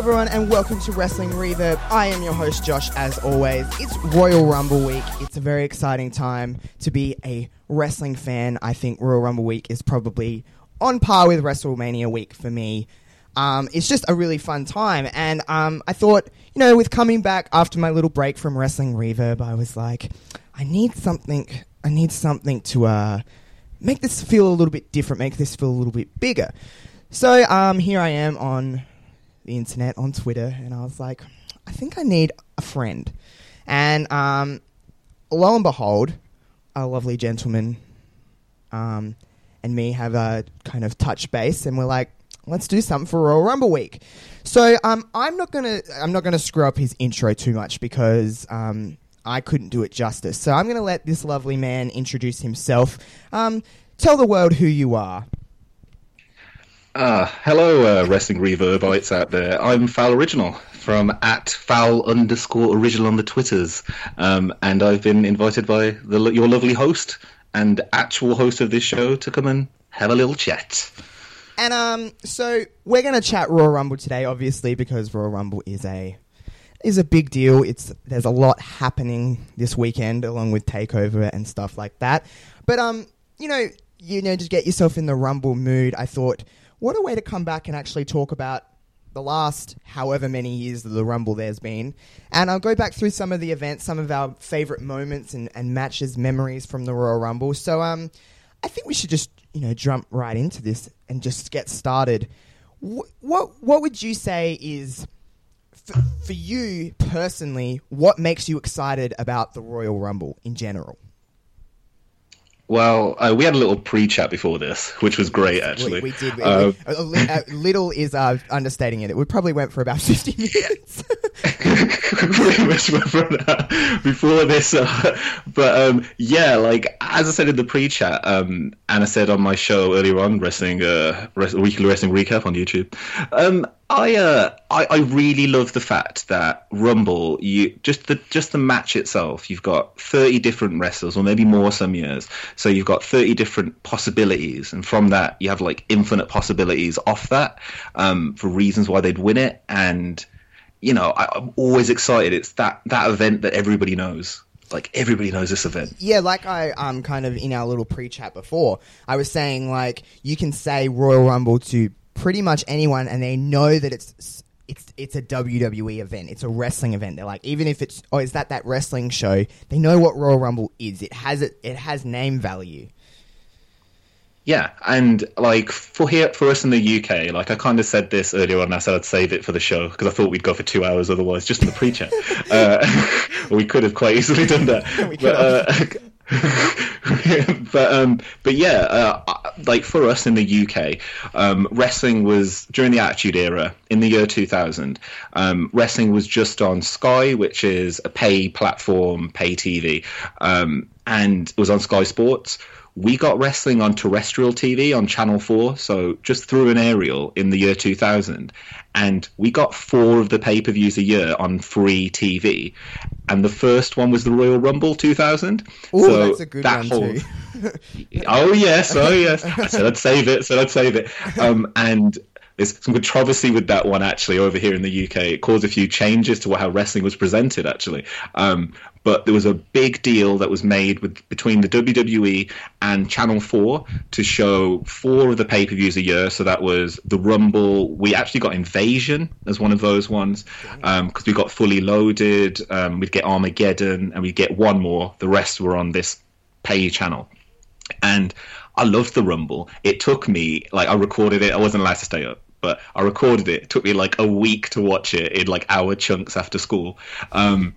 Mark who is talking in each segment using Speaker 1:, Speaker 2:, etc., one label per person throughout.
Speaker 1: Everyone, and welcome to Wrestling Reverb. I am your host, Josh, as always. It's Royal Rumble week. It's a very exciting time to be a wrestling fan. I think Royal Rumble week is probably on par with WrestleMania week for me. Um, it's just a really fun time, and um, I thought, you know, with coming back after my little break from Wrestling Reverb, I was like, I need something. I need something to uh, make this feel a little bit different, make this feel a little bit bigger. So um, here I am on the internet on Twitter, and I was like, I think I need a friend. And um, lo and behold, a lovely gentleman um, and me have a kind of touch base, and we're like, let's do something for Royal Rumble week. So um, I'm not gonna I'm not gonna screw up his intro too much because um, I couldn't do it justice. So I'm gonna let this lovely man introduce himself. Um, tell the world who you are.
Speaker 2: Uh, hello, uh, Wrestling Reverbites out there. I'm Fowl Original from at Fowl underscore Original on the Twitters, um, and I've been invited by the, your lovely host and actual host of this show to come and have a little chat.
Speaker 1: And um, so we're gonna chat Royal Rumble today, obviously, because Royal Rumble is a is a big deal. It's there's a lot happening this weekend, along with Takeover and stuff like that. But um, you know, you know, just get yourself in the Rumble mood. I thought what a way to come back and actually talk about the last however many years of the Rumble there's been. And I'll go back through some of the events, some of our favourite moments and, and matches, memories from the Royal Rumble. So um, I think we should just, you know, jump right into this and just get started. What, what, what would you say is, for you personally, what makes you excited about the Royal Rumble in general?
Speaker 2: Well, uh, we had a little pre-chat before this, which was great, actually.
Speaker 1: We, we did. Uh, we, uh, little is uh, understating it. We probably went for about fifty minutes.
Speaker 2: before this, uh, but um, yeah, like as I said in the pre-chat, um, and I said on my show earlier on, wrestling, uh, weekly wrestling recap on YouTube. Um, I, uh, I I really love the fact that Rumble, you just the just the match itself. You've got thirty different wrestlers, or maybe more some years. So you've got thirty different possibilities, and from that you have like infinite possibilities off that um, for reasons why they'd win it. And you know, I, I'm always excited. It's that that event that everybody knows like everybody knows this event.
Speaker 1: Yeah, like I um kind of in our little pre-chat before, I was saying like you can say Royal Rumble to pretty much anyone, and they know that it's it's it's a WWE event. It's a wrestling event. They're like, even if it's oh, is that that wrestling show? They know what Royal Rumble is. It has it. It has name value.
Speaker 2: Yeah, and like for here for us in the UK, like I kind of said this earlier on. I said I'd save it for the show because I thought we'd go for two hours otherwise, just in the pre-chat. uh, we could have quite easily done that. but, uh, but um, but yeah, uh, like for us in the UK, um, wrestling was during the Attitude Era in the year 2000. Um, wrestling was just on Sky, which is a pay platform, pay TV, um, and it was on Sky Sports we got wrestling on terrestrial TV on Channel 4, so just through an aerial in the year 2000. And we got four of the pay per views a year on free TV. And the first one was the Royal Rumble 2000.
Speaker 1: Ooh, so that's a good that one whole...
Speaker 2: oh, yes, oh, yes. I said I'd save it, said I'd save it. Um, and there's some controversy with that one actually over here in the UK. It caused a few changes to how wrestling was presented actually. Um, but there was a big deal that was made with between the WWE and Channel 4 to show four of the pay-per-views a year. So that was the Rumble. We actually got Invasion as one of those ones because um, we got Fully Loaded. Um, we'd get Armageddon, and we'd get one more. The rest were on this pay channel, and I loved the Rumble. It took me like I recorded it. I wasn't allowed to stay up but I recorded it. It took me like a week to watch it in like hour chunks after school. Um,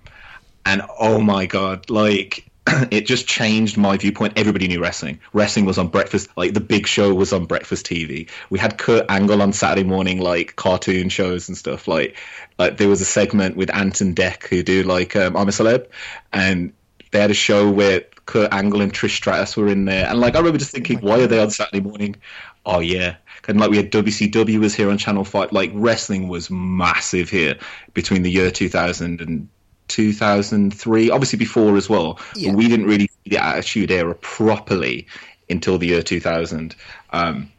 Speaker 2: and oh my god, like it just changed my viewpoint. Everybody knew wrestling. Wrestling was on breakfast, like the big show was on breakfast TV. We had Kurt Angle on Saturday morning, like cartoon shows and stuff. Like, like there was a segment with Ant and Dec who do like um, I'm a Celeb, and they had a show where Kurt Angle and Trish Stratus were in there. And like I remember just thinking, oh why are they on Saturday morning? Oh yeah, and like we had WCW was here on Channel Five. Like wrestling was massive here between the year 2000 and 2003. Obviously before as well, yeah. but we didn't really see the Attitude Era properly until the year 2000. Um,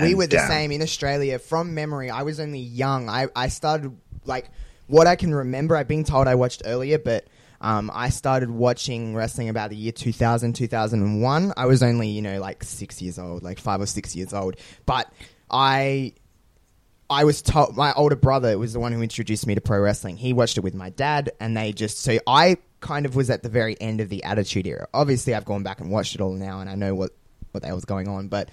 Speaker 1: we were the
Speaker 2: damn.
Speaker 1: same in Australia. From memory, I was only young. I, I started like what I can remember. I've been told I watched earlier, but um, I started watching wrestling about the year 2000, 2001. I was only you know like six years old, like five or six years old. But I I was told my older brother was the one who introduced me to pro wrestling. He watched it with my dad, and they just so I kind of was at the very end of the Attitude Era. Obviously, I've gone back and watched it all now, and I know what what the hell's going on. But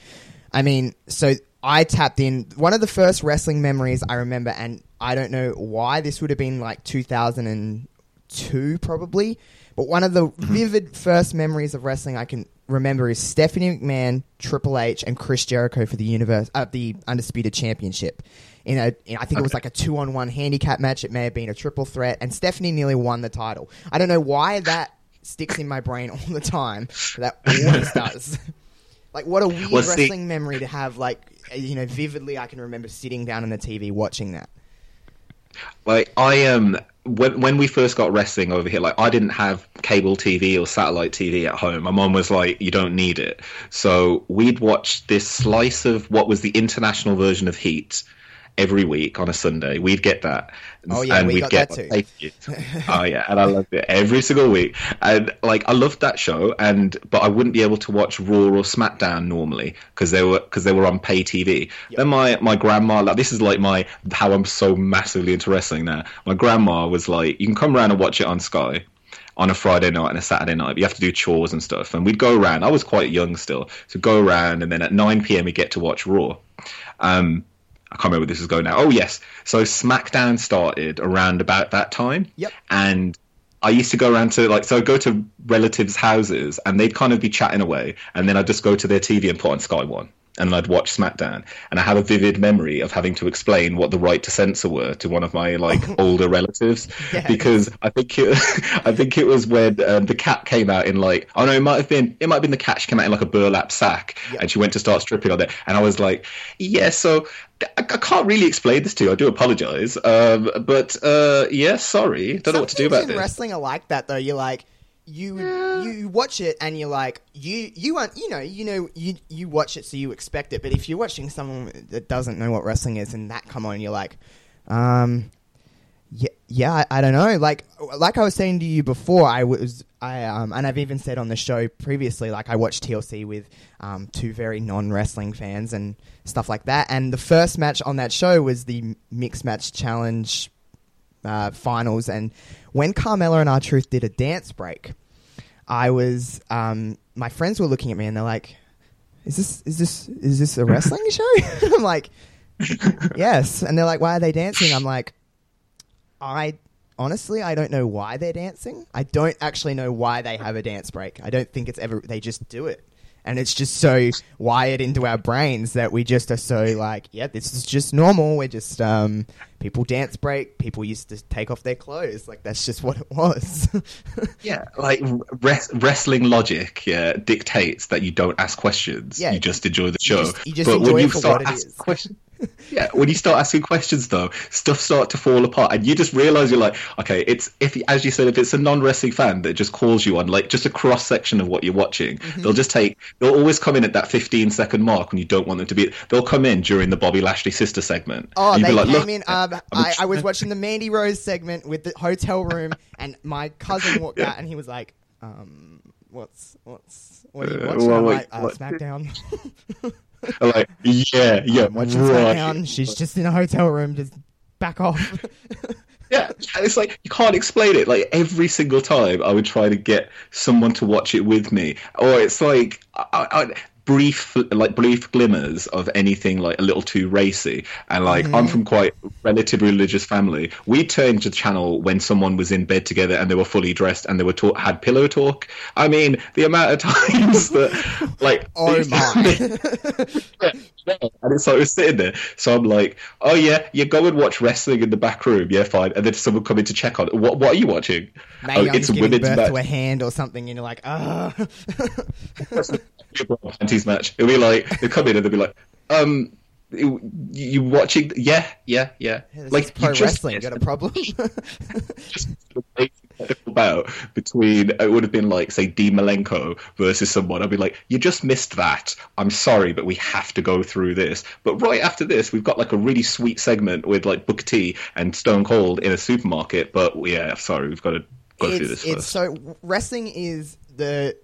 Speaker 1: I mean, so I tapped in. One of the first wrestling memories I remember, and I don't know why this would have been like 2002 probably, but one of the mm-hmm. vivid first memories of wrestling I can remember is Stephanie McMahon, Triple H, and Chris Jericho for the universe, uh, the Undisputed Championship. In a, in, I think it was like a two-on-one handicap match. It may have been a triple threat, and Stephanie nearly won the title. I don't know why that sticks in my brain all the time. but That always does. Like what a weird wrestling memory to have. Like you know, vividly, I can remember sitting down on the TV watching that.
Speaker 2: Like I um when when we first got wrestling over here, like I didn't have cable TV or satellite TV at home. My mom was like, "You don't need it." So we'd watch this slice of what was the international version of Heat every week on a Sunday. We'd get that.
Speaker 1: Oh, yeah,
Speaker 2: and
Speaker 1: we
Speaker 2: we'd
Speaker 1: got
Speaker 2: get
Speaker 1: that too.
Speaker 2: Oh yeah, and I loved it every single week. And like I loved that show, and but I wouldn't be able to watch Raw or SmackDown normally because they were because they were on pay TV. Then my my grandma, like this is like my how I'm so massively into wrestling now. My grandma was like, you can come around and watch it on Sky. On a Friday night and a Saturday night, you have to do chores and stuff. And we'd go around. I was quite young still, so go around, and then at 9 p.m. we get to watch Raw. Um, I can't remember where this is going now. Oh yes, so SmackDown started around about that time.
Speaker 1: Yep.
Speaker 2: And I used to go around to like so I'd go to relatives' houses and they'd kind of be chatting away, and then I'd just go to their TV and put on Sky One. And I'd watch SmackDown, and I have a vivid memory of having to explain what the right to censor were to one of my like older relatives, because I think it, I think it was when um, the Kat came out in like oh no it might have been it might have been the Kat she came out in like a burlap sack
Speaker 1: Yeah.
Speaker 2: and she went to start stripping on it. And I was like yeah so I, I can't really explain this to you. I do apologize. Um, but uh, yeah sorry. Don't know what to do about
Speaker 1: in
Speaker 2: this.
Speaker 1: wrestling are like that though. You're like you you watch it and you're like you you aren't you know you know you you watch it so you expect it. But if you're watching someone that doesn't know what wrestling is and that come on, you're like, um. Yeah, yeah, I, I don't know. Like, like I was saying to you before, I was, I um, and I've even said on the show previously, like I watched TLC with um, two very non-wrestling fans and stuff like that. And the first match on that show was the mixed match challenge uh, finals, and when Carmella and R-Truth did a dance break, I was um, my friends were looking at me and they're like, "Is this is this is this a wrestling show?" I'm like, "Yes," and they're like, "Why are they dancing?" I'm like, "I." Honestly, I don't know why they're dancing. I don't actually know why they have a dance break. I don't think it's ever. They just do it, and it's just so wired into our brains that we just are so like, yeah, this is just normal. We're just um, people dance break. People used to take off their clothes. Like that's just what it was.
Speaker 2: yeah like res- wrestling logic yeah dictates that you don't ask questions
Speaker 1: Yeah.
Speaker 2: you just enjoy the show
Speaker 1: just- you just
Speaker 2: but when you start asking questions yeah when you start asking questions though stuff start to fall apart and you just realize you're like okay it's if as you said if it's a non-wrestling fan that just calls you on like just a cross section of what you're watching
Speaker 1: Mm-hmm.
Speaker 2: they'll just take they'll always come in at that 15 second mark when you don't want them to be they'll come in during the bobby lashley sister segment
Speaker 1: Oh, they
Speaker 2: like,
Speaker 1: came in. Um,
Speaker 2: I'm
Speaker 1: I, I was watching the Mandy Rose segment with the hotel room, and my cousin walked out, and he was like, um, "What's what's what are you
Speaker 2: Uh,
Speaker 1: watching?"
Speaker 2: well,
Speaker 1: I'm
Speaker 2: like,
Speaker 1: like, uh,
Speaker 2: what-
Speaker 1: SmackDown.
Speaker 2: Like yeah yeah right.
Speaker 1: SmackDown. She's just in a hotel room. Just back off.
Speaker 2: Yeah, it's like you can't explain it. Like every single time, I would try to get someone to watch it with me, or it's like I, I, brief, like brief glimmers of anything like a little too racy. And like I'm mm-hmm. from quite relatively religious family. We turned the channel when someone was in bed together and they were fully dressed and they were talk, had pillow talk. I mean, the amount of times that like
Speaker 1: oh my!
Speaker 2: and it's like we're sitting there. So I'm like, oh yeah, you go and watch wrestling in the back room. Yeah, fine. And then someone come in to check on it. What What are you watching?
Speaker 1: Mae
Speaker 2: oh,
Speaker 1: Young's giving birth
Speaker 2: match.
Speaker 1: to a hand or something, and you're like, ah.
Speaker 2: panties match. It'll be like they come in and they'll be like, um. You, you watching? Yeah, yeah, yeah.
Speaker 1: Yeah,
Speaker 2: like
Speaker 1: pro
Speaker 2: you just-
Speaker 1: wrestling. Got a problem?
Speaker 2: just the basic technical bout between it would have been like say Dean Malenko versus someone. I'd be like, you just missed that. I'm sorry, but we have to go through this. But right after this, we've got like a really sweet segment with like Booker T and Stone Cold in a supermarket. But yeah, sorry, we've got to go
Speaker 1: it's,
Speaker 2: through this
Speaker 1: it's
Speaker 2: first.
Speaker 1: so wrestling is the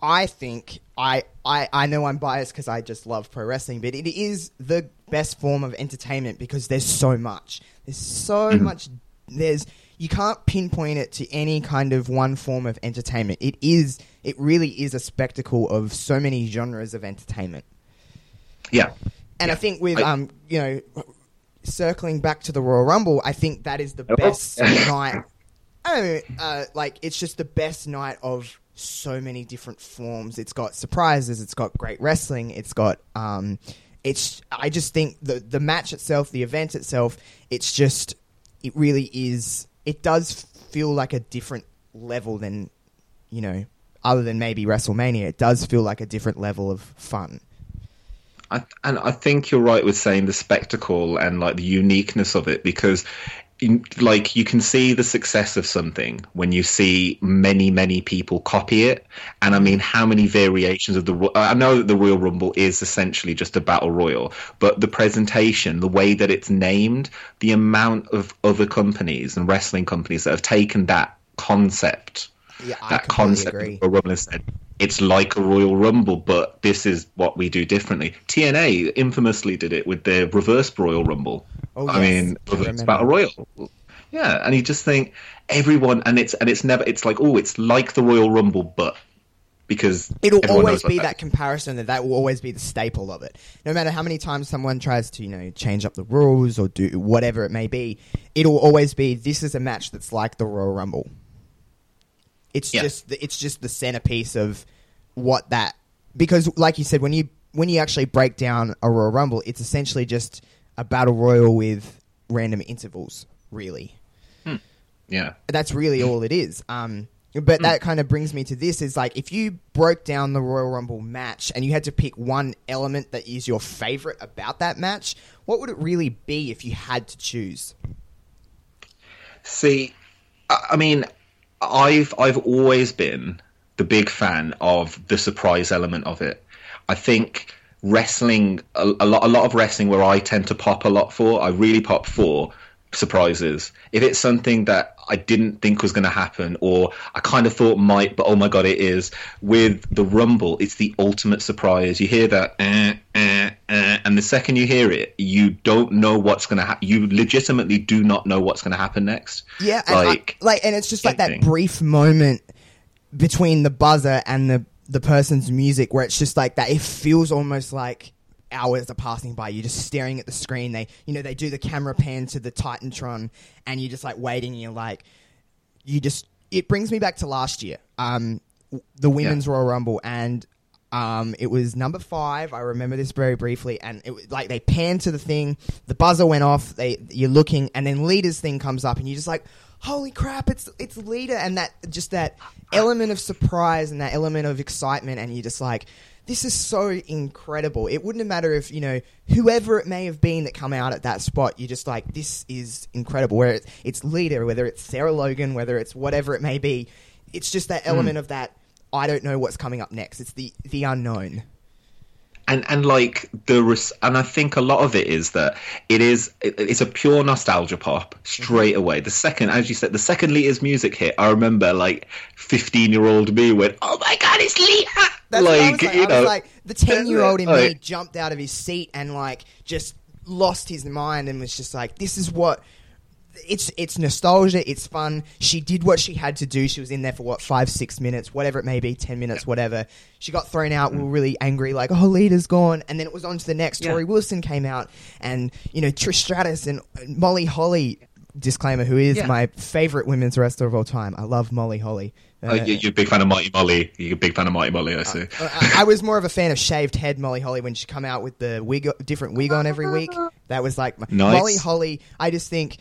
Speaker 1: I think I I, I know I'm biased because I just love pro wrestling, but it is the best form of entertainment because there's so much. There's so
Speaker 2: Mm-hmm.
Speaker 1: much. There's you can't pinpoint it to any kind of one form of entertainment. It is it really is a spectacle of so many genres of entertainment.
Speaker 2: yeah,
Speaker 1: And I think with
Speaker 2: I-
Speaker 1: um you know circling back to the Royal Rumble, I think that is the
Speaker 2: Oh.
Speaker 1: best night. I don't know, uh, like it's just the best night of so many different forms. It's got surprises. It's got great wrestling. It's got um, it's. I just think the the match itself, the event itself, it's just it really is. It does feel like a different level than you know, other than maybe WrestleMania. It does feel like a different level of fun.
Speaker 2: I, and I think you're right with saying the spectacle and like the uniqueness of it because like you can see the success of something when you see many many people copy it. And i mean how many variations of the i know that the royal rumble is essentially just a battle royal but the presentation the way that it's named the amount of other companies and wrestling companies that have taken that concept
Speaker 1: Yeah,
Speaker 2: that concept
Speaker 1: agree.
Speaker 2: of Rumble said it's like a Royal Rumble, but this is what we do differently. TNA infamously did it with their reverse Royal Rumble.
Speaker 1: Oh,
Speaker 2: I
Speaker 1: yes,
Speaker 2: mean,
Speaker 1: I
Speaker 2: reverse
Speaker 1: remember.
Speaker 2: Battle Royal. Yeah, and you just think everyone, and it's and it's never. It's like oh, it's like the Royal Rumble, but because
Speaker 1: It'll always be
Speaker 2: what
Speaker 1: that comparison that that will always be the staple of it. No matter how many times someone tries to, you know, change up the rules or do whatever it may be, it'll always be this is a match that's like the Royal Rumble. It's
Speaker 2: Yeah.
Speaker 1: just the, it's just the centerpiece of what that because like you said when you when you actually break down a Royal Rumble, it's essentially just a battle royal with random intervals, really
Speaker 2: Yeah,
Speaker 1: that's really all it is. Um, but that kind of brings me to this: is like if you broke down the Royal Rumble match and you had to pick one element that is your favorite about that match, what would it really be if you had to choose?
Speaker 2: See, I mean, I've I've always been the big fan of the surprise element of it. I think wrestling a, a lot a lot of wrestling where I tend to pop a lot for. I really pop for surprises. If it's something that I didn't think was going to happen or I kind of thought might, but oh my god, it is. With the Rumble, it's the ultimate surprise. You hear that, eh, eh, and the second you hear it, you don't know what's going to happen. You legitimately do not know what's going to happen next.
Speaker 1: Yeah, and I-
Speaker 2: like
Speaker 1: like, and it's just like that brief moment between the buzzer and the the person's music where it's just like that. It feels almost like hours are passing by. You're just staring at the screen. They, you know, they do the camera pan to the Titantron, and you're just like waiting. And you're like, you just. It brings me back to last year, um, the women's Royal Rumble, and um, it was number five. I remember this very briefly, and it was like they panned to the thing, the buzzer went off. They you're looking, and then Lita's thing comes up, and you're just like, "Holy crap! It's it's Lita!" And that just that element of surprise and that element of excitement, and you're just like, "This is so incredible." It wouldn't have mattered if you know whoever it may have been that come out at that spot. You're just like, "This is incredible." Where it's, it's Lita, whether it's Sarah Logan, whether it's whatever it may be, it's just that element of that. I don't know what's coming up next. It's the the unknown.
Speaker 2: and and like the res- and I think a lot of it is that it is it, it's a pure nostalgia pop straight mm-hmm. away. The second, as you said, the second Lita's music hit, I remember like fifteen year old me went, "Oh my god, it's Lita!"
Speaker 1: That's what I was
Speaker 2: like
Speaker 1: like.
Speaker 2: you
Speaker 1: I
Speaker 2: know,
Speaker 1: was like the ten year old in me jumped out of his seat and like just lost his mind and was just like, "This is what." It's it's nostalgia. It's fun. She did what she had to do. She was in there for what five, six minutes, whatever it may be, ten minutes, whatever. She got thrown out. We were really angry, like, "Oh, Lita's gone." And then it was on to the next.
Speaker 2: Yeah.
Speaker 1: Torrie Wilson came out, and you know Trish Stratus and uh, Molly Holly. Disclaimer: Who is
Speaker 2: Yeah.
Speaker 1: my favorite women's wrestler of all time? I love Molly Holly.
Speaker 2: Oh,
Speaker 1: Uh,
Speaker 2: you- you're a big fan of Mighty Molly. You're a big fan of Mighty Molly, I uh, see.
Speaker 1: Uh, I, I was more of a fan of shaved head Molly Holly when she come out with the wig, different wig on every week. That was like my,
Speaker 2: Nice.
Speaker 1: Molly Holly. I just think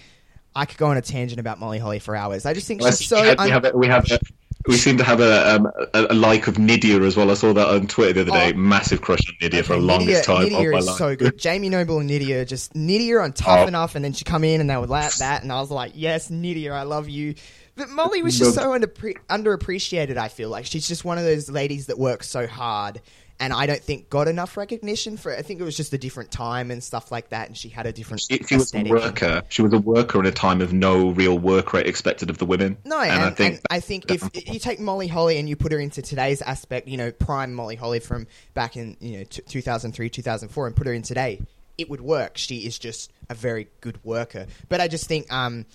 Speaker 1: I could go on a tangent about Molly Holly for hours. I just think
Speaker 2: Well,
Speaker 1: she's so.
Speaker 2: we, had- we have a, we have a, we seem to have a, um, a a like of Nydia as well. I saw that on Twitter the other day.
Speaker 1: Oh.
Speaker 2: Massive crush on Nydia for the
Speaker 1: Nydia-
Speaker 2: longest time
Speaker 1: Nydia
Speaker 2: of my
Speaker 1: is
Speaker 2: life.
Speaker 1: so good. Jamie Noble and Nydia just Nydia on tough
Speaker 2: Oh.
Speaker 1: enough, and then she come in and they would laugh that, and I was like, yes, Nydia, I love you. But Molly was just so under, underappreciated. I feel like she's just one of those ladies that works so hard, and I don't think got enough recognition for it. I think it was just a different time and stuff like that, and she had a different.
Speaker 2: She, she was a worker. She was a worker in a time of no real work rate expected of the women.
Speaker 1: No, and, and I think and I think if you take Molly Holly and you put her into today's aspect, you know, prime Molly Holly from back in you know t- 2003, 2004, and put her in today, it would work. She is just a very good worker. But I just think um,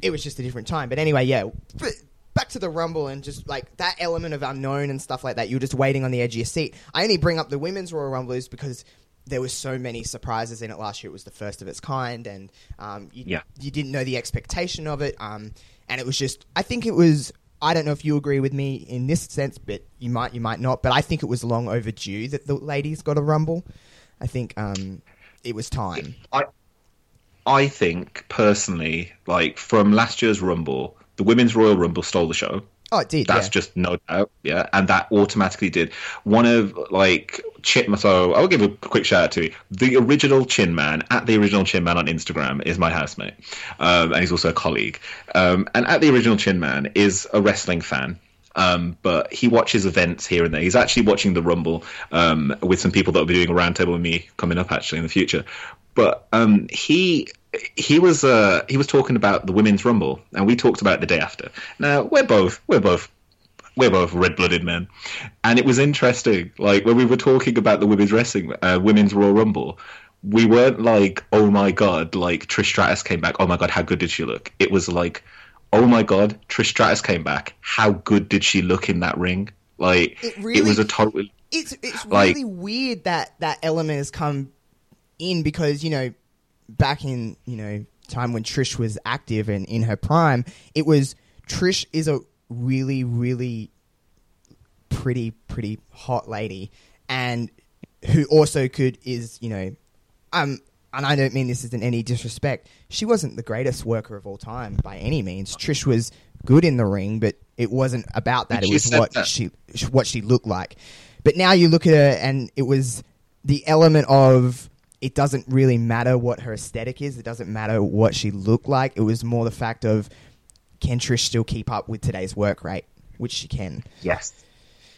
Speaker 1: it was just a different time. But anyway, yeah. But back to the Rumble and just like that element of unknown and stuff like that. You're just waiting on the edge of your seat. I only bring up the women's Royal Rumble is because there was so many surprises in it last year. It was the first of its kind, and um, you,
Speaker 2: yeah.
Speaker 1: you didn't know the expectation of it. Um, and it was just, I think it was. I don't know if you agree with me in this sense, but you might, you might not. But I think it was long overdue that the ladies got a Rumble. I think um, it was time.
Speaker 2: I, I think personally, like from last year's Rumble, the Women's Royal Rumble stole the show.
Speaker 1: Oh, it did.
Speaker 2: That's
Speaker 1: yeah.
Speaker 2: just no doubt, yeah, and that automatically did. One of like Chin, so I'll give a quick shout out to you. The original Chin Man at the original Chin Man on Instagram is my housemate, um, and he's also a colleague. Um, and at the original Chin Man is a wrestling fan. Um, but he watches events here and there. He's actually watching the Rumble um, with some people that will be doing a roundtable with me coming up actually in the future. But um, he he was uh, he was talking about the women's rumble, and we talked about it the day after. Now we're both we're both we're both red blooded men, and it was interesting. Like when we were talking about the women's wrestling, uh, women's Royal Rumble, we weren't like, oh my god, like Trish Stratus came back. Oh my god, how good did she look? It was like, oh my god, Trish Stratus came back. How good did she look in that ring? Like it, really, it was a total.
Speaker 1: It's it's really weird that that element has come in because you know back in you know time when Trish was active and in her prime, it was Trish is a really really pretty pretty hot lady and who also could is you know um and I don't mean this in any disrespect. She wasn't the greatest worker of all time by any means. Trish was good in the ring, but it wasn't about that. It was what that. she what she looked like. But now you look at her, and it was the element of it doesn't really matter what her aesthetic is. It doesn't matter what she looked like. It was more the fact of can Trish still keep up with today's work rate, which she can.
Speaker 2: Yes,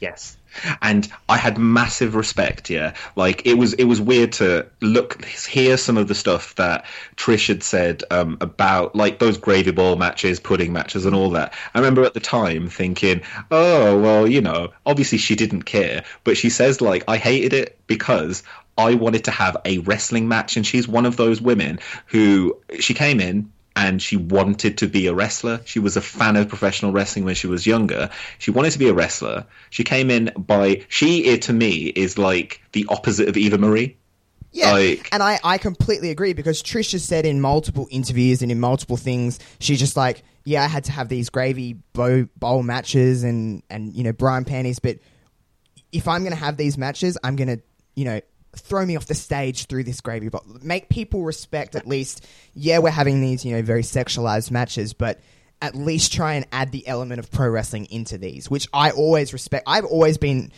Speaker 2: yes. And I had massive respect. Yeah, like it was it was weird to look hear some of the stuff that Trish had said um, about like those gravy ball matches, pudding matches, and all that. I remember at the time thinking, oh well, you know, obviously she didn't care, but she says like I hated it because I wanted to have a wrestling match, and she's one of those women who she came in and she wanted to be a wrestler. She was a fan of professional wrestling when she was younger. She wanted to be a wrestler. She came in by she to me is like the opposite of Eva Marie.
Speaker 1: Yeah, like, and I, I completely agree because Trish has said in multiple interviews and in multiple things, she's just like, yeah, I had to have these gravy bow, bowl matches and, and, you know, Bra and panties, but if I'm going to have these matches, I'm going to, you know, throw me off the stage through this gravy bowl. Make people respect at least. Yeah, we're having these you know very sexualized matches, but at least try and add the element of pro wrestling into these, which I always respect. I've always been.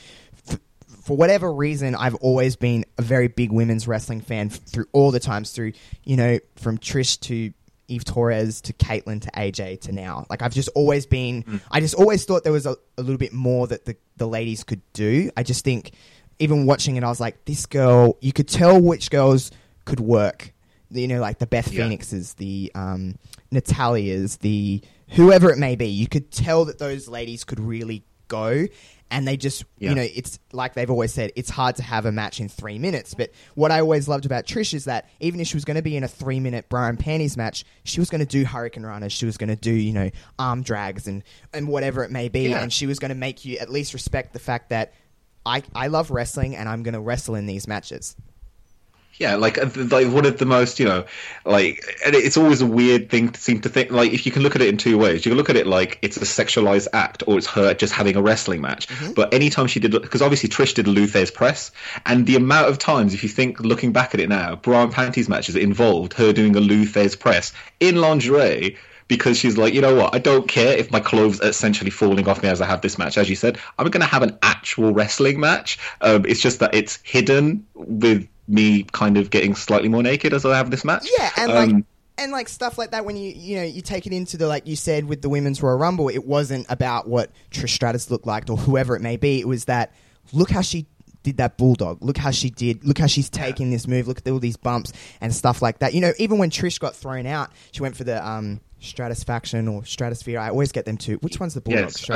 Speaker 1: for whatever reason, I've always been a very big women's wrestling fan through all the times, through, you know, from Trish to Eve Torres to Kaitlyn to AJ to now. Like I've just always been, mm. I just always thought there was a, a, little bit more that the, the ladies could do. I just think even watching it, I was like, this girl, you could tell which girls could work. You know, like the Beth yeah. Phoenixes, the um, Natalya's, the whoever it may be. You could tell that those ladies could really go. And they just, yeah. you know, it's like they've always said, it's hard to have a match in three minutes. But what I always loved about Trish is that even if she was going to be in a three minute Bra and Panties match, she was going to do hurricanranas, She was going to do, you know, arm drags and, and whatever it may be. Yeah. And she was going to make you at least respect the fact that I I love wrestling and I'm going to wrestle in these matches.
Speaker 2: Yeah, like uh, like one of the most, you know, like and it's always a weird thing to seem to think. Like if you can look at it in two ways, you can look at it like it's a sexualized act, or it's her just having a wrestling match. Mm-hmm. But anytime she did, because obviously Trish did Thesz press, and the amount of times, if you think looking back at it now, Bra and Panties matches involved her doing a Lou Thesz press in lingerie because she's like, you know what? I don't care if my clothes are essentially falling off me as I have this match. As you said, I'm going to have an actual wrestling match. Um, it's just that it's hidden with me kind of getting slightly more naked as I have this match.
Speaker 1: Yeah, and um, like and like stuff like that when you you know you take it into the like you said with the women's Royal Rumble, it wasn't about what Trish Stratus looked like or whoever it may be. It was that look how she did that bulldog. Look how she did. Look how she's taking this move. Look at all these bumps and stuff like that. You know, even when Trish got thrown out, she went for the um Stratusfaction or Stratusphere. I always get them too. Which one's the bulldog?
Speaker 2: Yes,
Speaker 1: I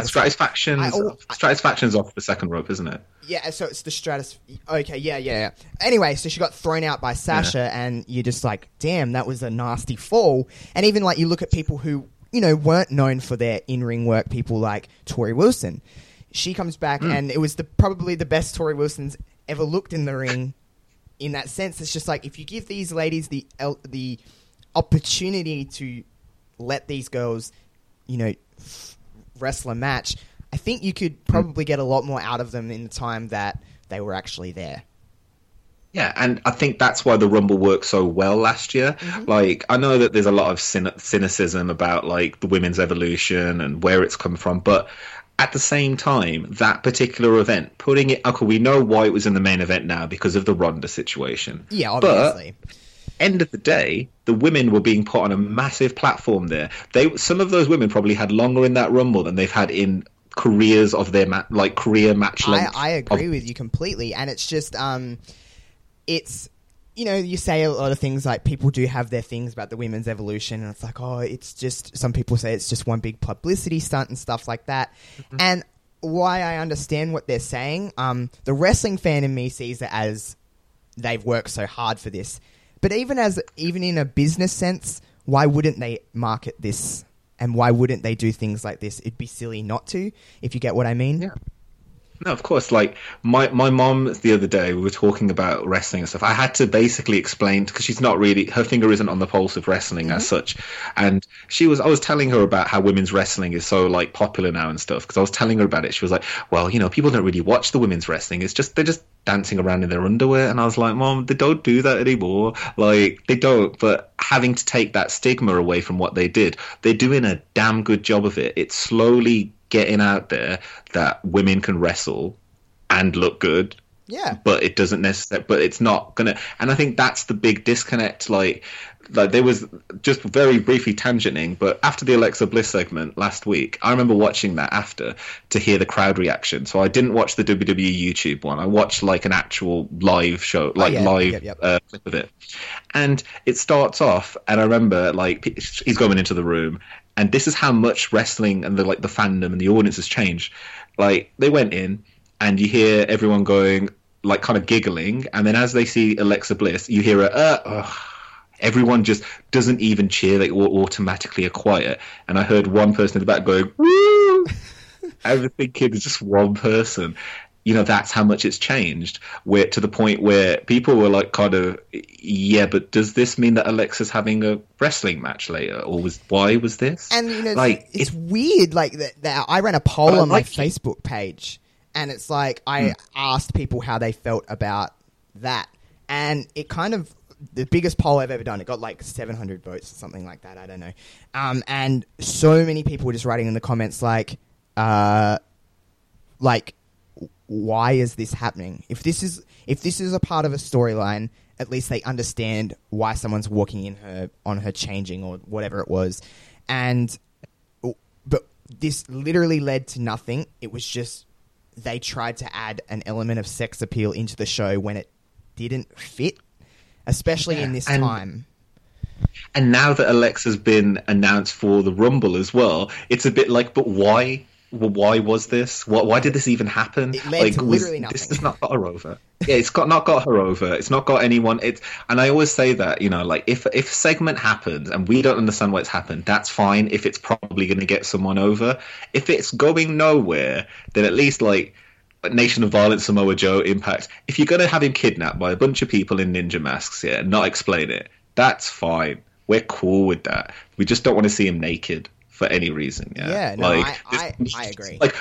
Speaker 1: al-
Speaker 2: Stratusfaction's off the second rope, isn't it?
Speaker 1: Yeah, so it's the Stratus. Okay, yeah, yeah, yeah. Anyway, so she got thrown out by Sasha, and you're just like, damn, that was a nasty fall. And even like you look at people who you know weren't known for their in ring work, people like Torrie Wilson. She comes back, hmm. and it was the probably the best Torrie Wilson's ever looked in the ring. In that sense, it's just like if you give these ladies the el- the opportunity to let these girls, you know, wrestle a match, I think you could probably get a lot more out of them in the time that they were actually there.
Speaker 2: Yeah, and I think that's why the Rumble worked so well last year. Mm-hmm. Like, I know that there's a lot of cyn- cynicism about like the women's evolution and where it's come from, but at the same time, that particular event, putting it, okay, we know why it was in the main event now because of the Ronda situation.
Speaker 1: Yeah,
Speaker 2: But-
Speaker 1: obviously.
Speaker 2: End of the day, the women were being put on a massive platform there. They some of those women probably had longer in that rumble than they've had in careers of their ma- like career match
Speaker 1: I,
Speaker 2: length.
Speaker 1: I agree
Speaker 2: of-
Speaker 1: with you completely, and it's just um, it's you know you say a lot of things like people do have their things about the women's evolution, and it's like oh, it's just some people say it's just one big publicity stunt and stuff like that, and why I understand what they're saying, um, the wrestling fan in me sees it as they've worked so hard for this, but even as even in a business sense, why wouldn't they market this? And why wouldn't they do things like this? It'd be silly not to, if you get what I mean.
Speaker 2: Yeah. No, of course. Like my my mom the other day, we were talking about wrestling and stuff. I had to basically explain because she's not really her finger isn't on the pulse of wrestling as mm-hmm. such, and she was. I was telling her about how women's wrestling is so like popular now and stuff because I was telling her about it. She was like, "Well, you know, people don't really watch the women's wrestling. It's just they're just dancing around in their underwear." And I was like, "Mom, they don't do that anymore. Like they don't." But having to take that stigma away from what they did, they're doing a damn good job of it. It's slowly getting out there that women can wrestle and look good
Speaker 1: Yeah.
Speaker 2: but it doesn't necessarily but it's not gonna and i think that's the big disconnect like like there was just very briefly tangenting but after the alexa bliss segment last week i remember watching that after to hear the crowd reaction so i didn't watch the wwe youtube one i watched like an actual live show like
Speaker 1: yeah.
Speaker 2: live
Speaker 1: Yep, yep.
Speaker 2: Uh, clip of it and it starts off and i remember like he's going into the room and this is how much wrestling and the like the fandom and the audience has changed. Like they went in and you hear everyone going like kind of giggling. And then as they see alexa bliss you hear a uh, everyone just doesn't even cheer. They all automatically are quiet. And i heard one person in the back going woo! I was thinking it's just one person. You know, that's how much it's changed. Where to the point where people were like, kind of, yeah, but does this mean that Alexa's having a wrestling match later, or was why was this?
Speaker 1: And you know,
Speaker 2: like
Speaker 1: it's, it's weird. Like that, that I ran a poll on my
Speaker 2: like it.
Speaker 1: Facebook page, and it's like I
Speaker 2: Hmm.
Speaker 1: asked people how they felt about that, and it kind of the biggest poll I've ever done. It got like 700 votes or something like that. I don't know. Um, and so many people were just writing in the comments like, uh, like, why is this happening? If this is if this is a part of a storyline, at least they understand why someone's walking in her on her changing or whatever it was, and but this literally led to nothing. It was just they tried to add an element of sex appeal into the show when it didn't fit, especially in this
Speaker 2: and-
Speaker 1: time.
Speaker 2: and now that Alexa's been announced for the Rumble as well, it's a bit like, but why? Well, why was this? Why, why did this even happen?
Speaker 1: It led
Speaker 2: like,
Speaker 1: to
Speaker 2: was-
Speaker 1: literally
Speaker 2: This has not got her over. Yeah, it's got not got her over. It's not got anyone. It's and I always say that you know, like if if a segment happens and we don't understand why it's happened, that's fine. If it's probably going to get someone over, if it's going nowhere, then at least like. Nation of Violence, Samoa Joe, Impact. If you're going to have him kidnapped by a bunch of people in ninja masks, yeah, and not explain it, that's fine. We're cool with that. We just don't want to see him naked for any reason. Yeah,
Speaker 1: Yeah, no,
Speaker 2: like,
Speaker 1: I- I- I agree.
Speaker 2: Like,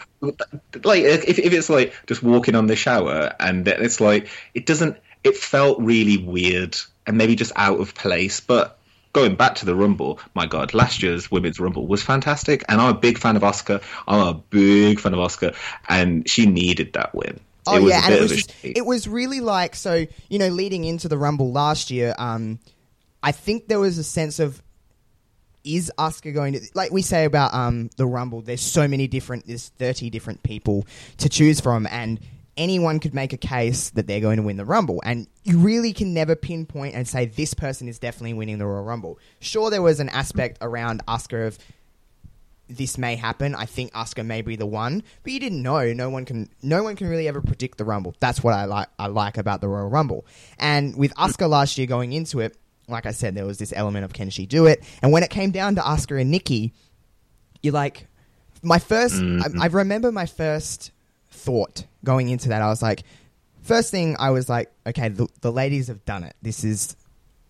Speaker 2: like if if it's like just walking on the shower and it's like it doesn't. It felt really weird and maybe just out of place, but. Going back to the Rumble, my God, last year's Women's Rumble was fantastic, and I'm a big fan of Asuka. I'm a big fan of Asuka, and she needed that win.
Speaker 1: Oh
Speaker 2: it was
Speaker 1: yeah, and it was just, it was really like so you know leading into the Rumble last year. Um, I think there was a sense of is Asuka going to like we say about um the Rumble? There's so many different, there's 30 different people to choose from, and anyone could make a case that they're going to win the Rumble, and you really can never pinpoint and say this person is definitely winning the Royal Rumble. Sure, there was an aspect around Asuka of this may happen. I think Asuka may be the one, but you didn't know. No one can. No one can really ever predict the Rumble. That's what I like. I like about the Royal Rumble. And with Asuka last year going into it, like I said, there was this element of can she do it? And when it came down to Asuka and Nikki, you're like, my 1st I, I remember my first thought going into that. I was like, first thing I was like, okay, the, the ladies have done it. This is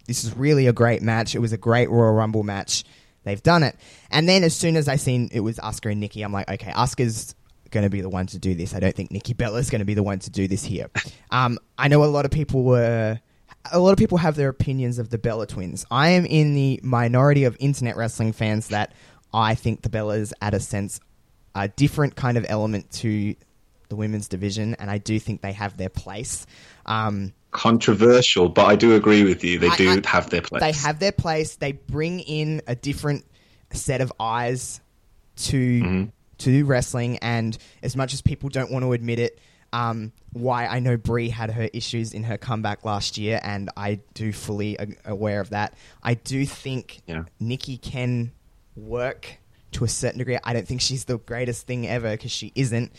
Speaker 1: this is really a great match. It was a great Royal Rumble match. They've done it. And then as soon as I seen it was Asuka and Nikki, I'm like, okay, Asuka's going to be the one to do this. I don't think Nikki Bella's going to be the one to do this here. Um, I know a lot of people were. A lot of people have their opinions of the Bella twins. I am in the minority of internet wrestling fans that I think the Bellas add a sense, a different kind of element to the women's division, and I do think they have their place. Um,
Speaker 2: Controversial, but I do agree with you. They
Speaker 1: I-
Speaker 2: do
Speaker 1: I-
Speaker 2: have their place.
Speaker 1: They have their place. They bring in a different set of eyes to to wrestling, and as much as people don't want to admit it, um, why I know Brie had her issues in her comeback last year, and I do fully a- aware of that. I do think
Speaker 2: Yeah.
Speaker 1: Nikki can work to a certain degree. I don't think she's the greatest thing ever because she isn't,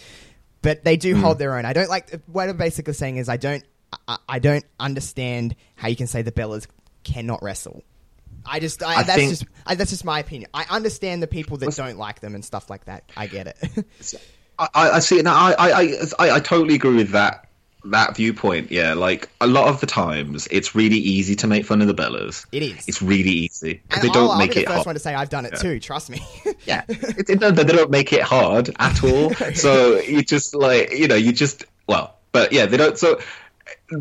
Speaker 1: but they do hold their own. I don't like what I'm basically saying is I don't I, I don't understand how you can say the Bellas cannot wrestle. I just I,
Speaker 2: I
Speaker 1: that's
Speaker 2: think-
Speaker 1: just I, that's just my opinion. I understand the people that don't like them and stuff like that. I get it.
Speaker 2: I, I see. No, I, I, I, I, I totally agree with that that viewpoint. Yeah, like a lot of the times, it's really easy to make fun of the Bellas.
Speaker 1: It is.
Speaker 2: It's really easy because they don't
Speaker 1: I'll, I'll
Speaker 2: make
Speaker 1: be
Speaker 2: it
Speaker 1: the first
Speaker 2: hard.
Speaker 1: one to say I've done it too. Trust me.
Speaker 2: Yeah, it, it, no, they don't make it hard at all. so you just like you know you just well, but yeah, they don't. So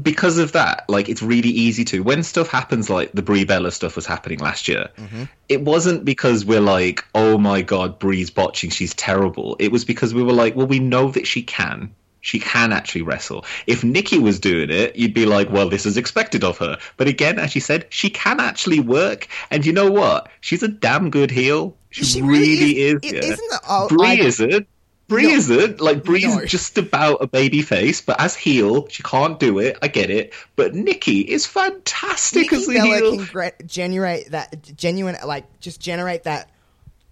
Speaker 2: because of that, like it's really easy to when stuff happens like the Brie Bella stuff was happening last year. Mm-hmm. It wasn't because we're like, oh my god, Brie's botching, she's terrible. It was because we were like, well, we know that she can. She can actually wrestle. If Nikki was doing it, you'd be like, well, this is expected of her. But again, as she said, she can actually work. And you know what? She's a damn good heel. She,
Speaker 1: She
Speaker 2: really, is.
Speaker 1: is. It-
Speaker 2: yeah.
Speaker 1: isn't the- oh,
Speaker 2: Brie isn't. Brie
Speaker 1: No.
Speaker 2: isn't. Like Brie's
Speaker 1: No.
Speaker 2: just about a baby face, but as heel, she can't do it. I get it. But Nikki is fantastic as the
Speaker 1: Bella
Speaker 2: heel.
Speaker 1: can gra- generate that genuine, like just generate that.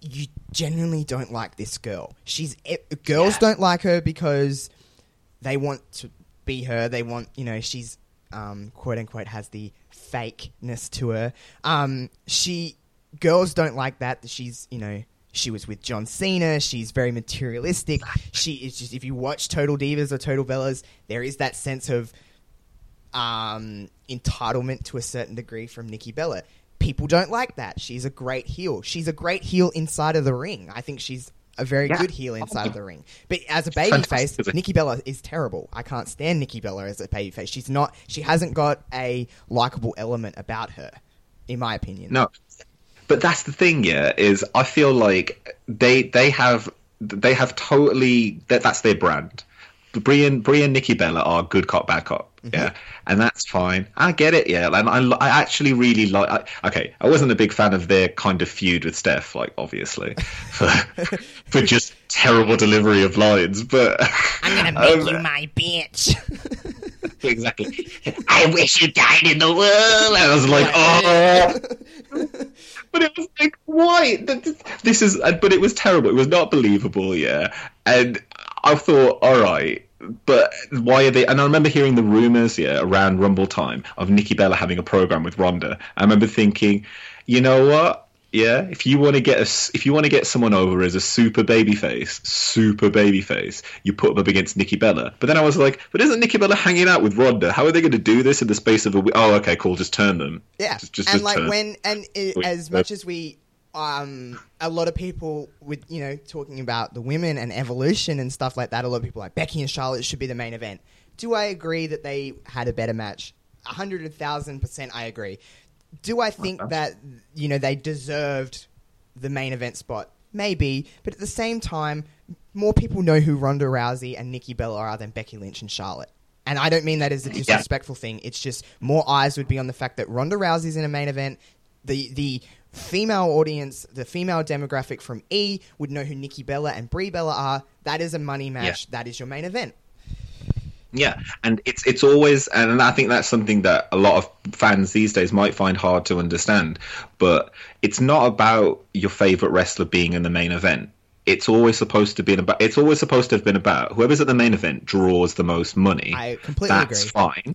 Speaker 1: You genuinely don't like this girl. She's e- girls
Speaker 2: Yeah.
Speaker 1: don't like her because they want to be her. They want you know she's um, quote unquote has the fakeness to her. Um, she girls don't like that. that She's you know. She was with John Cena. She's very materialistic. She is just if you watch Total Divas or Total Bellas, there is that sense of um, entitlement to a certain degree from Nikki Bella. People don't like that. She's a great heel. She's a great heel inside of the ring. I think she's a very
Speaker 2: Yeah.
Speaker 1: good heel inside of the ring. But as a babyface,
Speaker 2: fantastic.
Speaker 1: Nikki Bella is terrible. I can't stand Nikki Bella as a babyface. She's not. She hasn't got a likable element about her, in my opinion.
Speaker 2: No, but that's the thing. Yeah, is I feel like they they have they have totally that that's their brand. Brie and Brie and Nikki Bella are good cop, bad cop.
Speaker 1: Mm-hmm.
Speaker 2: Yeah, and that's fine. I get it. Yeah, and I, I actually really like. I, okay, I wasn't a big fan of their kind of feud with Steph, like obviously, for, for just terrible delivery of lines. But
Speaker 1: I'm gonna make
Speaker 2: um,
Speaker 1: you my bitch.
Speaker 2: exactly. I wish you died in the world. I was like, oh. But it was like, why? Th- th- This is, but it was terrible. It was not believable. Yeah, and I thought, all right. But why are they? And I remember hearing the rumors, yeah, around Rumble time of Nikki Bella having a program with Ronda. I remember thinking, you know what? Yeah, if you want to get a, if you want to get someone over as a super babyface, super babyface, you put them up against Nikki Bella. But then I was like, but isn't Nikki Bella hanging out with Ronda? How are they going to do this in the space of a? week? Oh, okay, cool. Just turn them.
Speaker 1: Yeah,
Speaker 2: just, just,
Speaker 1: and
Speaker 2: just
Speaker 1: like when and i
Speaker 2: Wait,
Speaker 1: as much as we, um, a lot of people with you know talking about the women and evolution and stuff like that. A lot of people are like Becky and Charlotte should be the main event. Do I agree that they had a better match? A hundred thousand percent, I agree. Do I think uh-huh. that you know they deserved the main event spot? Maybe, but at the same time, more people know who Ronda Rousey and Nikki Bella are than Becky Lynch and Charlotte. And I don't mean that as a disrespectful thing. It's just more eyes would be on the fact that Ronda Rousey's in a main event. The the female audience, the female demographic from E would know who Nikki Bella and Brie Bella are. That is a money match.
Speaker 2: Yeah.
Speaker 1: That is your main event.
Speaker 2: Yeah, and it's it's always, and I think that's something that a lot of fans these days might find hard to understand. But it's not about your favorite wrestler being in the main event. It's always supposed to be about. It's always supposed to have been about whoever's at the main event draws the most money.
Speaker 1: I completely
Speaker 2: that's
Speaker 1: agree.
Speaker 2: fine.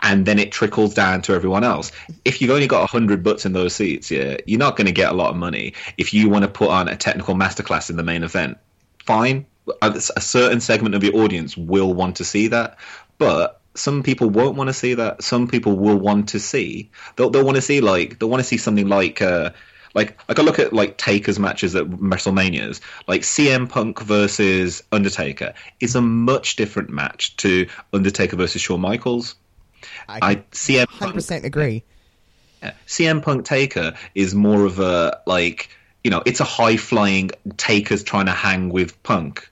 Speaker 2: And then it trickles down to everyone else. If you've only got hundred butts in those seats, yeah, you're not going to get a lot of money. If you want to put on a technical masterclass in the main event, fine. A certain segment of your audience will want to see that, but some people won't want to see that. Some people will want to see. They'll they'll want to see like they'll want to see something like. Uh, like, like I look at like Taker's matches at WrestleManias, like CM Punk versus Undertaker is a much different match to Undertaker versus Shawn Michaels.
Speaker 1: I,
Speaker 2: I CM
Speaker 1: hundred
Speaker 2: Punk,
Speaker 1: percent agree.
Speaker 2: yeah. CM Punk Taker is more of a like you know it's a high flying Taker's trying to hang with Punk,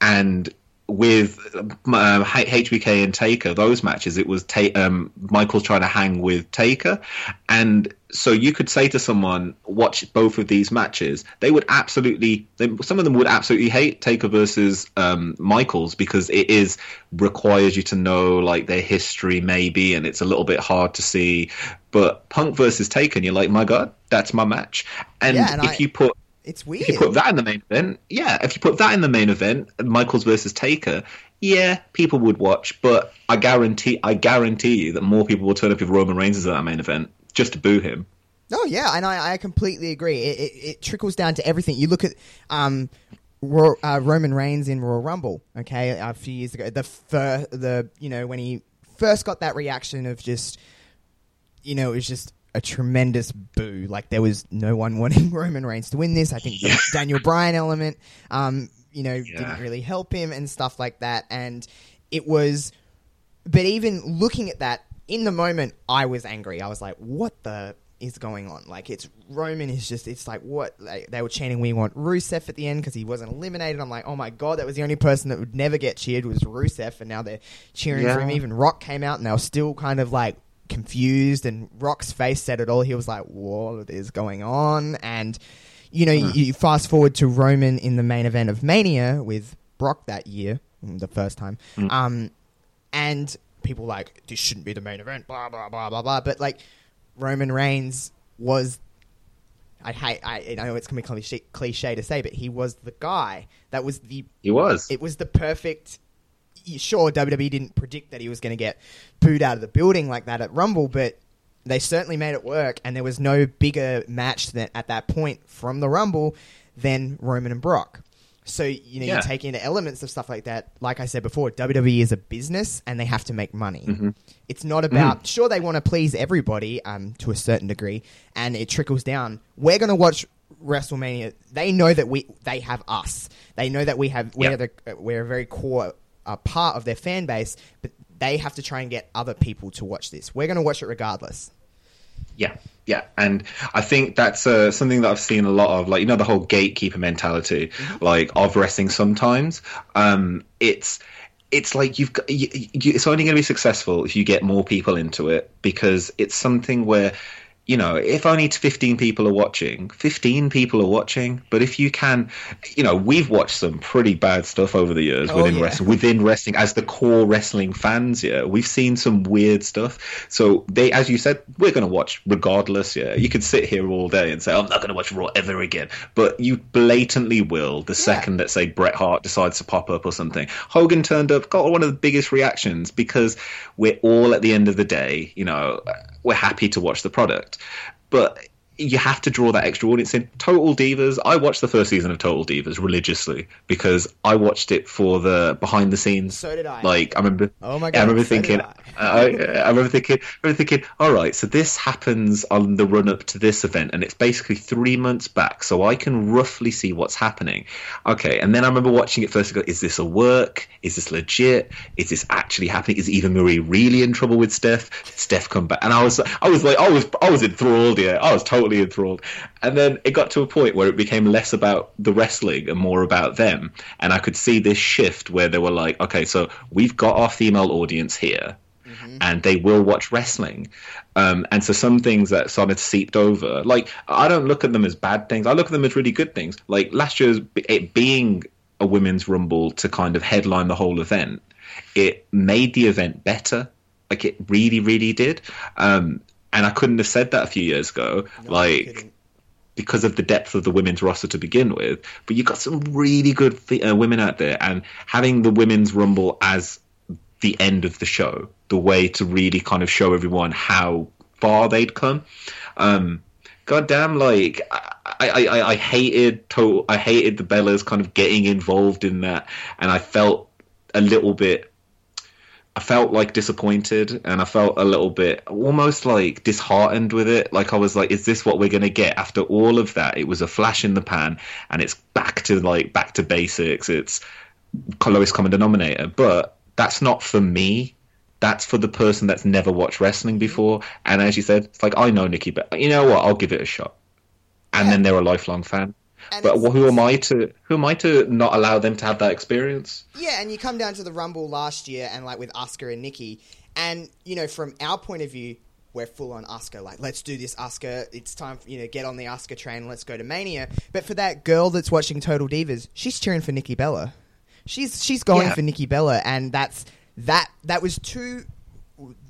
Speaker 2: and with um, HBK and Taker those matches it was ta- um, Michael's trying to hang with Taker, and so you could say to someone watch both of these matches. They would absolutely they, some of them would absolutely hate Taker versus um, Michaels because it is requires you to know like their history maybe and it's a little bit hard to see. But Punk versus Taker you're like my god that's my match. And,
Speaker 1: Yeah, and
Speaker 2: if
Speaker 1: I-
Speaker 2: you put
Speaker 1: It's weird.
Speaker 2: if you put that in the main event, yeah, if you put that in the main event, Michaels versus Taker, yeah, people would watch. But I guarantee, I guarantee you that more people will turn up if Roman Reigns is at that main event just to boo him.
Speaker 1: Oh yeah, and I, I completely agree. It, it, it trickles down to everything. You look at um, Ro- uh, Roman Reigns in Royal Rumble. Okay, a few years ago, the fir- the you know when he first got that reaction of just you know it was just a tremendous boo. Like there was no one wanting Roman Reigns to win this. I think the Daniel Bryan element, um, you know,
Speaker 2: Yeah.
Speaker 1: didn't really help him and stuff like that. And it was, but even looking at that in the moment, I was angry. I was like, "What the is going on?" Like it's Roman is just. It's like what like, they were chanting. We want Rusev at the end because he wasn't eliminated. I'm like, oh my god, that was the only person that would never get cheered was Rusev, and now they're cheering for him. Even Rock came out and they were still kind of like confused and Rock's face said it all. He was like, "What is going on?" And you know, you, you fast forward to Roman in the main event of Mania with Brock that year, mm, the first time, um, and people like, "This shouldn't be the main event." Blah blah blah blah blah. But like, Roman Reigns was. I hate. I, I know it's gonna be cliche, cliche to say, but he was the guy that was the
Speaker 2: He was.
Speaker 1: it was the perfect. Sure, WWE didn't predict that he was going to get booed out of the building like that at Rumble, but they certainly made it work, and there was no bigger match than, at that point from the Rumble than Roman and Brock. So you know
Speaker 2: Yeah.
Speaker 1: you take into elements of stuff like that. Like I said before, WWE is a business, and they have to make money.
Speaker 2: Mm-hmm.
Speaker 1: It's not about sure they want to please everybody um, to a certain degree, and it trickles down. We're going to watch WrestleMania. They know that we they have us. They know that we have we're the we're a very core uh, part of their fan base, but they have to try and get other people to watch this. We're going to watch it regardless.
Speaker 2: Yeah, yeah, and I think that's uh, something that I've seen a lot of, like you know, the whole gatekeeper mentality, like of wrestling. Sometimes, um, it's it's like you've got, you, you, it's only going to be successful if you get more people into it because it's something where. You know, if only 15 people are watching, 15 people are watching. But if you can, you know, we've watched some pretty bad stuff over the years
Speaker 1: Oh,
Speaker 2: within
Speaker 1: yeah.
Speaker 2: wrestling within wrestling as the core wrestling fans yeah. We've seen some weird stuff. So they as you said we're going to watch regardless yeah. You could sit here all day and say i'm not going to watch raw ever again. But you blatantly will the second that say bret hart decides to pop up or something. Hogan turned up got one of the biggest reactions because we're all at the end of the day you know we're happy to watch the product. But you have to draw that extra audience in. Total Divas. I watched the first season of Total Divas religiously because I watched it for the behind the scenes.
Speaker 1: So did I.
Speaker 2: Like I remember.
Speaker 1: Oh my god!
Speaker 2: I remember
Speaker 1: so
Speaker 2: thinking.
Speaker 1: I.
Speaker 2: I, I remember thinking. I remember thinking. All right, so this happens on the run up to this event, and it's basically three months back, so I can roughly see what's happening. Okay, and then I remember watching it first. and go, Is this a work? Is this legit? Is this actually happening? Is Eva Marie really in trouble with Steph? Did Steph come back? And I was, I was like, I was, I was enthralled. Yeah, I was totally enthralled. And then it got to a point where it became less about the wrestling and more about them. And I could see this shift where they were like, okay, so we've got our female audience here. and they will watch wrestling. Um, and so some things that sort of seeped over, like I don't look at them as bad things. I look at them as really good things. Like last year's it being a women's rumble to kind of headline the whole event, it made the event better. Like it really, really did. Um, and I couldn't have said that a few years ago.
Speaker 1: No,
Speaker 2: like because of the depth of the women's roster to begin with. But you've got some really good uh, women out there, and having the women's rumble as the end of the show, the way to really kind of show everyone how far they'd come. Um, goddamn, like I, I, I, I hated to- I hated the Bellas kind of getting involved in that, and I felt a little bit I felt like disappointed and I felt a little bit almost like disheartened with it. Like I was like, is this what we're going to get after all of that? It was a flash in the pan and it's back to like back to basics. It's lowest common denominator, but that's not for me. That's for the person that's never watched wrestling mm-hmm. before. And as you said, it's like, I know Nikki, but you know what? I'll give it a shot. And
Speaker 1: Yeah.
Speaker 2: then they're a lifelong fan.
Speaker 1: And
Speaker 2: But who am I to who am I to not allow them to have that experience?
Speaker 1: Yeah, and you come down to the Rumble last year and like with Asuka and Nikki, and you know from our point of view, we're full on Asuka. Like, let's do this, Asuka. It's time for you know get on the Asuka train. Let's go to Mania. But for that girl that's watching Total Divas, she's cheering for Nikki Bella. She's she's going
Speaker 2: Yeah.
Speaker 1: for Nikki Bella, and that's that. That was two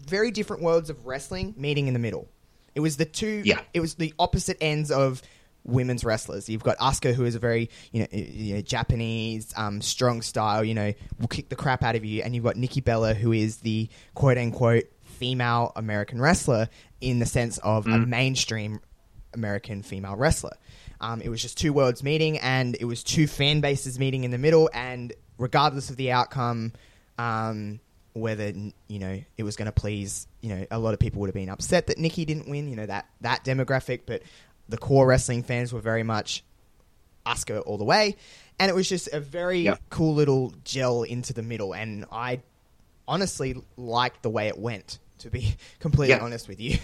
Speaker 1: very different worlds of wrestling meeting in the middle. It was the two.
Speaker 2: Yeah.
Speaker 1: It was the opposite ends of women's wrestlers. You've got Asuka, who is a very you know, you know Japanese um, strong style. You know, will kick the crap out of you, and you've got Nikki Bella, who is the quote unquote female American wrestler in the sense of a mainstream American female wrestler. Um, it was just two worlds meeting, and it was two fan bases meeting in the middle. And regardless of the outcome, um, whether you know it was going to please, you know, a lot of people would have been upset that Nikki didn't win. You know that that demographic, but the core wrestling fans were very much Asuka all the way, and it was just a very
Speaker 2: Yep.
Speaker 1: cool little gel into the middle. And I honestly liked the way it went. To be completely
Speaker 2: Yeah.
Speaker 1: honest with you.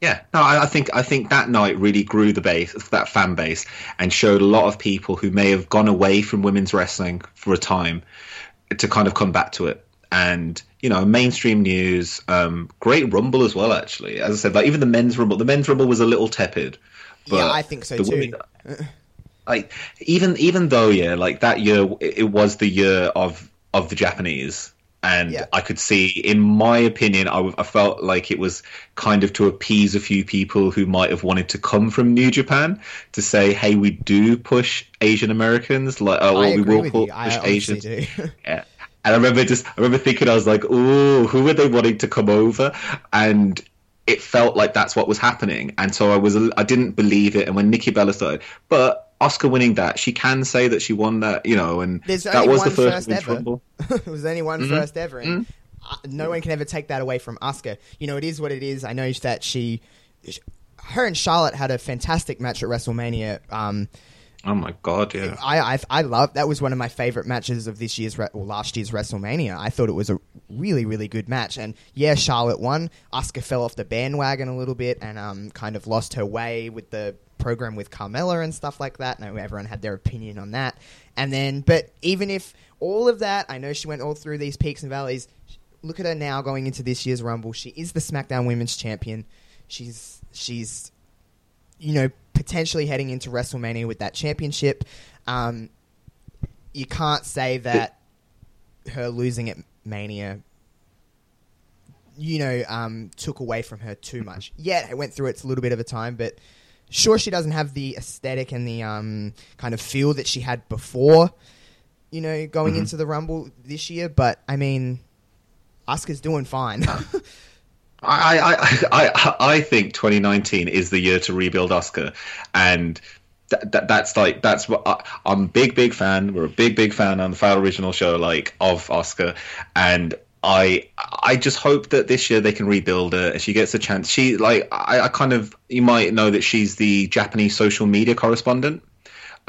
Speaker 2: Yeah, no, I, I think I think that night really grew the base, that fan base, and showed a lot of people who may have gone away from women's wrestling for a time to kind of come back to it. And you know, mainstream news, um, great rumble as well. Actually, as I said, like even the men's rumble, the men's rumble was a little tepid.
Speaker 1: Yeah, I think so too.
Speaker 2: women- like even even though yeah, like that year it, it was the year of of the Japanese, and
Speaker 1: Yeah.
Speaker 2: I could see, in my opinion, I felt like it was kind of to appease a few people who might have wanted to come from New Japan to say, hey, we do push Asian Americans, like or
Speaker 1: I
Speaker 2: we will push Asians. Yeah. And I remember just, I remember thinking, I was like, "Ooh, who were they wanting to come over?" And it felt like that's what was happening, and so I was, I didn't believe it. And when Nikki Bella started, but Asuka winning that, she can say that she won that, you know, and
Speaker 1: There's
Speaker 2: that
Speaker 1: only
Speaker 2: was the first,
Speaker 1: first ever. It was only one
Speaker 2: Mhm.
Speaker 1: first ever, and uh, no one can ever take that away from Asuka. You know, it is what it is. I know that she, her and Charlotte had a fantastic match at WrestleMania. Um,
Speaker 2: Oh my god, yeah.
Speaker 1: I, I I love that was one of my favorite matches of this year's or last year's WrestleMania. I thought it was a really really good match, and yeah, Charlotte won. Asuka fell off the bandwagon a little bit and um kind of lost her way with the program with Carmella and stuff like that. Now everyone had their opinion on that, and then but even if all of that, I know she went all through these peaks and valleys. Look at her now going into this year's Rumble. She is the SmackDown Women's Champion. She's she's you know, potentially heading into WrestleMania with that championship. Um, you can't say that her losing at Mania, you know, um, took away from her too much. Yeah, it went through its a little bit of a time, but sure, she doesn't have the aesthetic and the um, kind of feel that she had before, you know, going
Speaker 2: Mhm.
Speaker 1: into the Rumble this year. But I mean, Asuka's doing fine.
Speaker 2: I, I, I, I, think 2019 is the year to rebuild Asuka, and th- th- that's like that's what I, I'm big big fan. We're a big big fan on the Fowl Original show, like of Asuka, and I I just hope that this year they can rebuild her. and she gets a chance, she like I, I kind of you might know that she's the Japanese social media correspondent.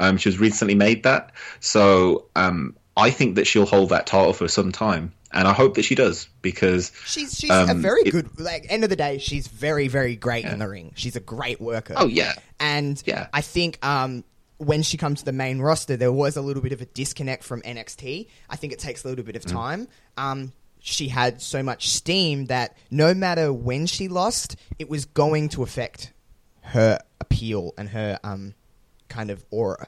Speaker 2: Um, she was recently made that, so um, I think that she'll hold that title for some time, and I hope that she does because
Speaker 1: She's she's a
Speaker 2: Um,
Speaker 1: very
Speaker 2: it-
Speaker 1: good. Like end of the day, she's very very great in the ring. She's a great worker.
Speaker 2: oh yeah,
Speaker 1: and
Speaker 2: Yeah.
Speaker 1: I think um, when she comes to the main roster, there was a little bit of a disconnect from NXT. I think it takes a little bit of
Speaker 2: Mm.
Speaker 1: time. Um, she had so much steam that no matter when she lost, it was going to affect her appeal and her um, kind of aura.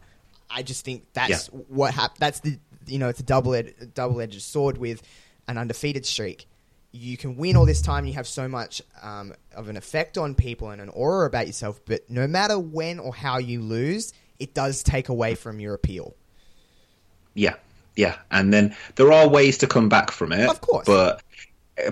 Speaker 1: I just think that's
Speaker 2: Yeah.
Speaker 1: what hap- That's the you know it's a double ed- double edged sword with an undefeated streak. You can win all this time. You have so much um, of an effect on people and an aura about yourself. But no matter when or how you lose, it does take away from your appeal.
Speaker 2: Yeah, yeah, and then there are ways to come back from it,
Speaker 1: Of course.
Speaker 2: but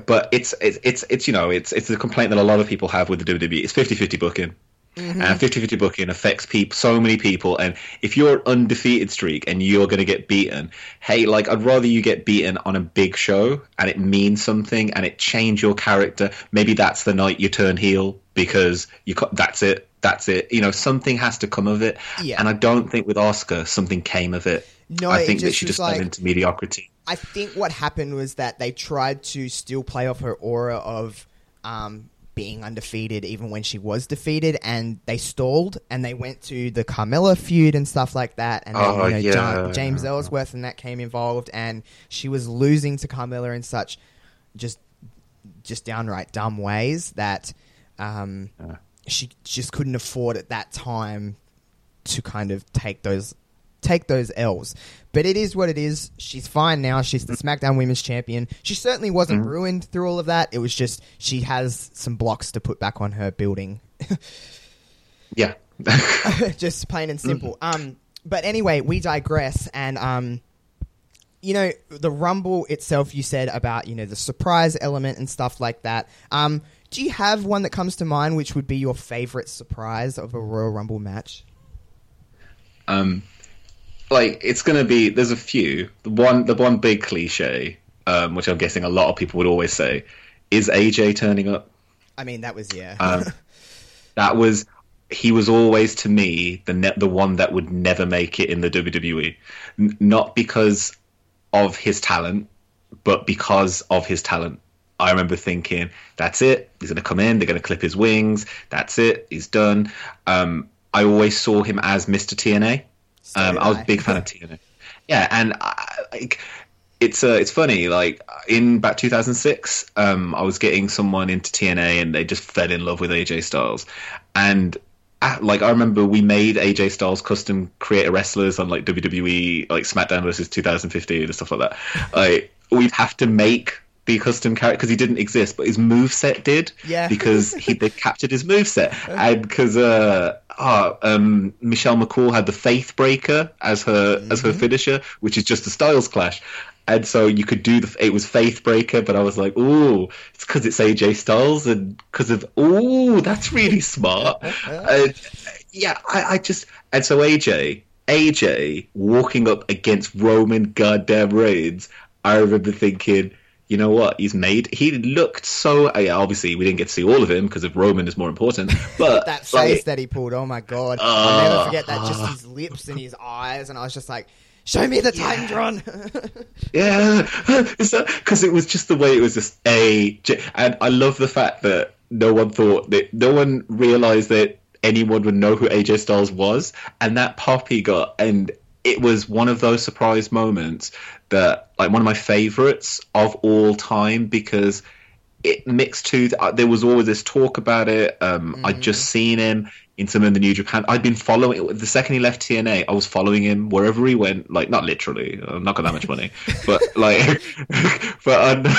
Speaker 2: but it's it's it's, it's you know it's it's a complaint that a lot of people have with the WWE. It's 50-50 booking.
Speaker 1: Mm-hmm.
Speaker 2: And 50-50 booking affects people, so many people. And if you're an undefeated streak and you're going to get beaten, hey, like I'd rather you get beaten on a big show and it means something and it change your character. Maybe that's the night you turn heel because you that's it, that's it. You know, something has to come of it.
Speaker 1: Yeah.
Speaker 2: And I don't think with Asuka something came of it.
Speaker 1: No,
Speaker 2: I think that she just
Speaker 1: like-
Speaker 2: fell into mediocrity.
Speaker 1: I think what happened was that they tried to still play off her aura of um, being undefeated even when she was defeated, and they stalled and they went to the Carmella feud and stuff like that. And then,
Speaker 2: Oh,
Speaker 1: you know,
Speaker 2: yeah.
Speaker 1: Ja- James Ellsworth and that came involved, and she was losing to Carmella in such just just downright dumb ways that um, she just couldn't afford at that time to kind of take those take those L's. But it is what it is. She's fine now. She's the SmackDown Women's Champion. She certainly wasn't ruined through all of that. It was just she has some blocks to put back on her building.
Speaker 2: Yeah.
Speaker 1: just plain and simple. Um, but anyway, we digress, and um, you know, the Rumble itself. You said about you know the surprise element and stuff like that. Um, do you have one that comes to mind, which would be your favorite surprise of a Royal Rumble match?
Speaker 2: um, like it's gonna be. There's a few. The one, the one big cliche, um, which I'm guessing a lot of people would always say, is AJ turning up.
Speaker 1: I mean, that was yeah.
Speaker 2: Um, that was he was always to me the ne- the one that would never make it in the WWE, N- not because of his talent, but because of his talent. I remember thinking, "That's it. He's going to come in. They're going to clip his wings. That's it. He's done." Um, I always saw him as Mr. TNA.
Speaker 1: So
Speaker 2: Um, I was a big fan of TNA. Yeah, and I, like it's uh, it's funny. Like in about 2006, um, I was getting someone into TNA, and they just fell in love with AJ Styles. And uh, like I remember, we made AJ Styles custom creator wrestlers on like WWE, like SmackDown versus 2015 and stuff like that. Like we'd have to make the custom character because he didn't exist, but his move set did.
Speaker 1: Yeah.
Speaker 2: Because he they captured his moveset, and because uh, oh, um, Michelle McCool had the Faith Breaker as her as her finisher, which is just a Styles Clash. And so you could do the it was Faith Breaker, but I was like, oh, it's because it's AJ Styles and because of oh, that's really smart. and, yeah, I, I just and so AJ AJ walking up against Roman goddamn Reigns, I remember thinking, you know what? He's made. He looked so. uh, obviously, we didn't get to see all of him because of Roman is more important. But
Speaker 1: that face
Speaker 2: like,
Speaker 1: that he pulled, oh my god! I'll never
Speaker 2: Uh,
Speaker 1: forget that. Just his lips and his eyes, and I was just like, "Show me the Titantron."
Speaker 2: yeah, is that because it was just the way it was just AJ, and I love the fact that no one thought that no one realized that anyone would know who AJ Styles was, and that pop he got, and it was one of those surprise moments that like one of my favorites of all time because it mixed two. uh, There was always this talk about it. Um, I'd just seen him in some of the New Japan. I'd been following the second he left TNA. I was following him wherever he went. Like not literally, I'm not got that much money, but like, but um,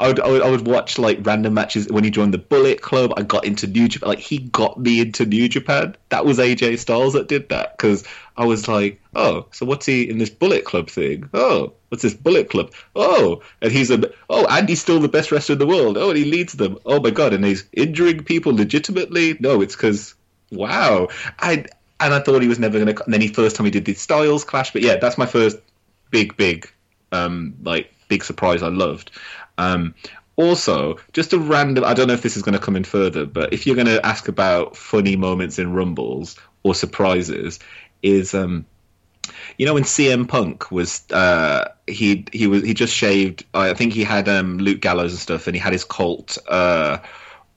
Speaker 2: I would, I would I would watch like random matches when he joined the Bullet Club. I got into New Japan. Like he got me into New Japan. That was AJ Styles that did that because I was like, oh, so what's he in this Bullet Club thing? Oh, what's this Bullet Club? Oh, and he's a oh, and he's still the best wrestler in the world. Oh, and he leads them. Oh my god, and he's injuring people legitimately. No, it's because wow, I and I thought he was never gonna. And then he first time he did the Styles Clash, but yeah, that's my first big, big, um, like big surprise. I loved. Um, also, just a random. I don't know if this is going to come in further, but if you're going to ask about funny moments in rumbles or surprises, is um, you know when CM Punk was uh, he he was he just shaved. I think he had um, Luke Gallows and stuff, and he had his cult, uh,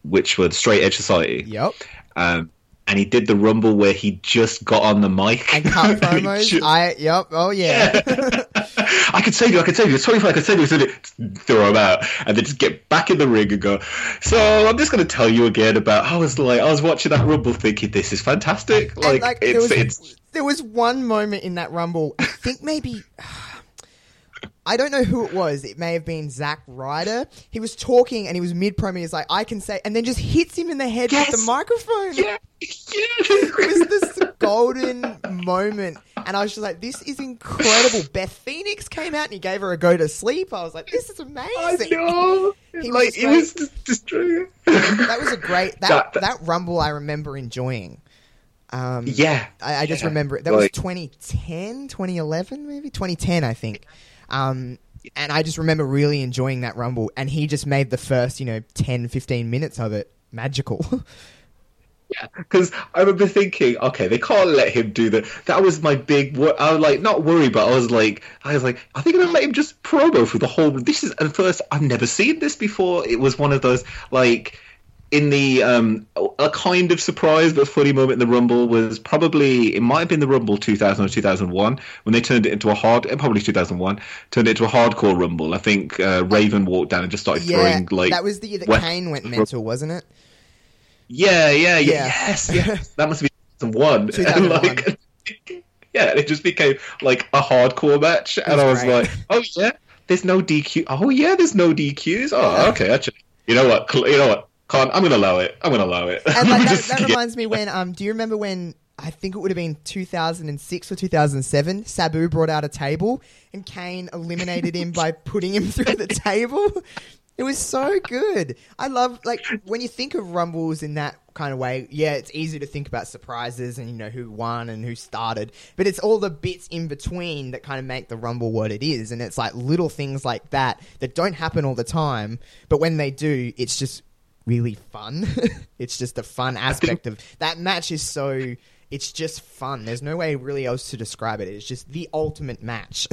Speaker 2: which was Straight Edge Society.
Speaker 1: yep.
Speaker 2: Um, and he did the rumble where he just got on the mic
Speaker 1: And cut promos.
Speaker 2: just-
Speaker 1: I yep. Oh yeah.
Speaker 2: I could save you, I could save you, it's 25, I could save you, so throw him out, and then just get back in the ring and go, so I'm just going to tell you again about, I was like, I was watching that Rumble thinking, this is fantastic. Like, like it's,
Speaker 1: there was,
Speaker 2: it's...
Speaker 1: There was one moment in that Rumble, I think maybe... I don't know who it was. It may have been Zack Ryder. He was talking and he was mid promo. He's like, "I can say," and then just hits him in the head
Speaker 2: yes.
Speaker 1: with the microphone.
Speaker 2: Yeah,
Speaker 1: it was this golden moment, and I was just like, "This is incredible." Beth Phoenix came out and he gave her a go to sleep. I was like, "This is amazing."
Speaker 2: I know. He like was it was just destroying.
Speaker 1: that was a great that, that, that rumble. I remember enjoying. Um,
Speaker 2: yeah,
Speaker 1: I, I just
Speaker 2: yeah.
Speaker 1: remember it. That like, was 2010, 2011, maybe 2010, I think. Um, and I just remember really enjoying that Rumble, and he just made the first, you know, 10, 15 minutes of it magical.
Speaker 2: yeah, because I remember thinking, okay, they can't let him do that. That was my big. Wor- I was like, not worry, but I was like, I was like, are they going to let him just promo for the whole? This is at first I've never seen this before. It was one of those like in the um, a kind of surprise but funny moment in the Rumble was probably it might have been the Rumble 2000 or 2001 when they turned it into a hard probably 2001 turned it into a hardcore Rumble. I think uh, Raven walked down and just started
Speaker 1: yeah,
Speaker 2: throwing like
Speaker 1: that was the year that West- Kane went mental, wasn't it?
Speaker 2: Yeah, yeah, yeah, yeah. yes, yes. that must be 2001.
Speaker 1: 2001.
Speaker 2: like, yeah, it just became like a hardcore match, and I was great. like, oh yeah, there's no DQ. Oh yeah, there's no DQs. Oh okay, actually, you know what? You know what? I'm gonna allow it. I'm gonna allow it.
Speaker 1: And like, that, that reminds me when um, do you remember when I think it would have been 2006 or 2007. Sabu brought out a table and Kane eliminated him by putting him through the table. It was so good. I love like when you think of rumbles in that kind of way. Yeah, it's easy to think about surprises and you know who won and who started, but it's all the bits in between that kind of make the rumble what it is. And it's like little things like that that don't happen all the time, but when they do, it's just really fun. it's just a fun aspect of that match is so it's just fun. There's no way really else to describe it. It's just the ultimate match.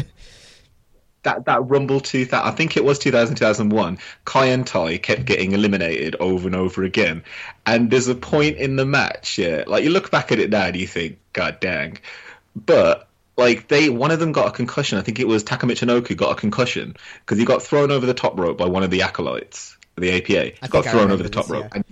Speaker 2: that that Rumble 2000, I think it was 2000, 2001, Kaientai kept getting eliminated over and over again. And there's a point in the match, yeah, like you look back at it now and you think, God dang. But like they, one of them got a concussion. I think it was Taka Michinoku got a concussion because he got thrown over the top rope by one of the acolytes the APA. got thrown over the top rope. Yeah. And,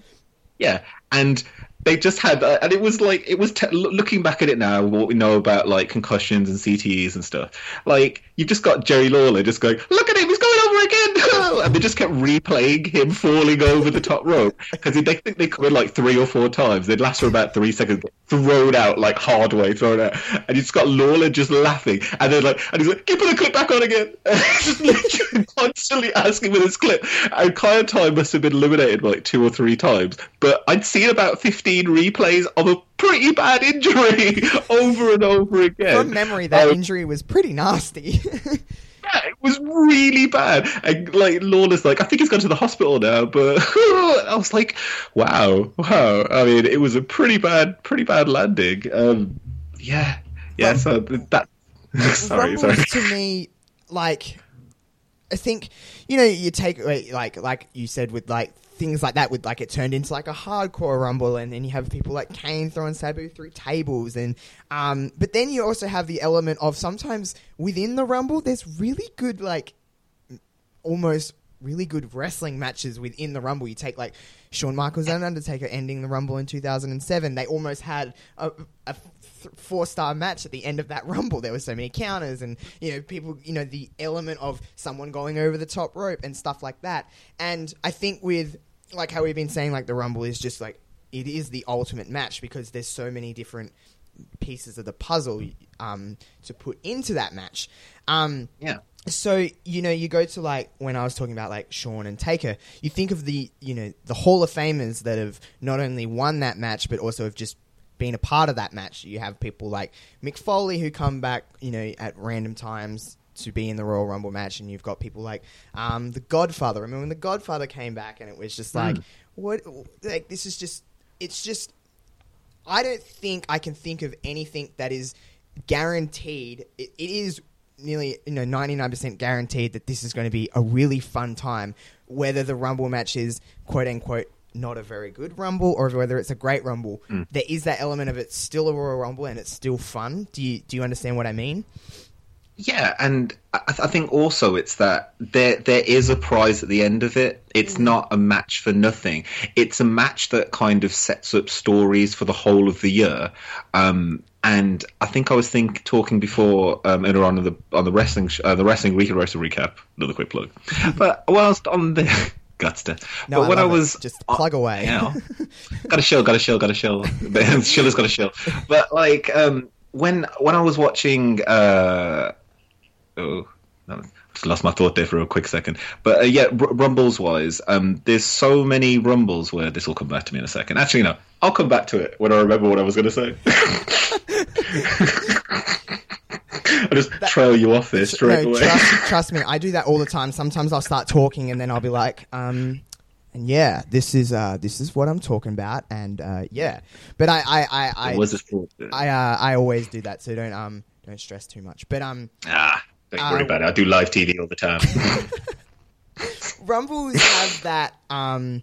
Speaker 2: yeah, and they just had, uh, and it was like it was looking back at it now, what we know about like concussions and CTEs and stuff. Like you've just got Jerry Lawler just going, look at him, he's going over again, and they just kept replaying him falling over the top rope because they think they covered like three or four times. They'd last for about three seconds, thrown out like hard way, thrown out, and you just got Lawler just laughing, and then like, and he's like, keep put the clip back on again, just literally constantly asking for this clip. And Kaientai must have been eliminated like two or three times, but I'd seen about fifteen replays of a pretty bad injury over and over again.
Speaker 1: From memory, that um, injury was pretty nasty.
Speaker 2: Yeah, it was really bad. And like Lawler's like, I think he's gone to the hospital now, but I was like, wow, wow. I mean, it was a pretty bad, pretty bad landing. Um, yeah, yeah. so that. sorry, sorry.
Speaker 1: To me, like, I think you know, you take like like you said with like things like that with like it turned into like a hardcore rumble and then you have people like Kane throwing Sabu through tables and um but then you also have the element of sometimes within the rumble there's really good like almost really good wrestling matches within the rumble you take like Shawn Michaels and Undertaker ending the rumble in 2007 they almost had a, a four star match at the end of that rumble. There were so many counters and you know people you know the element of someone going over the top rope and stuff like that. And I think with like how we've been saying, like the Rumble is just like it is the ultimate match because there's so many different pieces of the puzzle um, to put into that match. Um,
Speaker 2: yeah.
Speaker 1: So you know, you go to like when I was talking about like Shawn and Taker, you think of the you know the Hall of Famers that have not only won that match but also have just been a part of that match. You have people like Mick Foley who come back, you know, at random times to be in the Royal Rumble match, and you've got people like um, the Godfather. I mean, when the Godfather came back, and it was just like, mm. what? Like this is just, it's just. I don't think I can think of anything that is guaranteed. it, it is nearly you know 99% guaranteed that this is going to be a really fun time whether the rumble match is quote unquote not a very good rumble or whether it's a great rumble mm. there is that element of it's still a royal rumble and it's still fun do you do you understand what i mean
Speaker 2: Yeah, and I, I think also it's that there there is a prize at the end of it. It's not a match for nothing. It's a match that kind of sets up stories for the whole of the year. Um, and I think I was think talking before um, earlier on the on the wrestling sh- uh, the wrestling week wrestling recap. Another quick plug, but whilst on the guts to.
Speaker 1: No,
Speaker 2: but
Speaker 1: I
Speaker 2: when I
Speaker 1: love it.
Speaker 2: was
Speaker 1: just plug away.
Speaker 2: you know, got a shill, got a shill, got a shill. Shiller's got a shill. But like um, when when I was watching, uh, oh, no, just lost my thought there for a quick second. But uh, yeah, r- rumbles wise, um, there's so many rumbles where this will come back to me in a second. Actually, no, I'll come back to it when I remember what I was going to say. I just trail you off there straight
Speaker 1: no,
Speaker 2: away.
Speaker 1: trust, trust me, I do that all the time. Sometimes I'll start talking and then I'll be like, um, and yeah, this is uh, this is what I'm talking about, and uh, yeah. But I I I I,
Speaker 2: a.
Speaker 1: I, uh, I always do that, so don't um don't stress too much. But um,
Speaker 2: ah, don't worry
Speaker 1: Uh,
Speaker 2: about it. I do live TV all the time.
Speaker 1: Rumbles have that um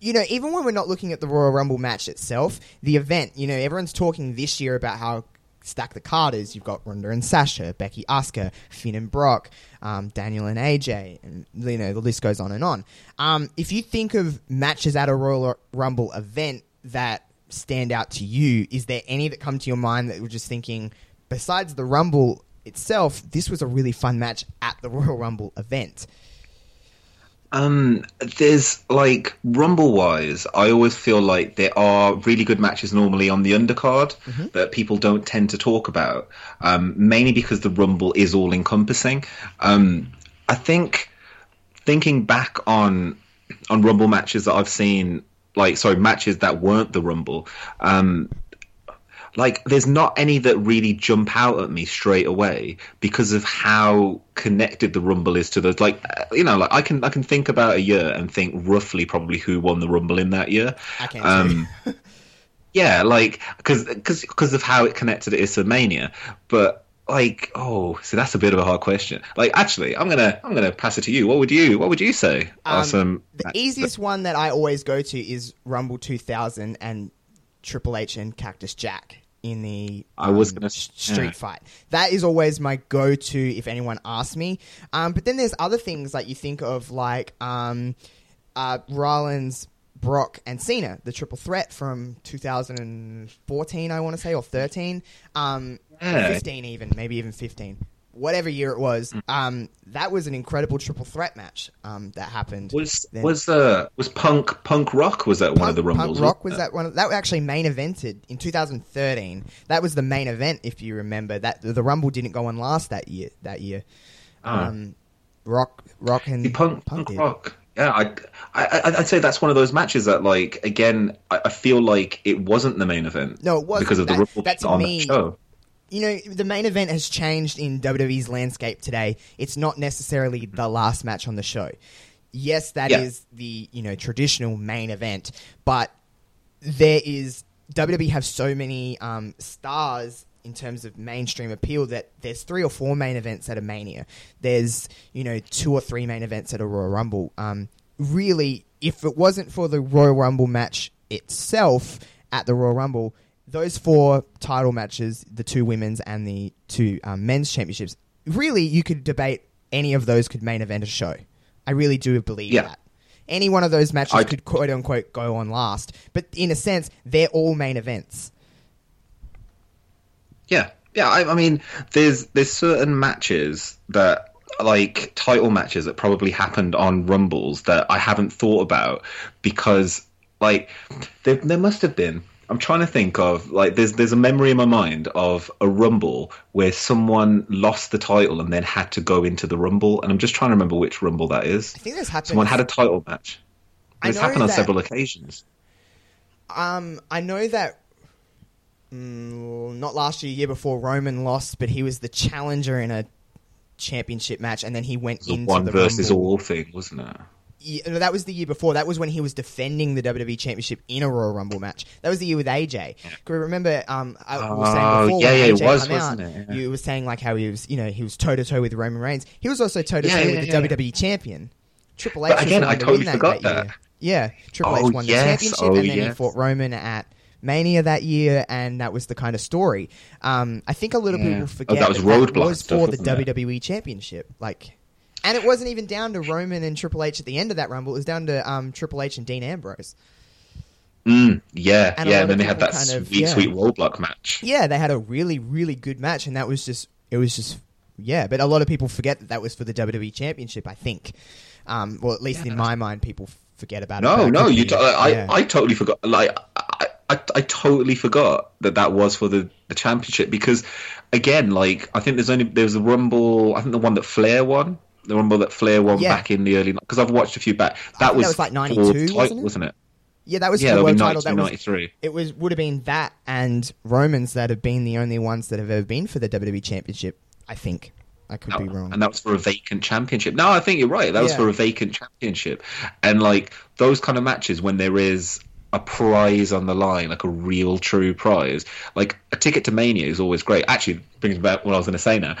Speaker 1: you know, even when we're not looking at the Royal Rumble match itself, the event, you know, everyone's talking this year about how stacked the card is. You've got Ronda and Sasha, Becky Asuka, Finn and Brock, um, Daniel and AJ, and you know the list goes on and on. Um, if you think of matches at a Royal Rumble event that stand out to you, is there any that come to your mind that you're just thinking, besides the Rumble itself, this was a really fun match at the Royal Rumble event?
Speaker 2: Um, there's like Rumble wise, I always feel like there are really good matches normally on the undercard that people don't tend to talk about. Um, mainly because the Rumble is all encompassing. Um, I think thinking back on on Rumble matches that I've seen, like sorry, matches that weren't the Rumble. Like there's not any that really jump out at me straight away because of how connected the rumble is to those like uh, you know like i can i can think about a year and think roughly probably who won the rumble in that year.
Speaker 1: I can
Speaker 2: um yeah like because because of how it connected it is to mania but like oh so that's a bit of a hard question. Like actually i'm gonna i'm gonna pass it to you. What would you what would you say?
Speaker 1: Um,
Speaker 2: some
Speaker 1: The easiest one that I always go to is Rumble 2000 and Triple H and Cactus Jack in the
Speaker 2: I was
Speaker 1: um,
Speaker 2: gonna-
Speaker 1: street
Speaker 2: yeah.
Speaker 1: fight. That is always my go-to if anyone asks me. Um, but then there's other things like you think of like um, uh, Rollins, Brock, and Cena, the triple threat from 2014, I want to say, or 13, um,
Speaker 2: Yeah.
Speaker 1: 15 even, maybe even 15. Whatever year it was, um, that was an incredible triple threat match um, that happened.
Speaker 2: was
Speaker 1: then.
Speaker 2: was uh was punk punk rock was that one of the
Speaker 1: Punk-
Speaker 2: rumbles
Speaker 1: Punk Rock
Speaker 2: wasn't
Speaker 1: was
Speaker 2: it?
Speaker 1: that one? of- That actually main evented in 2013. That was the main event, if you remember. That the Rumble didn't go on last that year. That year,
Speaker 2: Ah.
Speaker 1: um, Rock, Rock, and
Speaker 2: The punk, punk
Speaker 1: did.
Speaker 2: rock. Yeah, I, I, I- I'd say that's one of those matches that, like, again, I, I feel like it wasn't the main event.
Speaker 1: No, it wasn't.
Speaker 2: because of the
Speaker 1: That-
Speaker 2: ripple
Speaker 1: that to
Speaker 2: on
Speaker 1: me-
Speaker 2: the show.
Speaker 1: You know, the main event has changed in WWE's landscape today. It's not necessarily the last match on the show. Yes, that is
Speaker 2: Yeah.
Speaker 1: the you know traditional main event, but there is WWE have so many um, stars in terms of mainstream appeal that there's three or four main events at a Mania. There's you know two or three main events at a Royal Rumble. Um, really, if it wasn't for the Royal Rumble match itself at the Royal Rumble, those four title matches, the two women's and the two um, men's championships, really you could debate any of those could main event a show. I really do believe
Speaker 2: Yeah.
Speaker 1: that. Any one of those matches
Speaker 2: I-
Speaker 1: could quote unquote go on last, but in a sense, they're all main events.
Speaker 2: Yeah, yeah. I, I mean, there's there's certain matches that like title matches that probably happened on Rumbles that I haven't thought about because like there there must have been. I'm trying to think of like there's there's a memory in my mind of a Rumble where someone lost the title and then had to go into the Rumble, and I'm just trying to remember which Rumble that is.
Speaker 1: I think this happened.
Speaker 2: Someone had a title match. It's happened on
Speaker 1: that-
Speaker 2: several occasions.
Speaker 1: Um, I know that. Mm, not last year, year before Roman lost, but he was the challenger in a championship match, and then he went into
Speaker 2: The
Speaker 1: into
Speaker 2: one
Speaker 1: the
Speaker 2: versus
Speaker 1: Rumble.
Speaker 2: all thing, wasn't it?
Speaker 1: Yeah, no, that was the year before. That was when he was defending the WWE Championship in a Royal Rumble match. That was the year with AJ. Can we remember? Um, I was saying
Speaker 2: Oh,
Speaker 1: before
Speaker 2: yeah, yeah, it
Speaker 1: AJ
Speaker 2: was, wasn't
Speaker 1: out,
Speaker 2: it? Yeah.
Speaker 1: you were saying like how he was, you know, he was toe to toe with Roman Reigns. He was also toe to toe with the. WWE Champion. Triple H.
Speaker 2: But again, I totally
Speaker 1: that,
Speaker 2: forgot
Speaker 1: that.
Speaker 2: that.
Speaker 1: Yeah, Triple
Speaker 2: Oh,
Speaker 1: H won the
Speaker 2: yes,
Speaker 1: championship,
Speaker 2: oh,
Speaker 1: and then he fought Roman at Mania that year, and that was the kind of story. Um, I think a lot of
Speaker 2: Yeah.
Speaker 1: people
Speaker 2: Oh,
Speaker 1: forget
Speaker 2: that was Roadblock
Speaker 1: was for the
Speaker 2: it?
Speaker 1: WWE Championship. Like, and it wasn't even down to Roman and Triple H at the end of that Rumble. It was down to um, Triple H and Dean Ambrose.
Speaker 2: Mm, yeah,
Speaker 1: And
Speaker 2: yeah. And then
Speaker 1: of
Speaker 2: they had that
Speaker 1: kind of-
Speaker 2: sweet,
Speaker 1: yeah.
Speaker 2: sweet roadblock match.
Speaker 1: Yeah, they had a really, really good match, and that was just it was just yeah. But a lot of people forget that that was for the WWE Championship. I think, um, well, at least in my mind, people forget about it.
Speaker 2: No,
Speaker 1: it
Speaker 2: no,
Speaker 1: could
Speaker 2: you.
Speaker 1: be-
Speaker 2: To- I. I totally forgot. Like, I, I, I totally forgot that that was for the, the championship because, again, like I think there's only there's a rumble. I think the one that Flair won, the rumble that Flair won
Speaker 1: Yeah.
Speaker 2: back in the early because I've watched a few back. That was
Speaker 1: that was like
Speaker 2: for
Speaker 1: 92, wasn't it?
Speaker 2: wasn't it?
Speaker 1: yeah, that was
Speaker 2: Yeah,
Speaker 1: the world title.
Speaker 2: 92,
Speaker 1: That was
Speaker 2: 93.
Speaker 1: it was would have been that and Romans that have been the only ones that have ever been for the WWE Championship. I think I could be wrong.
Speaker 2: And that was for a vacant championship. No, I think you're right. That was for a vacant championship. And like those kind of matches when there is a prize on the line, like a real true prize, like a ticket to Mania is always great. Actually, brings me back what I was going to say now.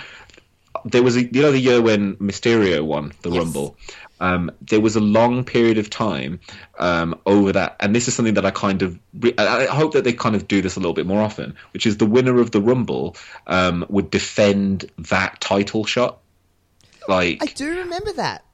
Speaker 2: There was a, you know the year when Mysterio won the
Speaker 1: Yes.
Speaker 2: Rumble. Um, there was a long period of time um, over that, and this is something that I kind of re- I I hope that they kind of do this a little bit more often, which is the winner of the Rumble um, would defend that title shot. Like
Speaker 1: I do remember that.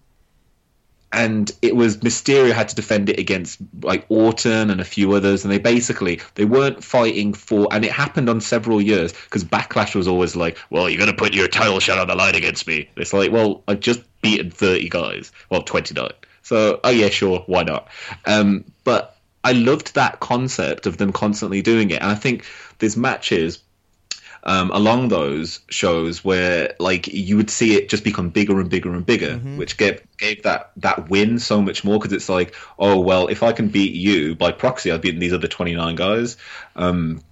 Speaker 2: And it was Mysterio had to defend it against like Orton and a few others, and they basically they weren't fighting for, and it happened on several years because Backlash was always like, well, you're gonna put your title shot on the line against me. It's like, well, I just beaten thirty guys, well, twenty nine. So, oh yeah, sure, why not? Um, but I loved that concept of them constantly doing it, and I think there's matches um, along those shows where like you would see it just become bigger and bigger and bigger, which gave gave that that win so much more because it's like, oh well, if I can beat you by proxy, I've beaten these other twenty nine guys. Um,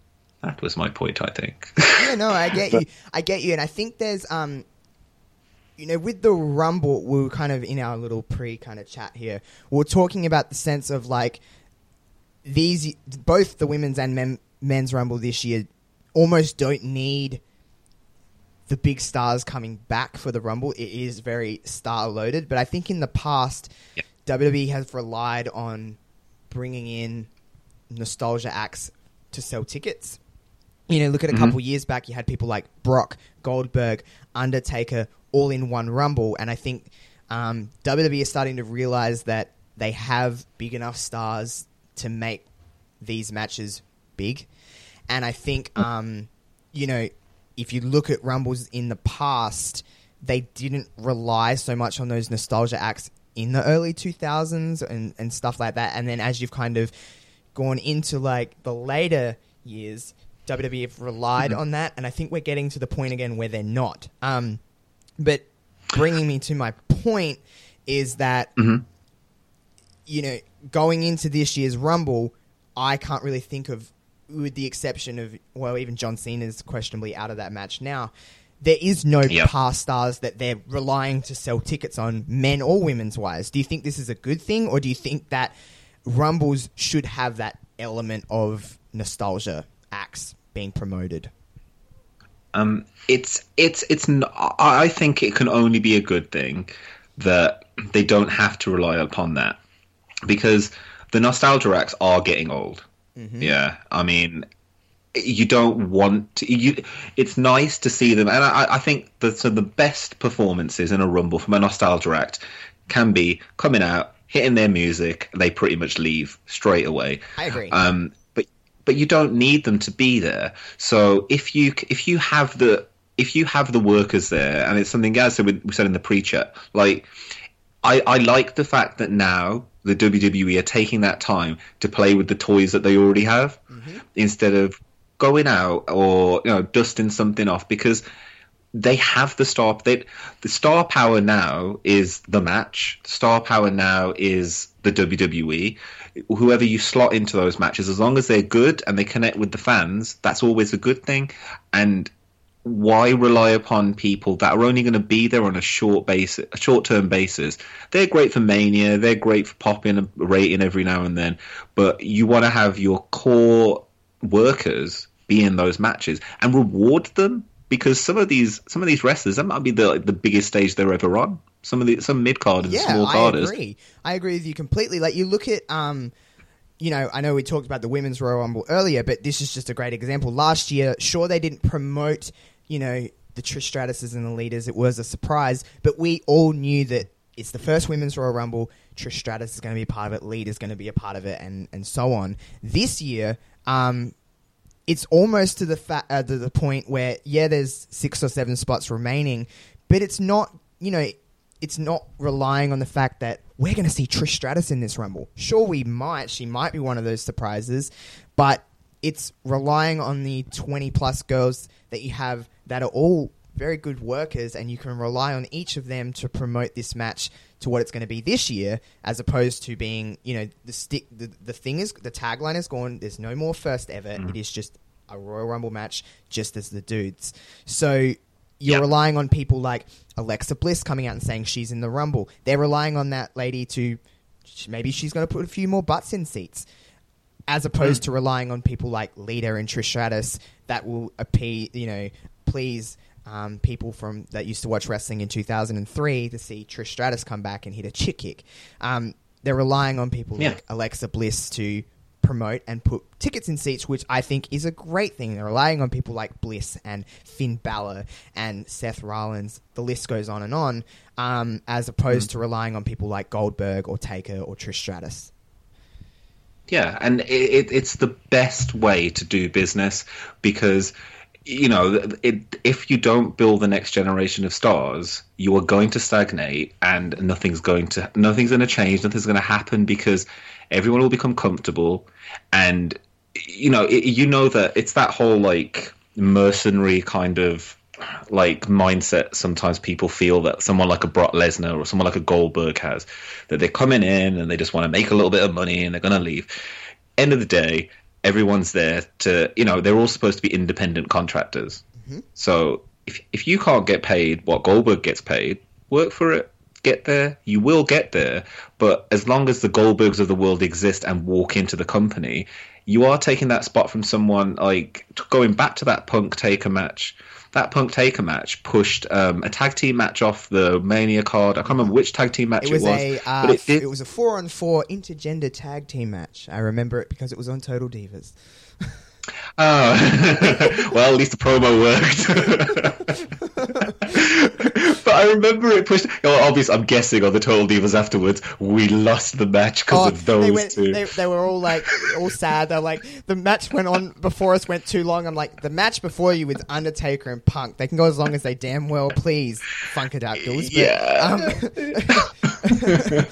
Speaker 2: that was my point, I think.
Speaker 1: yeah, no, I get you. I get you, and I think there's um, you know, with the Rumble, we were kind of in our little pre kind of chat here. We are talking about the sense of like these, both the women's and men, men's Rumble this year, almost don't need the big stars coming back for the Rumble. It is very star loaded, but I think in the past,
Speaker 2: Yeah.
Speaker 1: WWE has relied on bringing in nostalgia acts to sell tickets. You know, look at a couple years back, you had people like Brock, Goldberg, Undertaker, all in one Rumble, and I think um, WWE is starting to realize that they have big enough stars to make these matches big, and I think um, you know if you look at Rumbles in the past, they didn't rely so much on those nostalgia acts in the early 2000s and, and stuff like that. And then as you've kind of gone into like the later years, WWE have relied on that. And I think we're getting to the point again where they're not. Um, but bringing me to my point is that, you know, going into this year's Rumble, I can't really think of, with the exception of, well, even John Cena is questionably out of that match now. There is no
Speaker 2: Yep.
Speaker 1: past stars that they're relying to sell tickets on, men or women's wise. Do you think this is a good thing, or do you think that Rumbles should have that element of nostalgia acts being promoted?
Speaker 2: Um, it's it's it's. n- I I think it can only be a good thing that they don't have to rely upon that because the nostalgia acts are getting old. Yeah, I mean, you don't want to, you. It's nice to see them, and I, I think that so the best performances in a rumble from a nostalgia act can be coming out, hitting their music, and they pretty much leave straight away.
Speaker 1: I agree.
Speaker 2: Um, but but you don't need them to be there. So if you if you have the if you have the workers there, and it's something else that we, we said in the pre-chat, like I, I like the fact that now the WWE are taking that time to play with the toys that they already have mm-hmm. instead of going out or you know dusting something off because they have the star they, the star power now is the match. Star power now is the WWE whoever you slot into those matches as long as they're good and they connect with the fans that's always a good thing. And why rely upon people that are only going to be there on a short basis, a short-term basis? They're great for mania, they're great for popping a rating every now and then, but you want to have your core workers be in those matches and reward them because some of these some of these wrestlers that might be the the biggest stage they're ever on. Some of the some mid card carders,
Speaker 1: yeah,
Speaker 2: small
Speaker 1: I agree. I agree with you completely. Like you look at um, you know, I know we talked about the women's Royal Rumble earlier, but this is just a great example. Last year, sure, they didn't promote, you know, the Trish Stratuses and the Litas. It was a surprise, but we all knew that it's the first women's Royal Rumble. Trish Stratus is going to be a part of it. Lita is going to be a part of it, and and so on. This year, um, it's almost to the fa- uh, to the point where yeah, there's six or seven spots remaining, but it's not you know it's not relying on the fact that we're going to see Trish Stratus in this Rumble. Sure, we might. She might be one of those surprises, but it's relying on the 20 plus girls that you have that are all very good workers, and you can rely on each of them to promote this match to what it's going to be this year, as opposed to being, you know, the stick. The, the thing is, the tagline is gone. There's no more first ever.
Speaker 2: Mm.
Speaker 1: It is just a Royal Rumble match, just as the dudes. So you're
Speaker 2: Yep.
Speaker 1: relying on people like Alexa Bliss coming out and saying she's in the Rumble. They're relying on that lady to maybe she's going to put a few more butts in seats, as opposed to relying on people like Lita and Trish Stratus that will appease, you know, please um, people from that used to watch wrestling in 2003 to see Trish Stratus come back and hit a chick kick. Um, they're relying on people
Speaker 2: Yeah.
Speaker 1: like Alexa Bliss to promote and put tickets in seats, which I think is a great thing. They're relying on people like Bliss and Finn Balor and Seth Rollins. The list goes on and on, um, as opposed to relying on people like Goldberg or Taker or Trish Stratus.
Speaker 2: Yeah, and it, it, it's the best way to do business because you know it, if you don't build the next generation of stars, you are going to stagnate, and nothing's going to nothing's going to change, nothing's going to happen because everyone will become comfortable, and you know it, you know that it's that whole like mercenary kind of like mindset sometimes people feel that someone like a Brock Lesnar or someone like a Goldberg has that they're coming in and they just want to make a little bit of money and they're going to leave. End of the day everyone's there to you know they're all supposed to be independent contractors. Mm-hmm. So if if you can't get paid what Goldberg gets paid work for it. Get there. You will get there. But as long as the Goldbergs of the world exist and walk into the company you are taking that spot from someone like going back to that punk taker match that Punk Taker match pushed um, a tag team match off the Mania card. I can't remember which tag team match
Speaker 1: It
Speaker 2: it
Speaker 1: was,
Speaker 2: was,
Speaker 1: a uh,
Speaker 2: but it did.
Speaker 1: it was a four on four intergender tag team match. I remember it because it was on Total Divas.
Speaker 2: Oh. well, at least the promo worked. but I remember it pushed. Well, obviously, I'm guessing on the Total Divas afterwards, we lost the match because of those
Speaker 1: Oh, they, went,
Speaker 2: two.
Speaker 1: they, they were all like all sad. They're like the match went on before us went too long. I'm like the match before you with Undertaker and Punk. They can go as long as they damn well please, Funkadactyls. But,
Speaker 2: Yeah.
Speaker 1: um,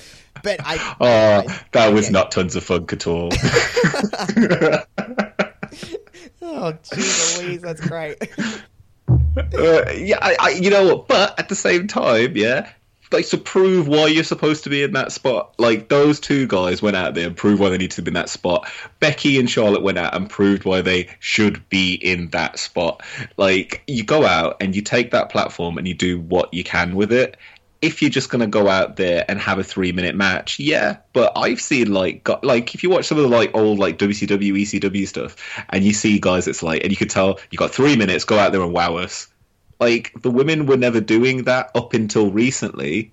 Speaker 1: but I.
Speaker 2: Oh,
Speaker 1: I-
Speaker 2: that was
Speaker 1: okay.
Speaker 2: not tons of funk at all.
Speaker 1: Oh, jeez Louise, that's great.
Speaker 2: Uh, yeah, I, I, you know what? But at the same time, yeah, like to prove why you're supposed to be in that spot. Like those two guys went out there and proved why they need to be in that spot. Becky and Charlotte went out and proved why they should be in that spot. Like you go out and you take that platform and you do what you can with it. If you're just gonna go out there and have a three minute match, yeah. But I've seen like got, like if you watch some of the like old like WCW, ECW stuff, and you see guys, it's like, and you could tell you got three minutes, go out there and wow us like the women were never doing that up until recently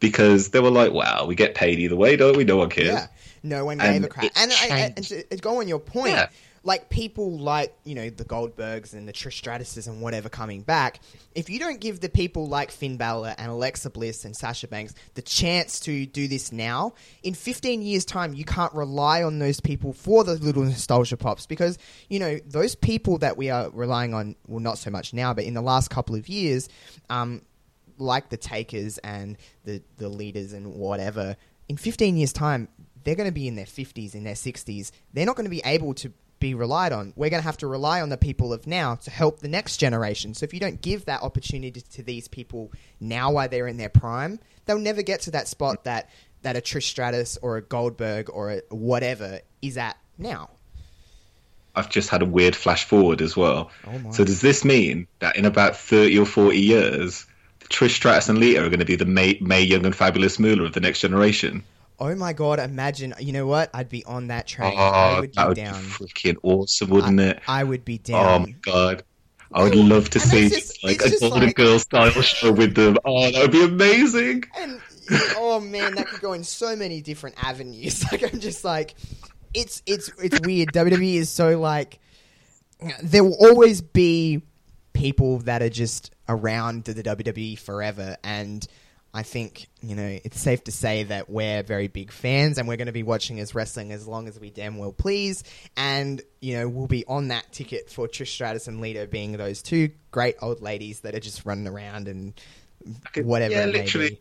Speaker 2: because they were like, "Wow, we get paid either way, don't we? No one cares."
Speaker 1: Yeah, no one
Speaker 2: And
Speaker 1: gave a crap. And, I, I, and to, to go on your point,
Speaker 2: Yeah.
Speaker 1: Like people like you know the Goldbergs and the Trish Stratuses and whatever coming back, if you don't give the people like Finn Balor and Alexa Bliss and Sasha Banks the chance to do this now, in 15 years' time, you can't rely on those people for the little nostalgia pops because you know those people that we are relying on, well, not so much now, but in the last couple of years. Um, like the takers and the the Litas and whatever in 15 years time they're going to be in their 50s in their 60s they're not going to be able to be relied on we're going to have to rely on the people of now to help the next generation so if you don't give that opportunity to these people now while they're in their prime they'll never get to that spot mm. that that a Trish Stratus or a Goldberg or a whatever is at now
Speaker 2: I've just had a weird flash forward as well.
Speaker 1: Oh my.
Speaker 2: So does this mean that in about thirty or forty years, Trish Stratus and Lita are going to be the Mae, Mae Young and Fabulous Moolah of the next generation?
Speaker 1: Oh my god imagine you know what i'd be on that train ah, i
Speaker 2: Oh,
Speaker 1: would
Speaker 2: that
Speaker 1: be
Speaker 2: would
Speaker 1: down
Speaker 2: be freaking awesome, wouldn't it?
Speaker 1: i would be
Speaker 2: oh
Speaker 1: down.
Speaker 2: Oh my god. I would love to
Speaker 1: And
Speaker 2: see
Speaker 1: just-
Speaker 2: like a Golden
Speaker 1: like-
Speaker 2: Girl style show with them. Oh, that would be amazing.
Speaker 1: And oh man, that could go in so many different avenues. Like I'm just like, it's it's it's weird. WWE is so like there will always be people that are just around the WWE forever, and I think you know it's safe to say that we're very big fans, and we're going to be watching as wrestling as long as we damn well please, and you know we'll be on that ticket for Trish Stratus and Lita being those two great old ladies that are just running around and whatever.
Speaker 2: Yeah,
Speaker 1: it may
Speaker 2: literally.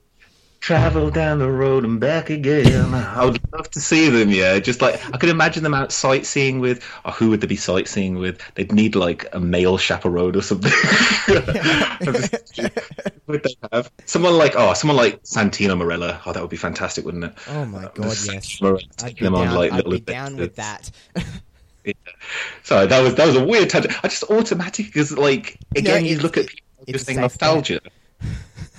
Speaker 1: Be.
Speaker 2: Travel down the road and back again. I would love to see them. Yeah, just like I could imagine them out sightseeing with. Or who would they be sightseeing with? They'd need like a male chaperone or something. would they have someone like oh, someone like Santino Marella? Oh, that would be fantastic, wouldn't it?
Speaker 1: Oh my
Speaker 2: Uh,
Speaker 1: god,
Speaker 2: just
Speaker 1: yes.
Speaker 2: Santino Marella
Speaker 1: I'd
Speaker 2: taking
Speaker 1: be
Speaker 2: them
Speaker 1: down,
Speaker 2: on like
Speaker 1: I'd be down with that.
Speaker 2: Yeah. Sorry, that was that was a weird tangent. I just automatic because like again, you look at people
Speaker 1: it's
Speaker 2: just saying
Speaker 1: safe
Speaker 2: nostalgia.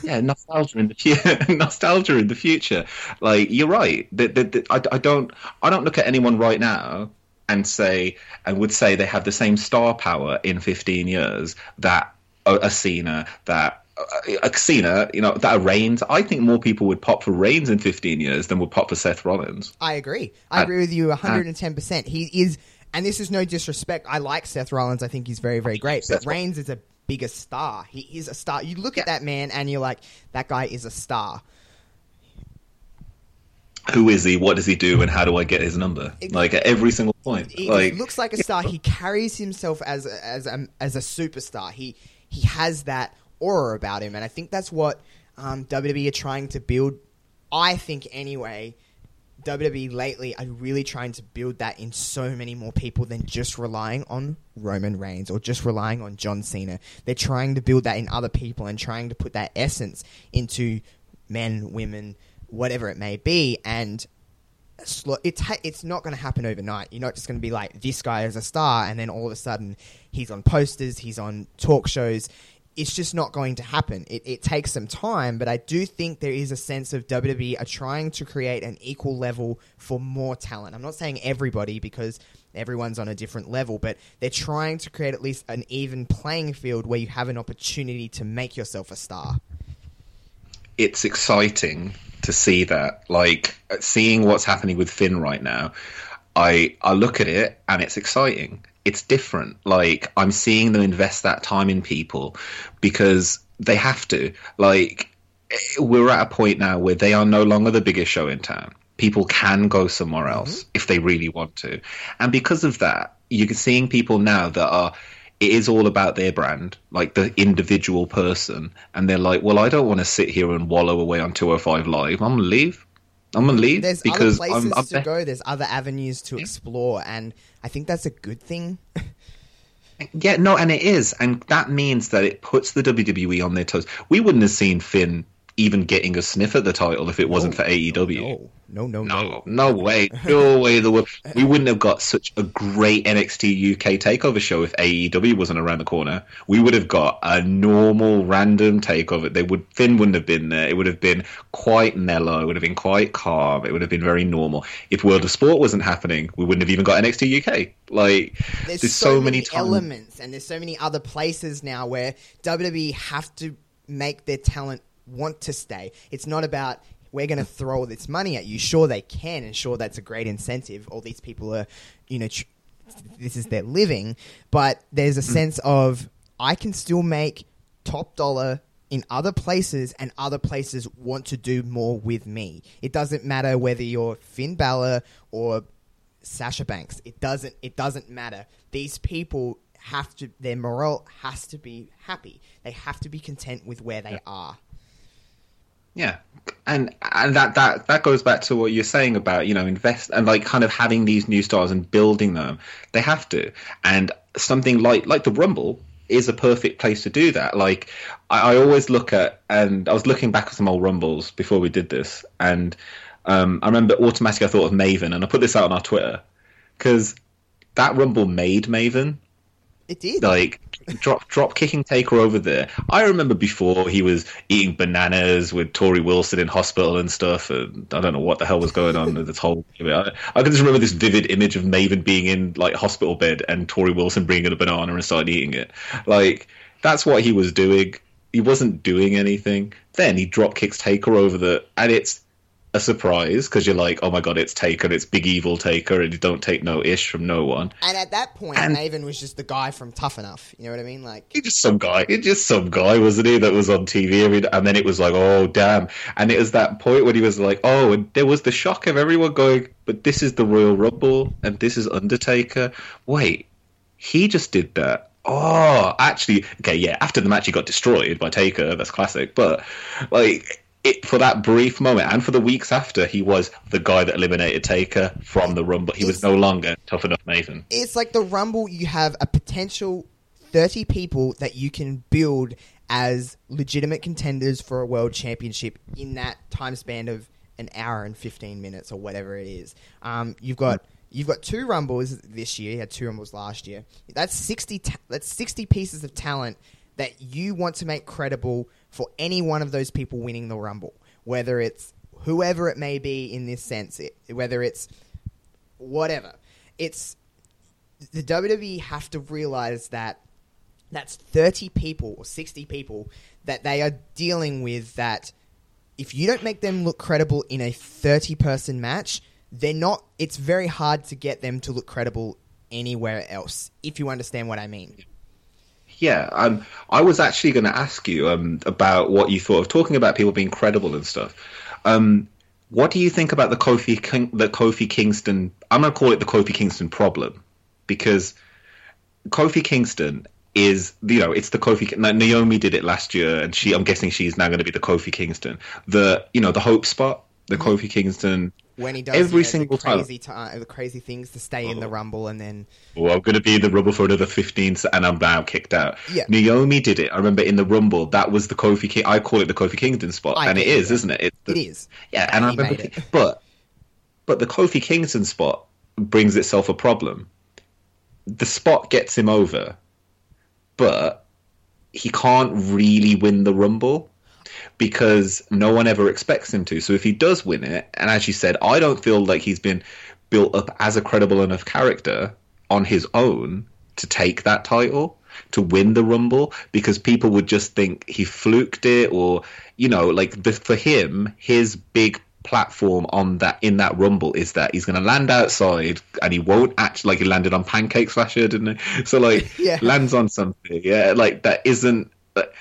Speaker 2: Yeah, nostalgia in the future. nostalgia in the future. Like you're right. The, the, the, I, I don't I don't look at anyone right now and say and would say they have the same star power in 15 years that a, a Cena that. A Cena, you know, that a Reigns. I think more people would pop for Reigns in 15 years than would pop for Seth Rollins.
Speaker 1: I agree. I agree with you 110%. He is, and this is no disrespect. I like Seth Rollins. I think he's very, very great. But Reigns is a bigger star. He is a star. You look at that man and you're like, that guy is a star.
Speaker 2: who is he? What does he do? And how do I get his number? Like at every single point.
Speaker 1: He
Speaker 2: Like
Speaker 1: looks like a star. He carries himself as a, as a, as a superstar. He he has that aura about him, and I think that's what um, WWE are trying to build. I think anyway. WWE lately are really trying to build that in so many more people than just relying on Roman Reigns or just relying on John Cena. They're trying to build that in other people and trying to put that essence into men, women, whatever it may be, and sl- it ta- it's not going to happen overnight. You're not just going to be like this guy is a star, and then all of a sudden he's on posters, he's on talk shows. It's just not going to happen. It, it takes some time, but I do think there is a sense of WWE are trying to create an equal level for more talent. I'm not saying everybody because everyone's on a different level, but they're trying to create at least an even playing field where you have an opportunity to make yourself a star.
Speaker 2: it's exciting to see that. Like seeing what's happening with Finn right now, I I look at it and it's exciting. It's different. Like I'm seeing them invest that time in people because they have to. Like eh, we're at a point now where they are no longer the biggest show in town. People can go somewhere else if they really want to, and because of that, you're seeing people now that are it is all about their brand, like the individual person, and they're like, "Well, I don't want to sit here and wallow away on 205 Live. I'm gonna leave. I'm gonna leave
Speaker 1: There's
Speaker 2: because
Speaker 1: other places
Speaker 2: I'm, I'm
Speaker 1: to go. There's other avenues to explore, and I think that's a good thing.
Speaker 2: Yeah, no, and it is, and that means that it puts the WWE on their toes. We wouldn't have seen Finn even getting a sniff at the title if it wasn't for E AEW.
Speaker 1: No, no, no, no.
Speaker 2: No, no way, no way. The world. We wouldn't have got such a great NXT UK takeover show if AEW wasn't around the corner. We would have got a normal random takeover. They would Finn wouldn't have been there. It would have been quite mellow. It would have been quite calm. It would have been very normal. If World of Sport wasn't happening, we wouldn't have even got NXT UK. Like
Speaker 1: There's,
Speaker 2: there's,
Speaker 1: so,
Speaker 2: so,
Speaker 1: many,
Speaker 2: times.
Speaker 1: elements, and there's so many other places now where WWE have to make their talent want to stay. It's not about we're going to throw all this money at you. Sure, they can, and sure, that's a great incentive. All these people are, you know, tr- this is their living, but there's
Speaker 2: Mm.
Speaker 1: a sense of I can still make top dollar in other places and other places want to do more with me. It doesn't matter whether you're Finn Balor or Sasha Banks. It doesn't it doesn't matter. These people have to their morale has to be happy. They have to be content with where they are.
Speaker 2: Yeah, and and that that that goes back to what you're saying about you know invest and like kind of having these new stars and building them. They have to, and something like like the Rumble is a perfect place to do that. Like I, I always look at, and I was looking back at some old Rumbles before we did this, and um, I remember automatically I thought of Maven, and I put this out on our Twitter because that Rumble made Maven
Speaker 1: It did.
Speaker 2: like drop drop kicking Taker over there. I remember before he was eating bananas with Torrie Wilson in hospital and stuff, and I don't know what the hell was going on with this whole. I, I can just remember this vivid image of Maven being in like hospital bed and Torrie Wilson bringing a banana and starting eating it. Like that's what he was doing. He wasn't doing anything. Then he drop kicks Taker over the, and it's a surprise because you're like, oh my god, it's Taker, it's big evil Taker, and you don't take no ish from no one.
Speaker 1: And at that point,
Speaker 2: And-
Speaker 1: Maven was just the guy from Tough Enough. You know what I mean? Like,
Speaker 2: He's just some guy. He's just some guy, wasn't he? That was on TV, every, and then it was like, oh damn! And it was that point when he was like, oh, and there was the shock of everyone going, but this is the Royal Rumble, and this is Undertaker. Wait, he just did that. Oh, actually, okay, yeah. After the match, he got destroyed by Taker. That's classic. But like. It, for that brief moment and for the weeks after, he was the guy that eliminated Taker from the Rumble. He was no longer tough enough Maven.
Speaker 1: it's like the Rumble. You have a potential thirty people that you can build as legitimate contenders for a world championship in that time span of an hour and fifteen minutes or whatever it is. Um, you've got. You've got two rumbles this year. You had two rumbles last year. That's sixty. Ta- that's sixty pieces of talent that you want to make credible for any one of those people winning the rumble, whether it's whoever it may be in this sense, it, whether it's whatever. It's the WWE have to realize that that's 30 people or 60 people that they are dealing with that if you don't make them look credible in a 30 person match, they're not it's very hard to get them to look credible anywhere else if you understand what I mean.
Speaker 2: Yeah, um, I was actually going to ask you um, about what you thought of talking about people being credible and stuff. Um, what do you think about the Kofi King, the Kofi Kingston? I'm going to call it the Kofi Kingston problem because Kofi Kingston is you know it's the Kofi Naomi did it last year and she I'm guessing she's now going to be the Kofi Kingston the you know the hope spot the Kofi Kingston
Speaker 1: When he does
Speaker 2: Every
Speaker 1: you know,
Speaker 2: single
Speaker 1: the
Speaker 2: time.
Speaker 1: crazy ti- the crazy things to stay in the oh. rumble and then
Speaker 2: well, I'm going to be in the Rumble for another 15 s- and I'm now kicked out.
Speaker 1: Yeah.
Speaker 2: Naomi did it. I remember in the Rumble, that was the Kofi King. I call it the Kofi Kingston spot.
Speaker 1: I
Speaker 2: and it
Speaker 1: get it,
Speaker 2: is,
Speaker 1: yeah.
Speaker 2: isn't it? It's the-
Speaker 1: it is.
Speaker 2: Yeah, and I remember,
Speaker 1: it.
Speaker 2: but but the Kofi Kingston spot brings itself a problem. The spot gets him over, but he can't really win the Rumble because no one ever expects him to. So if he does win it, and as you said, I don't feel like he's been built up as a credible enough character on his own to take that title to win the rumble because people would just think he fluked it or you know like the, for him his big platform on that in that rumble is that he's going to land outside and he won't actually like he landed on pancakes last year didn't he so like
Speaker 1: Yeah.
Speaker 2: lands on something yeah like that isn't like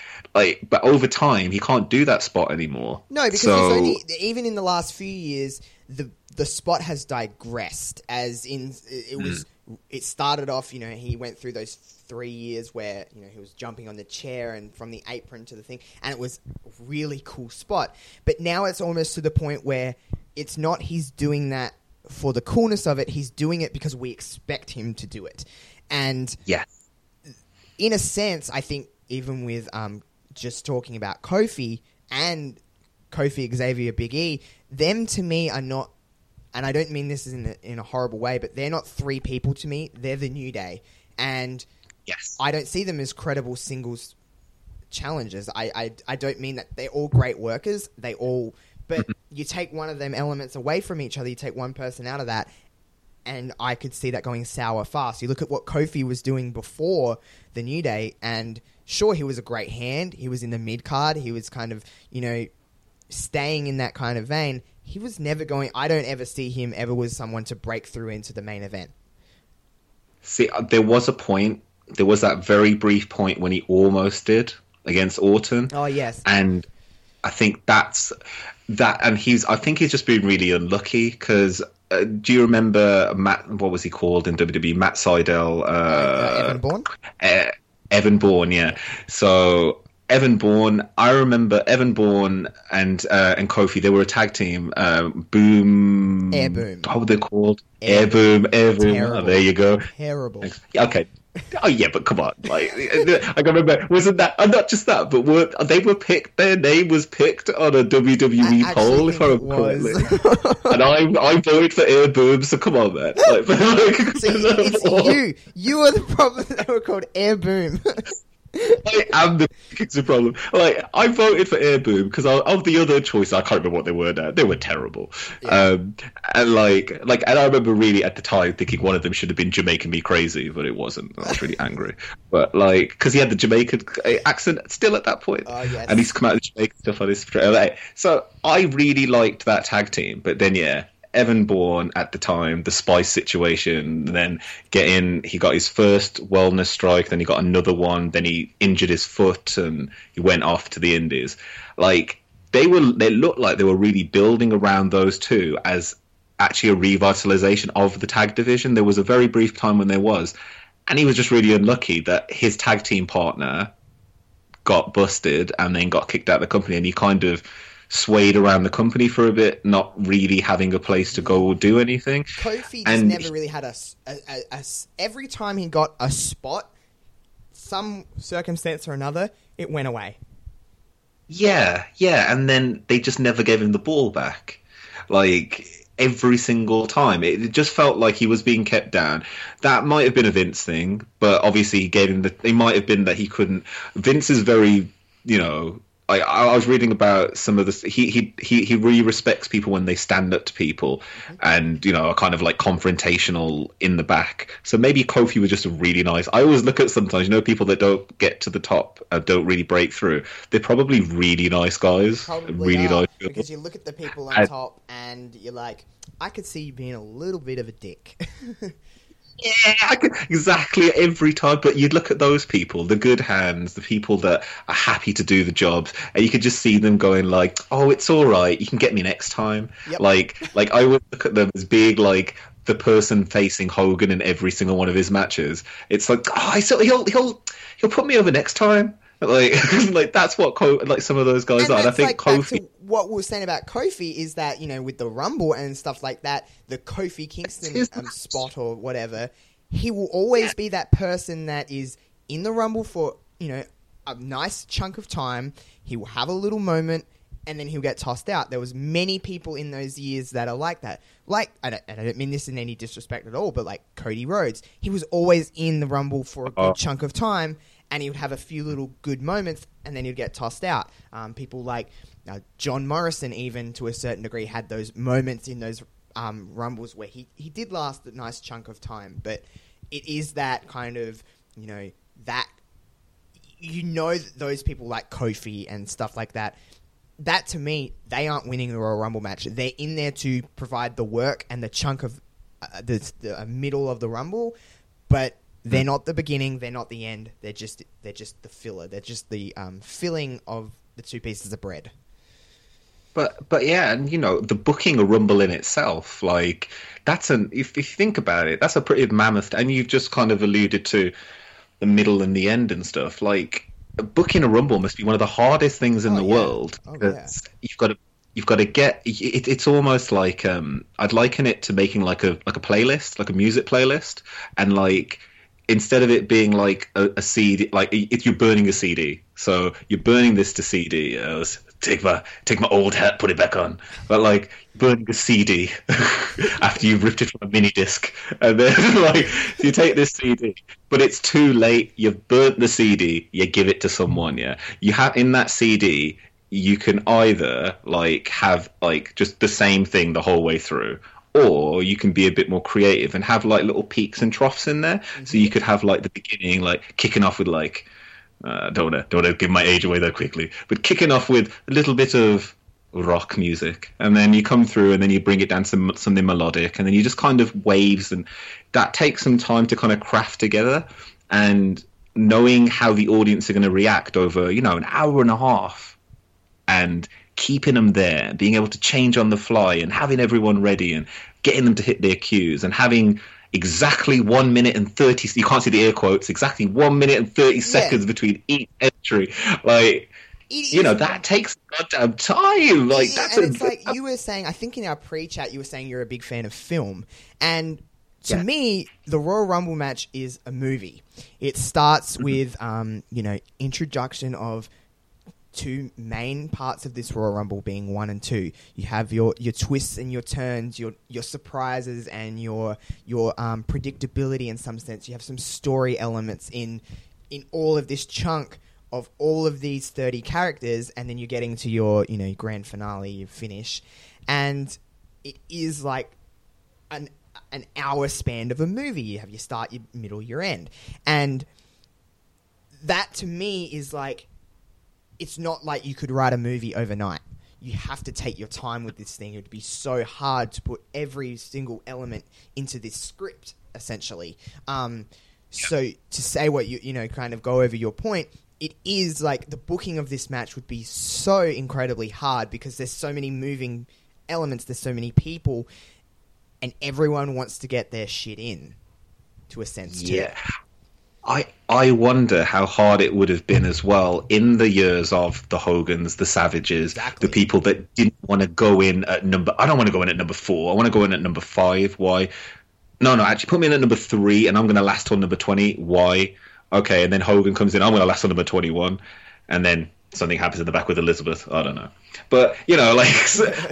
Speaker 2: but over time he can't do that spot anymore
Speaker 1: No, because
Speaker 2: so,
Speaker 1: only even in the last few years, the the spot has digressed. As in, it was it started off. You know, he went through those three years where you know he was jumping on the chair and from the apron to the thing, and it was a really cool spot. But now it's almost to the point where it's not he's doing that for the coolness of it. He's doing it because we expect him to do it, and
Speaker 2: yeah
Speaker 1: in a sense, I think even with um, just talking about Kofi and Kofi Xavier Big E, them to me are not, and I don't mean this in a, in a horrible way, but they're not three people to me. They're the New Day, and
Speaker 2: yes
Speaker 1: I don't see them as credible singles challenges. I, I, I don't mean that they're all great workers. They all, but mm-hmm. you take one of them elements away from each other. You take one person out of that, and I could see that going sour fast. You look at what Kofi was doing before the New Day, and sure, he was a great hand. He was in the mid card. He was kind of, you know, staying in that kind of vein. He was never going. I don't ever see him ever was someone to break through into the main event.
Speaker 2: See, uh, there was a point. There was that very brief point when he almost did against Orton,
Speaker 1: Oh yes,
Speaker 2: and I think that's that. And he's, I think he's just been really unlucky because. Uh, do you remember Matt? What was he called in WWE? Matt Sydal. Uh,
Speaker 1: uh, Evan Bourne.
Speaker 2: Evan Bourne, yeah. So Evan Bourne, I remember Evan Bourne and uh, and Kofi. They were a tag team. Uh, boom,
Speaker 1: Air Boom.
Speaker 2: What were they called?
Speaker 1: Air
Speaker 2: Air, Boom, Air Boom. Oh, there you go.
Speaker 1: Terrible.
Speaker 2: Okay. Oh yeah, but come on, like I can remember, wasn't that? And not just that, but were they were picked? Their name was picked on a WWE
Speaker 1: I
Speaker 2: poll, if I
Speaker 1: think it
Speaker 2: remember
Speaker 1: was.
Speaker 2: correctly. and I I voted for Air Boom, so come on, man. Like,
Speaker 1: See, it's you. You are the problem that they were called Air Boom.
Speaker 2: I am the biggest problem. Like I voted for Air Boom because of the other choices. I can't remember what they were now. They were terrible. Yeah. Um, and like, like, and I remember really at the time thinking one of them should have been Jamaican Me Crazy, but it wasn't. I was really angry. But like, because he had the Jamaican accent still at that point,
Speaker 1: oh, yes.
Speaker 2: and he's come out of Jamaican stuff on his. So I really liked that tag team, but then yeah, Evan Bourne at the time, the Spice situation, then getting he got his first wellness strike, then he got another one, then he injured his foot and he went off to the Indies. Like they were, they looked like they were really building around those two as actually a revitalization of the tag division. There was a very brief time when there was, and he was just really unlucky that his tag team partner got busted and then got kicked out of the company, and he kind of swayed around the company for a bit, not really having a place to go or do anything.
Speaker 1: Kofi and never really had a, a, a, a, Every time he got a spot, some circumstance or another, it went away.
Speaker 2: Yeah, yeah, and then they just never gave him the ball back. Like every single time. It just felt like he was being kept down. That might have been a Vince thing, but obviously he gave him the. It might have been that he couldn't. Vince is very, you know, I, I was reading about some of this. He, he he he really respects people when they stand up to people, and you know, are kind of like confrontational in the back. So maybe Kofi was just a really nice. I always look at sometimes, you know, people that don't get to the top and don't really break through. They're probably really nice guys,
Speaker 1: probably
Speaker 2: really
Speaker 1: are,
Speaker 2: nice.
Speaker 1: People. Because you look at the people on and, top, and you're like, I could see you being a little bit of a dick.
Speaker 2: Yeah, could, exactly every time. But you'd look at those people, the good hands, the people that are happy to do the jobs, and you could just see them going like, "Oh, it's all right. You can get me next time." Yep. Like, like I would look at them as being like the person facing Hogan in every single one of his matches. It's like, oh, so he'll he'll he'll put me over next time. Like, like that's what like some of those guys
Speaker 1: and
Speaker 2: are. And I think
Speaker 1: like
Speaker 2: Kofi.
Speaker 1: what we were saying about Kofi is that you know with the Rumble and stuff like that, the Kofi Kingston um, spot or whatever, he will always be that person that is in the Rumble for you know a nice chunk of time. He will have a little moment. And then he'll get tossed out. There was many people in those years that are like that. Like I don't, I don't mean this in any disrespect at all, but like Cody Rhodes, he was always in the Rumble for a good chunk of time, and he would have a few little good moments, and then he'd get tossed out. Um, people like uh, John Morrison, even to a certain degree, had those moments in those um, rumbles where he, he did last a nice chunk of time, but it is that kind of you know that you know that those people like Kofi and stuff like that. That to me, they aren't winning the Royal Rumble match. They're in there to provide the work and the chunk of uh, the, the middle of the Rumble, but they're not the beginning. They're not the end. They're just they're just the filler. They're just the um, filling of the two pieces of bread.
Speaker 2: But but yeah, and you know the booking a rumble in itself, like that's an if, if you think about it, that's a pretty mammoth. And you've just kind of alluded to the middle and the end and stuff. Like booking a rumble must be one of the hardest things in oh, the yeah. world
Speaker 1: oh, yeah.
Speaker 2: you've got to you've got to get it, it's almost like um, I'd liken it to making like a like a playlist, like a music playlist, and like instead of it being like a, a CD, like if you're burning a CD, so you're burning this to CD. Uh, take my take my old hat, put it back on. But like burning a CD after you've ripped it from a mini disc, and then like you take this CD, but it's too late. You've burnt the CD. You give it to someone. Yeah, you have in that CD. You can either like have like just the same thing the whole way through, or you can be a bit more creative and have like little peaks and troughs in there. Mm-hmm. So you could have like the beginning, like kicking off with like uh, don't wanna don't wanna give my age away that quickly, but kicking off with a little bit of rock music, and then you come through, and then you bring it down to something melodic, and then you just kind of waves, and that takes some time to kind of craft together, and knowing how the audience are going to react over you know an hour and a half, and keeping them there, being able to change on the fly, and having everyone ready, and getting them to hit their cues, and having exactly one minute and 30 you can't see the air quotes exactly one minute and 30 seconds yeah. between each entry like you know that takes goddamn time like that's
Speaker 1: and a, like you were saying i think in our pre-chat you were saying you're a big fan of film and to yeah. me the royal rumble match is a movie it starts mm-hmm. with um, you know introduction of two main parts of this Royal Rumble being one and two. You have your, your twists and your turns, your your surprises and your your um, predictability in some sense. You have some story elements in in all of this chunk of all of these 30 characters and then you're getting to your you know grand finale your finish and it is like an an hour span of a movie you have your start your middle your end and that to me is like it's not like you could write a movie overnight you have to take your time with this thing it would be so hard to put every single element into this script essentially um, so to say what you you know kind of go over your point it is like the booking of this match would be so incredibly hard because there's so many moving elements, there's so many people, and everyone wants to get their shit in, to a sense. Too.
Speaker 2: I I wonder how hard it would have been as well in the years of the Hogans, the Savages,
Speaker 1: Exactly.
Speaker 2: the people that didn't want to go in at number. I don't want to go in at number four. I want to go in at number five. Why? No, no. Actually, put me in at number three, and I'm going to last till number twenty. Why? Okay, and then Hogan comes in. I'm going to last till number twenty-one, and then something happens in the back with Elizabeth. I don't know, but you know, like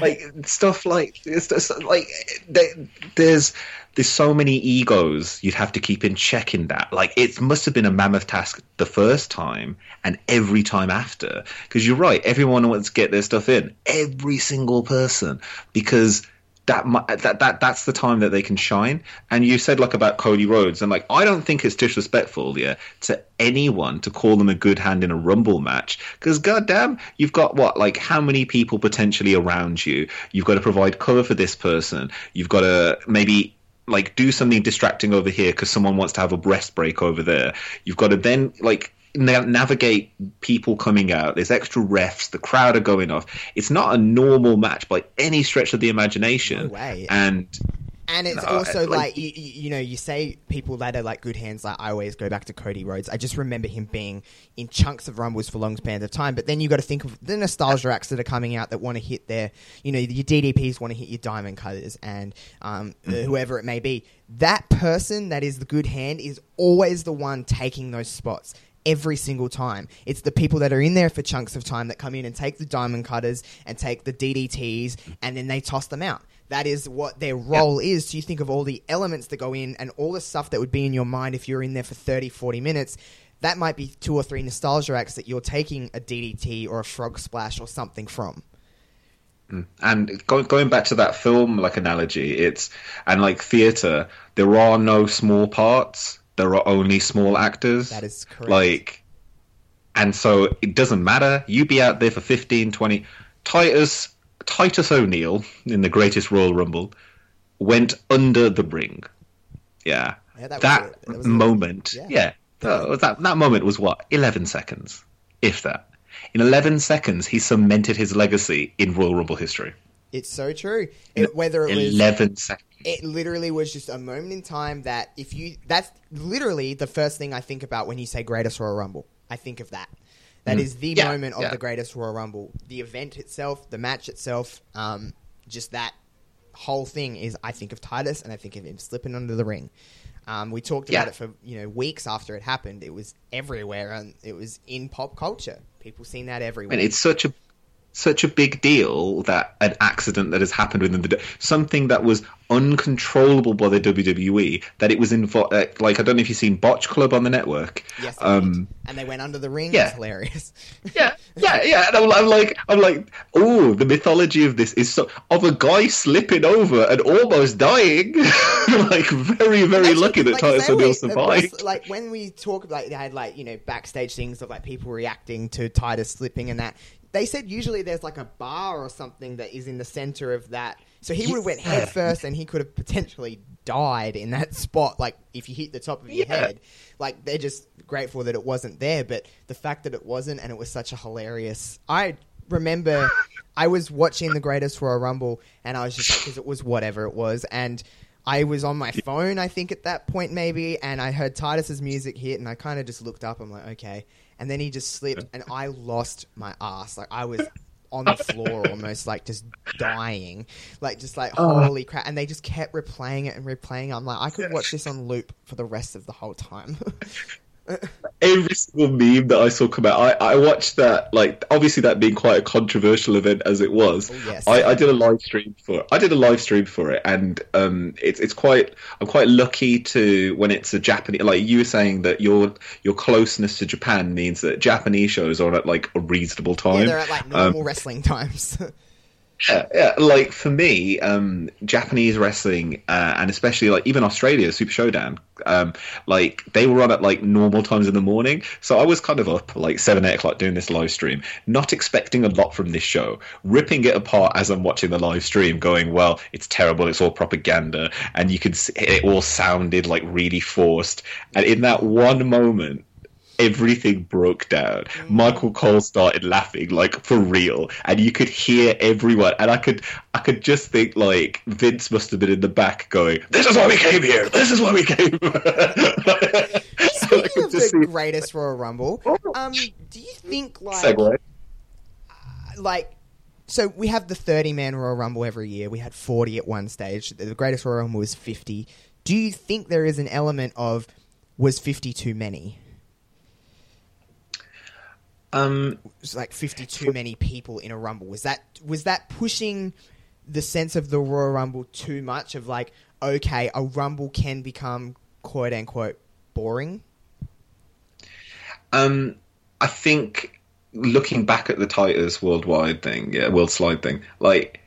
Speaker 2: like stuff like it's just, like there, there's there's so many egos you'd have to keep in check in that. Like it must have been a mammoth task the first time and every time after. Because you're right, everyone wants to get their stuff in, every single person, because that that that that's the time that they can shine. And you said like about Cody Rhodes, and like I don't think it's disrespectful, yeah, to anyone to call them a good hand in a Rumble match because goddamn, you've got what like how many people potentially around you? You've got to provide cover for this person. You've got to maybe like do something distracting over here because someone wants to have a breast break over there. You've got to then like na- navigate people coming out. There's extra refs. The crowd are going off. It's not a normal match by any stretch of the imagination.
Speaker 1: No way.
Speaker 2: And
Speaker 1: And it's
Speaker 2: No,
Speaker 1: also
Speaker 2: like-
Speaker 1: you, you know you say people that are like good hands like I always go back to Cody Rhodes. I just remember him being in chunks of rumbles for long spans of time. But then you got to think of the nostalgia acts that are coming out that want to hit their you know your DDPs want to hit your diamond cutters and um,
Speaker 2: Mm-hmm.
Speaker 1: whoever it may be. That person that is the good hand is always the one taking those spots. Every single time, it's the people that are in there for chunks of time that come in and take the diamond cutters and take the DDTs, and then they toss them out. That is what their role is. So you think of all the elements that go in and all the stuff that would be in your mind if you're in there for 30, 40 minutes. That might be two or three nostalgia acts that you're taking a DDT or a frog splash or something from. Mm.
Speaker 2: and go, going back to that film like analogy, it's and like theater, there are no small parts. There are only small actors.
Speaker 1: That is correct.
Speaker 2: Like, and so it doesn't matter. You be out there for 15, 20. Titus Titus O'Neil in the Greatest Royal Rumble went under the ring. Yeah,
Speaker 1: Yeah, that
Speaker 2: that,
Speaker 1: that
Speaker 2: moment.
Speaker 1: yeah.
Speaker 2: yeah, that, that that moment was what eleven seconds, if that. In eleven seconds, he cemented his legacy in Royal Rumble history.
Speaker 1: It's so true. It, whether it was
Speaker 2: Eleven seconds.
Speaker 1: it literally was just a moment in time that if you that's literally the first thing I think about when you say greatest Royal Rumble. I think of that. That is the
Speaker 2: Mm. Yeah,
Speaker 1: moment of
Speaker 2: yeah.
Speaker 1: the greatest Royal Rumble. The event itself, the match itself, um, just that whole thing is I think of Titus and I think of him slipping under the ring. Um, we talked about
Speaker 2: Yeah.
Speaker 1: it for you know weeks after it happened. It was everywhere and it was in pop culture. People seen that everywhere.
Speaker 2: And it's such a such a big deal that an accident that has happened within the something that was uncontrollable by the WWE that it was involved. Uh, like I don't know if you've seen Botch Club on the network.
Speaker 1: yes,
Speaker 2: Um,
Speaker 1: and they went under the ring.
Speaker 2: yeah.
Speaker 1: It's hilarious.
Speaker 2: yeah, yeah, yeah. And I'm, I'm like, I'm like, oh, the mythology of this is so of a guy slipping over and almost dying. like very, very
Speaker 1: Actually,
Speaker 2: lucky that
Speaker 1: like,
Speaker 2: Titus O'Neil survived.
Speaker 1: wrest- Like when we talk, like they had like you know backstage things of like people reacting to Titus slipping and that. They said usually there's like a bar or something that is in the center of that. So he would have went head first, and he could have potentially died in that spot. Like if you hit the top of your
Speaker 2: Yeah.
Speaker 1: head, like they're just grateful that it wasn't there. But the fact that it wasn't, and it was such a hilarious. I remember I was watching the Greatest Royal Rumble, and I was just because it was whatever it was, and I was on my phone, I think, at that point, maybe, and I heard Titus's music hit, and I kind of just looked up. I'm like, okay. And then he just slipped, and I lost my ass. Like, I was on the floor almost, like, just dying. Like, just like, oh. holy crap. And they just kept replaying it and replaying it. I'm like, I could watch this on loop for the rest of the whole time.
Speaker 2: Every single meme that I saw come out, I, I watched that. Like, obviously, that being quite a controversial event as it was.
Speaker 1: Oh, yes.
Speaker 2: I, I did a live stream for. I did a live stream for it, and um, it's it's quite. I'm quite lucky to when it's a Japanese. Like you were saying that your your closeness to Japan means that Japanese shows are at like a reasonable time.
Speaker 1: Yeah, they're at like normal wrestling times.
Speaker 2: Yeah, yeah, like for me, um, Japanese wrestling, uh, and especially like even Australia, Super Showdown, um, like they were on at like normal times in the morning. So I was kind of up like seven, eight o'clock doing this live stream, not expecting a lot from this show, ripping it apart as I'm watching the live stream, going, well, it's terrible, it's all propaganda, and you could see it all sounded like really forced. And in that one moment, everything broke down. Michael Cole started laughing like for real, and you could hear everyone. And I could, I could just think like Vince must have been in the back going, "This is why we came here. This is why we came."
Speaker 1: Speaking of the greatest Royal Rumble, um, do you think like
Speaker 2: Segue.
Speaker 1: like so we have the 30 man Royal Rumble every year. We had 40 at one stage. The greatest Royal Rumble was 50. Do you think there is an element of was 50 too many?
Speaker 2: Um,
Speaker 1: was like 50 too many people in a rumble. Was that was that pushing the sense of the royal rumble too much of like okay a rumble can become quote unquote boring?
Speaker 2: Um, I think looking back at the Titus worldwide thing, yeah, world slide thing, like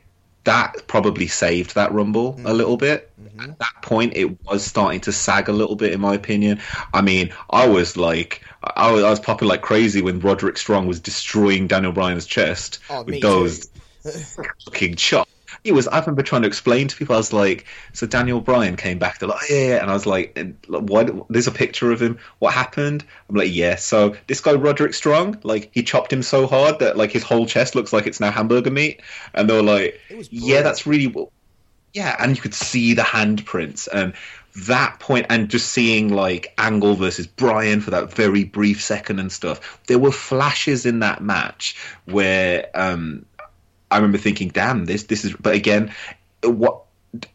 Speaker 2: that probably saved that rumble a little bit. At that point, it was starting to sag a little bit, in my opinion. I mean, I was like, I was, I was popping like crazy when Roderick Strong was destroying Daniel Bryan's chest
Speaker 1: Oh,
Speaker 2: with those fucking chops. He was. I remember trying to explain to people. I was like, "So Daniel Bryan came back. They're like, oh, yeah, yeah," and I was like, "What? There's a picture of him. What happened?" I'm like, "Yeah." So this guy Roderick Strong, like, he chopped him so hard that like his whole chest looks like it's now hamburger meat, and they were like, "Yeah, that's really well." Yeah, and you could see the handprints and that point, and just seeing like Angle versus Bryan for that very brief second and stuff. There were flashes in that match where um, I remember thinking, "Damn, this this is." But again, what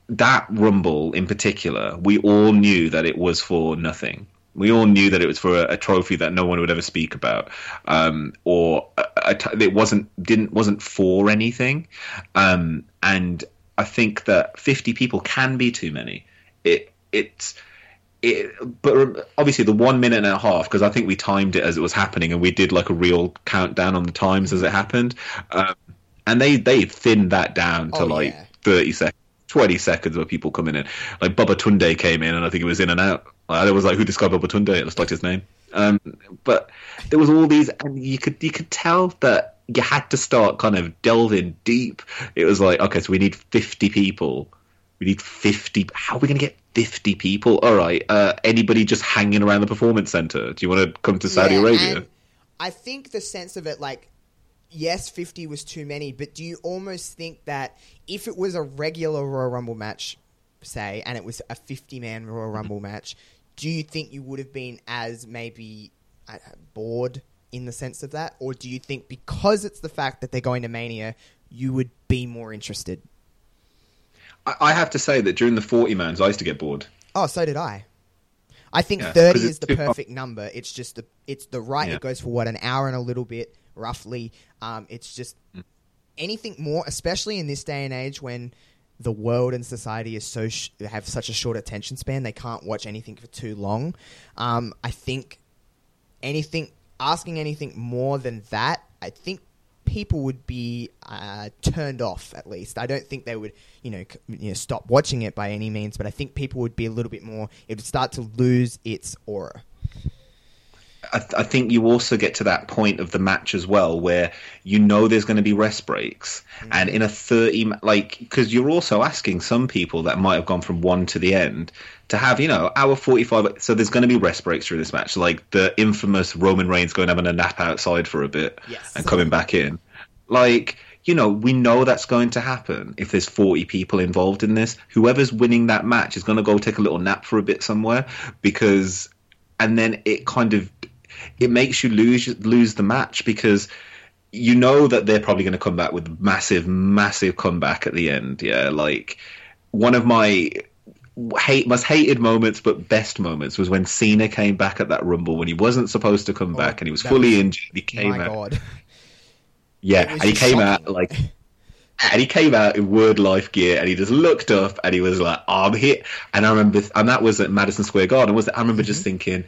Speaker 2: that Rumble in particular, we all knew that it was for nothing. We all knew that it was for a, a trophy that no one would ever speak about, um, or a, a t- it wasn't didn't wasn't for anything. Um, and I think that fifty people can be too many. It it's it, but obviously the one minute and a half because I think we timed it as it was happening and we did like a real countdown on the times as it happened, um, and they they thinned that down to
Speaker 1: Oh,
Speaker 2: like
Speaker 1: yeah.
Speaker 2: thirty seconds. 20 seconds of people coming in. Like Babatunde came in, and I think it was in and out. I was like, "Who described Babatunde?" It looks like his name. Um, but there was all these, and you could you could tell that you had to start kind of delving deep. It was like, okay, so we need 50 people. We need 50. How are we going to get 50 people? All right. Uh, anybody just hanging around the performance center? Do you want to come to Saudi
Speaker 1: Yeah,
Speaker 2: Arabia?
Speaker 1: I think the sense of it, like, yes, 50 was too many, but do you almost think that if it was a regular Royal Rumble match, say, and it was a 50 man Royal Rumble match, do you think you would have been as maybe uh, bored in the sense of that? Or do you think because it's the fact that they're going to Mania, you would be more interested?
Speaker 2: I, I have to say that during the 40 mans, I used to get bored.
Speaker 1: Oh, so did I. I think
Speaker 2: Yeah,
Speaker 1: 30
Speaker 2: 'cause
Speaker 1: is the perfect number. It's just the it's the right.
Speaker 2: Yeah.
Speaker 1: It goes for what an hour and a little bit roughly. Um, it's just
Speaker 2: Mm.
Speaker 1: anything more, especially in this day and age when the world and society is so sh- have such a short attention span. They can't watch anything for too long. Um, I think anything asking anything more than that, I think people would be uh, turned off. At least I don't think they would, you know, c- you know, stop watching it by any means. But I think people would be a little bit more. It would start to lose its aura.
Speaker 2: I, th- I think you also get to that point of the match as well where you know there's going to be rest breaks, mm-hmm. and in a thirty ma- like because you're also asking some people that might have gone from one to the end to have you know hour forty five. So there's going to be rest breaks through this match, like the infamous Roman Reigns going having a nap outside for a bit
Speaker 1: Yes.
Speaker 2: and coming back in, like. You know, we know that's going to happen if there's 40 people involved in this. Whoever's winning that match is going to go take a little nap for a bit somewhere because, and then it kind of it makes you lose lose the match because you know that they're probably going to come back with massive massive comeback at the end yeah like one of my hate most hated moments, but best moments was when Cena came back at that Rumble when he wasn't supposed to come
Speaker 1: Oh,
Speaker 2: back and he was fully
Speaker 1: was-
Speaker 2: injured. He came
Speaker 1: My
Speaker 2: out,
Speaker 1: God.
Speaker 2: yeah, and he came
Speaker 1: shocking.
Speaker 2: out like. And he came out in word life gear, and he just looked up, and he was like, oh, "I'm here." And I remember, and that was at Madison Square Garden. Was I remember
Speaker 1: Mm-hmm.
Speaker 2: just thinking,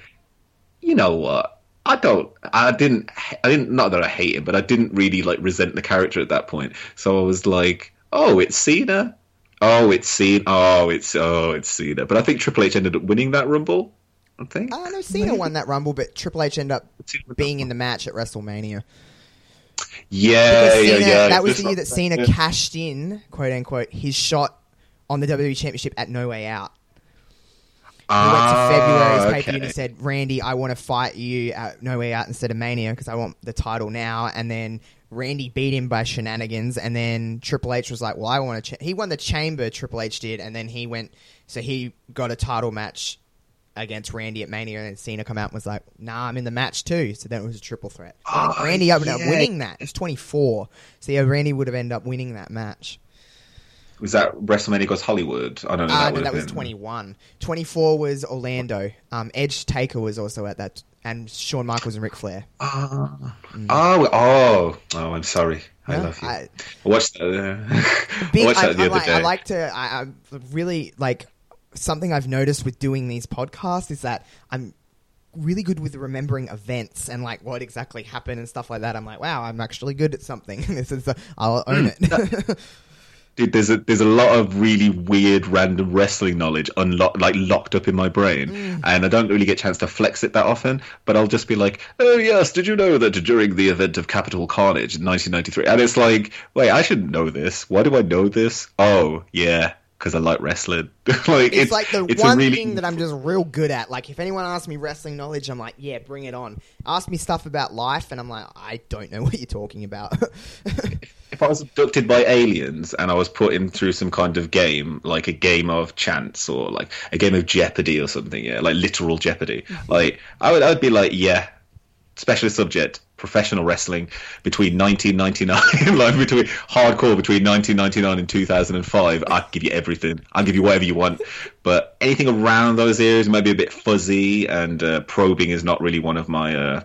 Speaker 2: you know what? I don't. I didn't. I didn't. Not that I hate him, but I didn't really like resent the character at that point. So I was like, "Oh, it's Cena. Oh, it's Cena. Oh, it's oh, it's Cena." But I think Triple H ended up winning that Rumble. I think.
Speaker 1: Oh no, Cena won that Rumble, but Triple H ended up being in the match at WrestleMania.
Speaker 2: Yeah,
Speaker 1: Because
Speaker 2: yeah, yeah.
Speaker 1: that was the year that Cena
Speaker 2: yeah.
Speaker 1: cashed in, quote unquote, his shot on the WWE Championship at No Way Out. He went to
Speaker 2: Ah,
Speaker 1: February's pay per view and he said, Randy, I want to fight you at No Way Out instead of Mania because I want the title now. And then Randy beat him by shenanigans. And then Triple H was like, Well, I want to. He won the chamber, Triple H did. And then he went, so he got a title match against Randy at Mania. And then Cena come out and was like, Nah, I'm in the match too. So then it was a triple threat.
Speaker 2: Oh,
Speaker 1: Randy ended up winning that. It's 24. So yeah, Randy would have ended up winning that match.
Speaker 2: Was that WrestleMania goes Hollywood? I don't know.
Speaker 1: Uh,
Speaker 2: that
Speaker 1: no, that was
Speaker 2: been-
Speaker 1: 21. 24 was Orlando. Um, Edge Taker was also at that, and Shawn Michaels and Ric Flair.
Speaker 2: Ah. Oh, oh, oh! I'm sorry. I
Speaker 1: Mm. Yeah,
Speaker 2: love you.
Speaker 1: I-
Speaker 2: I watched that. Uh,
Speaker 1: Big,
Speaker 2: I watched
Speaker 1: I,
Speaker 2: that the
Speaker 1: I
Speaker 2: other
Speaker 1: like,
Speaker 2: day.
Speaker 1: I like to. I, I really like something I've noticed with doing these podcasts is that I'm really good with remembering events and like what exactly happened and stuff like that. I'm like, wow, I'm actually good at something. this is, the, I'll own
Speaker 2: Mm.
Speaker 1: it.
Speaker 2: Dude, there's a there's a lot of really weird random wrestling knowledge unlocked like locked up in my brain,
Speaker 1: Mm.
Speaker 2: and I don't really get a chance to flex it that often. But I'll just be like, "Oh yes, did you know that during the event of Capital Carnage in 1993?" And it's like, wait, I shouldn't know this. Why do I know this? Oh yeah, because I like wrestling. like
Speaker 1: it's, like the
Speaker 2: it's
Speaker 1: one
Speaker 2: really-
Speaker 1: thing that I'm just real good at. Like, if anyone asks me wrestling knowledge, I'm like, yeah, bring it on. Ask me stuff about life, and I'm like, I don't know what you're talking about.
Speaker 2: if I was abducted by aliens and I was put in through some kind of game, like a game of chance or like a game of Jeopardy or something, yeah, like literal Jeopardy,
Speaker 1: Mm-hmm.
Speaker 2: like I would, I would be like, yeah, specialist subject, professional wrestling between 1999, like between hardcore between 1999 and 2005. I'll give you everything. I'll give you whatever you want, but anything around those areas might be a bit fuzzy, and uh, probing is not really one of my. Uh,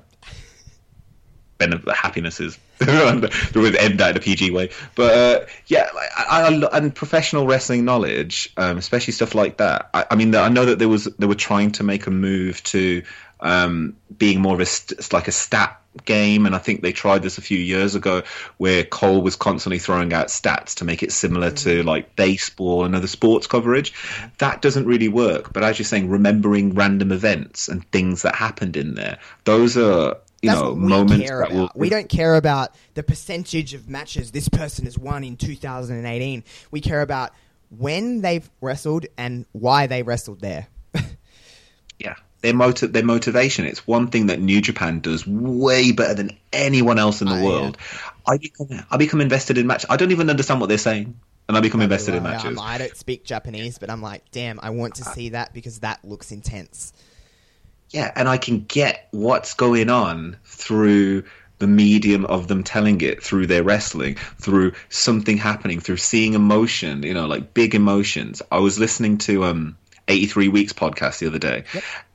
Speaker 2: benefit happinesses with end that in a PG way. But uh, yeah, I, I, and professional wrestling knowledge, um, especially stuff like that. I, I mean, I know that there was they were trying to make a move to um, being more of a st- like a stat game, and I think they tried this a few years ago, where Cole was constantly throwing out stats to make it similar to like baseball and other sports coverage. That doesn't really work. But as you're saying, remembering random events and things that happened in there, those are you
Speaker 1: That's
Speaker 2: know moments that will
Speaker 1: We don't care about the percentage of matches this person has won in 2018. We care about when they've wrestled and why they wrestled there.
Speaker 2: yeah their motive their motivation it's one thing that new japan does way better than anyone else in the
Speaker 1: yeah.
Speaker 2: world i become i become invested in match i don't even understand what they're saying and i become invested in matches
Speaker 1: um, I don't speak Japanese, but I'm like, damn, I want to see that because that looks intense.
Speaker 2: yeah and i can get what's going on through the medium of them telling it through their wrestling through something happening through seeing emotion you know like big emotions i was listening to um 83 weeks podcast the other day.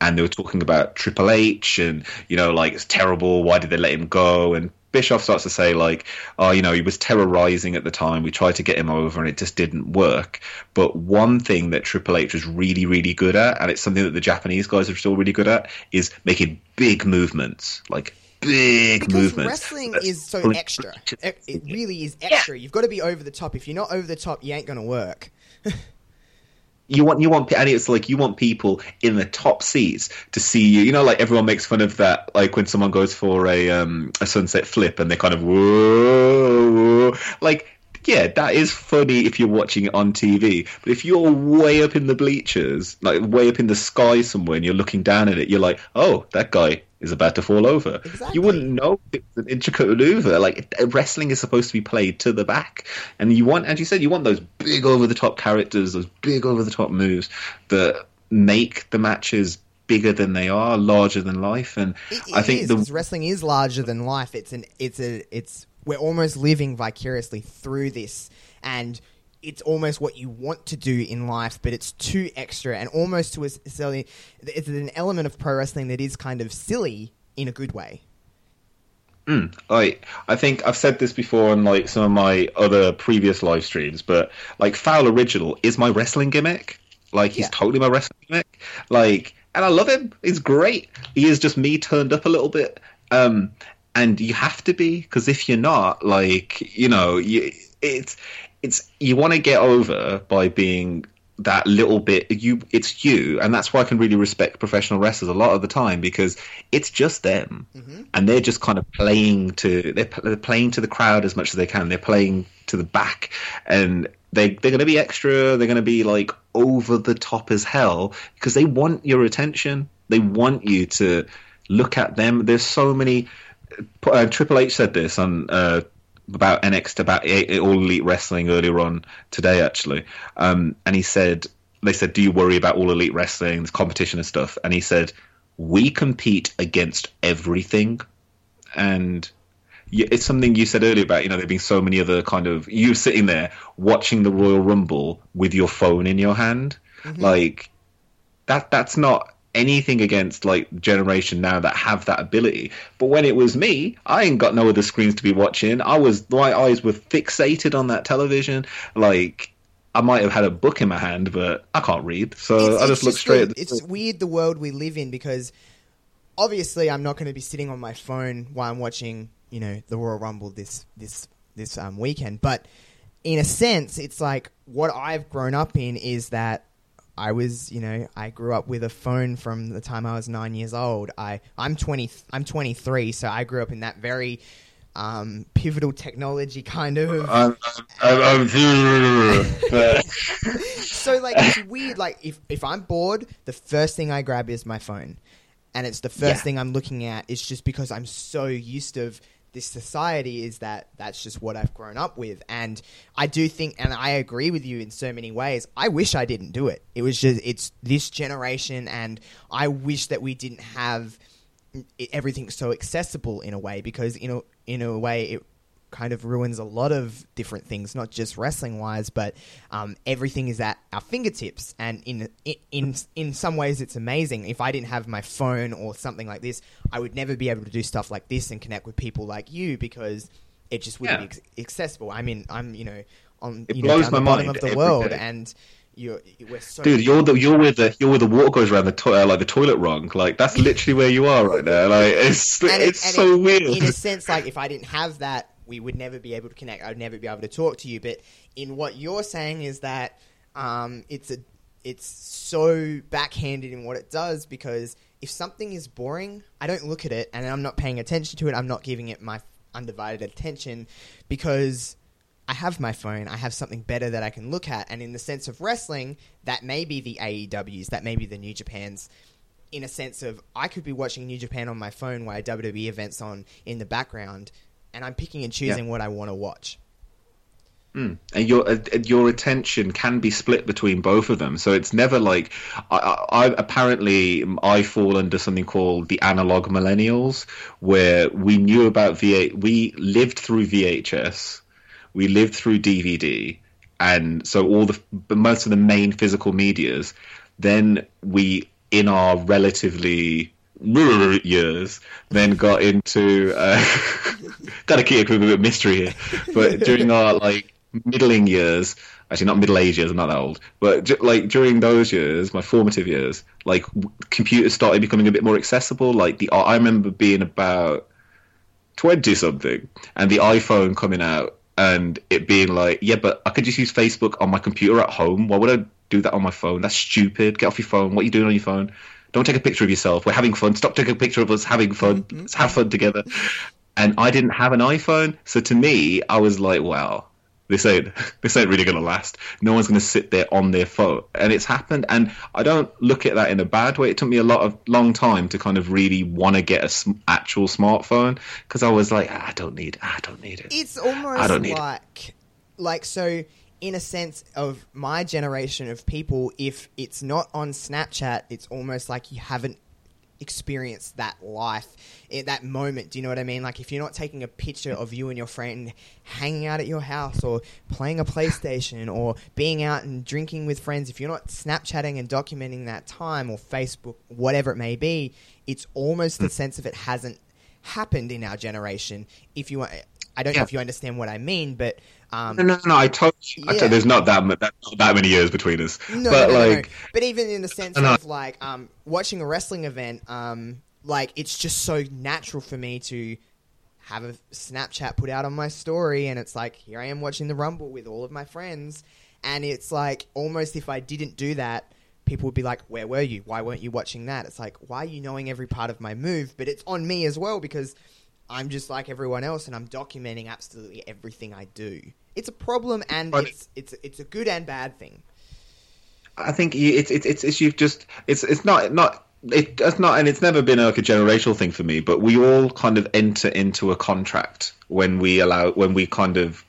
Speaker 2: And they were talking about triple h and you know like it's terrible. Why did they let him go? And bischoff starts to say like oh you know he was Terra Ryzing at the time. We tried to get him over and it just didn't work. But one thing that triple h was really really good at and it's something that the japanese guys are still really good at is making big movements. Like big
Speaker 1: Because
Speaker 2: movements.
Speaker 1: wrestling
Speaker 2: That's
Speaker 1: is so
Speaker 2: pulling-
Speaker 1: extra. It, it really is extra. You've got to be over the top. If you're not over the top, you ain't going to work.
Speaker 2: you want you want and it's like you want people in the top seats to see you you know like everyone makes fun of that like when someone goes for a um a sunset flip and they kind of whoa, whoa. like yeah that is funny if you're watching it on tv but if you're way up in the bleachers like way up in the sky somewhere and you're looking down at it you're like oh that guy is about to fall over
Speaker 1: Exactly.
Speaker 2: you wouldn't know it's an intricate maneuver like wrestling is supposed to be played to the back and you want as you said you want those big over the top characters those big over the top moves that make the matches bigger than they are larger than life and
Speaker 1: It,
Speaker 2: i think
Speaker 1: is,
Speaker 2: the
Speaker 1: wrestling is larger than life. It's an it's a it's we're almost living vicariously through this, and it's almost what you want to do in life, but it's too extra and almost to a silly. It's an element of pro wrestling that is kind of silly in a good way.
Speaker 2: Mm, I I think I've said this before on like some of my other previous live streams, but like Fowl Original is my wrestling gimmick. Like he's
Speaker 1: Yeah.
Speaker 2: totally my wrestling gimmick. Like, and I love him. He's great. He is just me turned up a little bit. Um, and you have to be because if you're not, like, you know, you, it's it's you want to get over by being that little bit you it's you and that's why i can really respect professional wrestlers a lot of the time because it's just them. And they're just kind of playing to they're, they're playing to the crowd as much as they can. They're playing to the back and they they're going to be extra they're going to be like over the top as hell because they want your attention. They want you to look at them. There's so many uh, Triple H said this on uh, about NXT about All Elite Wrestling earlier on today, actually, um, and he said they said, "Do you worry about All Elite Wrestling, this competition and stuff?" And he said, "We compete against everything," and it's something you said earlier about you know there being so many other kind of you sitting there watching the Royal Rumble with your phone in your hand, like that that's not anything against like generation now that have that ability. But when it was me i ain't got no other screens to be watching. I was my eyes were fixated on that television. Like i might have had a book in my hand but i can't read. So
Speaker 1: It's-
Speaker 2: i just look straight at the
Speaker 1: It's weird the world we live in because obviously I'm not going to be sitting on my phone while I'm watching, you know, the Royal Rumble this this this um, weekend. But in a sense, it's like what I've grown up in is that I was, you know, I grew up with a phone from the time I was nine years old. I I'm twenty I'm 23, so I grew up in that very um, pivotal technology kind of.
Speaker 2: I'm, I'm, I'm, but
Speaker 1: so like it's weird. Like if if I'm bored, the first thing I grab is my phone, and it's the first
Speaker 2: Yeah.
Speaker 1: thing I'm looking at. It's just because I'm so used of this society is that that's just what I've grown up with, and I do think, and I agree with you in so many ways. I wish I didn't do it. It was just it's this generation, and I wish that we didn't have everything so accessible in a way because in a in a way it kind of ruins a lot of different things, not just wrestling wise, but um, everything is at our fingertips. And in in in some ways, it's amazing. If I didn't have my phone or something like this, I would never be able to do stuff like this and connect with people like you because it just wouldn't
Speaker 2: Yeah.
Speaker 1: be accessible. I mean, I'm you know on
Speaker 2: It
Speaker 1: you know,
Speaker 2: blows
Speaker 1: the
Speaker 2: my
Speaker 1: bottom
Speaker 2: mind
Speaker 1: of the world,
Speaker 2: day.
Speaker 1: and you're we're so
Speaker 2: dude you're the you're with the you're where the water goes around the to- uh, like the toilet rung like that's literally where you are right now like it's
Speaker 1: And it-
Speaker 2: it's
Speaker 1: and
Speaker 2: so
Speaker 1: it-
Speaker 2: weird
Speaker 1: In a sense, like if I didn't have that, we would never be able to connect. I'd never be able to talk to you. But in what you're saying is that um, it's a it's so backhanded in what it does because if something is boring, I don't look at it and I'm not paying attention to it. I'm not giving it my undivided attention because I have my phone. I have something better that I can look at. And in the sense of wrestling, that may be the AEWs, that may be the New Japans in a sense of I could be watching New Japan on my phone while WWE events on in the background, and I'm picking and choosing what I want to watch.
Speaker 2: Mm. And your uh, your attention can be split between both of them, so it's never like I, I, I apparently I fall under something called the analog millennials, where we knew about V8, we lived through VHS, we lived through DVD, and so all the most of the main physical medias. Then we, in our relatively years, then got into uh, got to keep a bit of mystery here, but during our like middling years, actually not middle age years, I'm not that old, but like during those years, my formative years, like computers started becoming a bit more accessible. Like the I remember being about twenty something, and the iPhone coming out. And it being like, yeah, but I could just use Facebook on my computer at home. Why would I do that on my phone? That's stupid. Get off your phone. What are you doing on your phone? Don't take a picture of yourself. We're having fun. Stop taking a picture of us having fun. Let's have fun together. And I didn't have an iPhone, so to me, I was like, wow, this ain't this ain't really gonna last. No one's gonna sit there on their phone, and it's happened. And I don't look at that in a bad way. It took me a lot of long time to kind of really want to get a sm- actual smartphone because I was like, "Ah, I don't need, I don't need it.
Speaker 1: It's almost I
Speaker 2: don't need it.
Speaker 1: like, like so. In a sense of my generation of people, if it's not on Snapchat, it's almost like you haven't experience that life in that moment. Do you know what i mean? Like if you're not taking a picture of you and your friend hanging out at your house or playing a playstation or being out and drinking with friends if you're not snapchatting and documenting that time or facebook whatever it may be it's almost the hmm. sense of it hasn't happened in our generation if you want i don't know if you understand what i mean but um
Speaker 2: No, no, no. I totally. I
Speaker 1: Yeah.
Speaker 2: totally there's not that, that not that many years between us.
Speaker 1: No,
Speaker 2: but
Speaker 1: no,
Speaker 2: like,
Speaker 1: no. But even in the sense of like um, watching a wrestling event, um, like it's just so natural for me to have a Snapchat put out on my story, and it's like here I am watching the Rumble with all of my friends, and it's like almost if I didn't do that. People would be like, "Where were you? Why weren't you watching that?" It's like, "Why are you knowing every part of my move?" But it's on me as well because I'm just like everyone else, and I'm documenting absolutely everything I do. It's a problem, and
Speaker 2: But-
Speaker 1: it's it's it's a good and bad thing.
Speaker 2: I think you- it's it's it's, it's you've just it's it's not not it does not and it's never been like a generational thing for me. But we all kind of enter into a contract when we allow when we kind of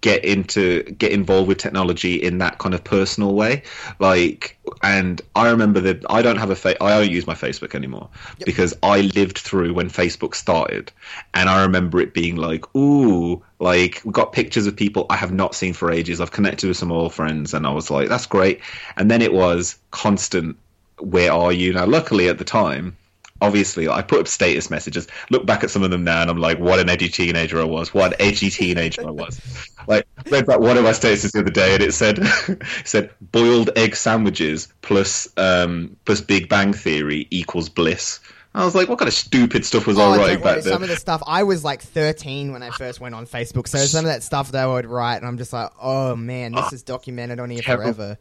Speaker 2: get into get involved with technology in that kind of personal way. Like and i remember that i don't have a fa- i don't use my facebook anymore because i lived through when facebook started. And i remember it being like ooh like we got pictures of people i have not seen for ages. I've connected with some old friends and i was like that's great. And then it was constant where are you? Now luckily at the time obviously I put up status messages. Look back at some of them now, and I'm like, what an edgy teenager I was. What an edgy teenager I was. Like read back one of my statuses the other day, and it said it said boiled egg sandwiches plus um, plus Big Bang Theory equals bliss. I was like, what kind of stupid stuff was I
Speaker 1: Oh,
Speaker 2: writing back then?
Speaker 1: Some of the stuff I was like 13 when I first went on Facebook, so some of that stuff that I would write, and I'm just like, oh man, this is documented on here forever.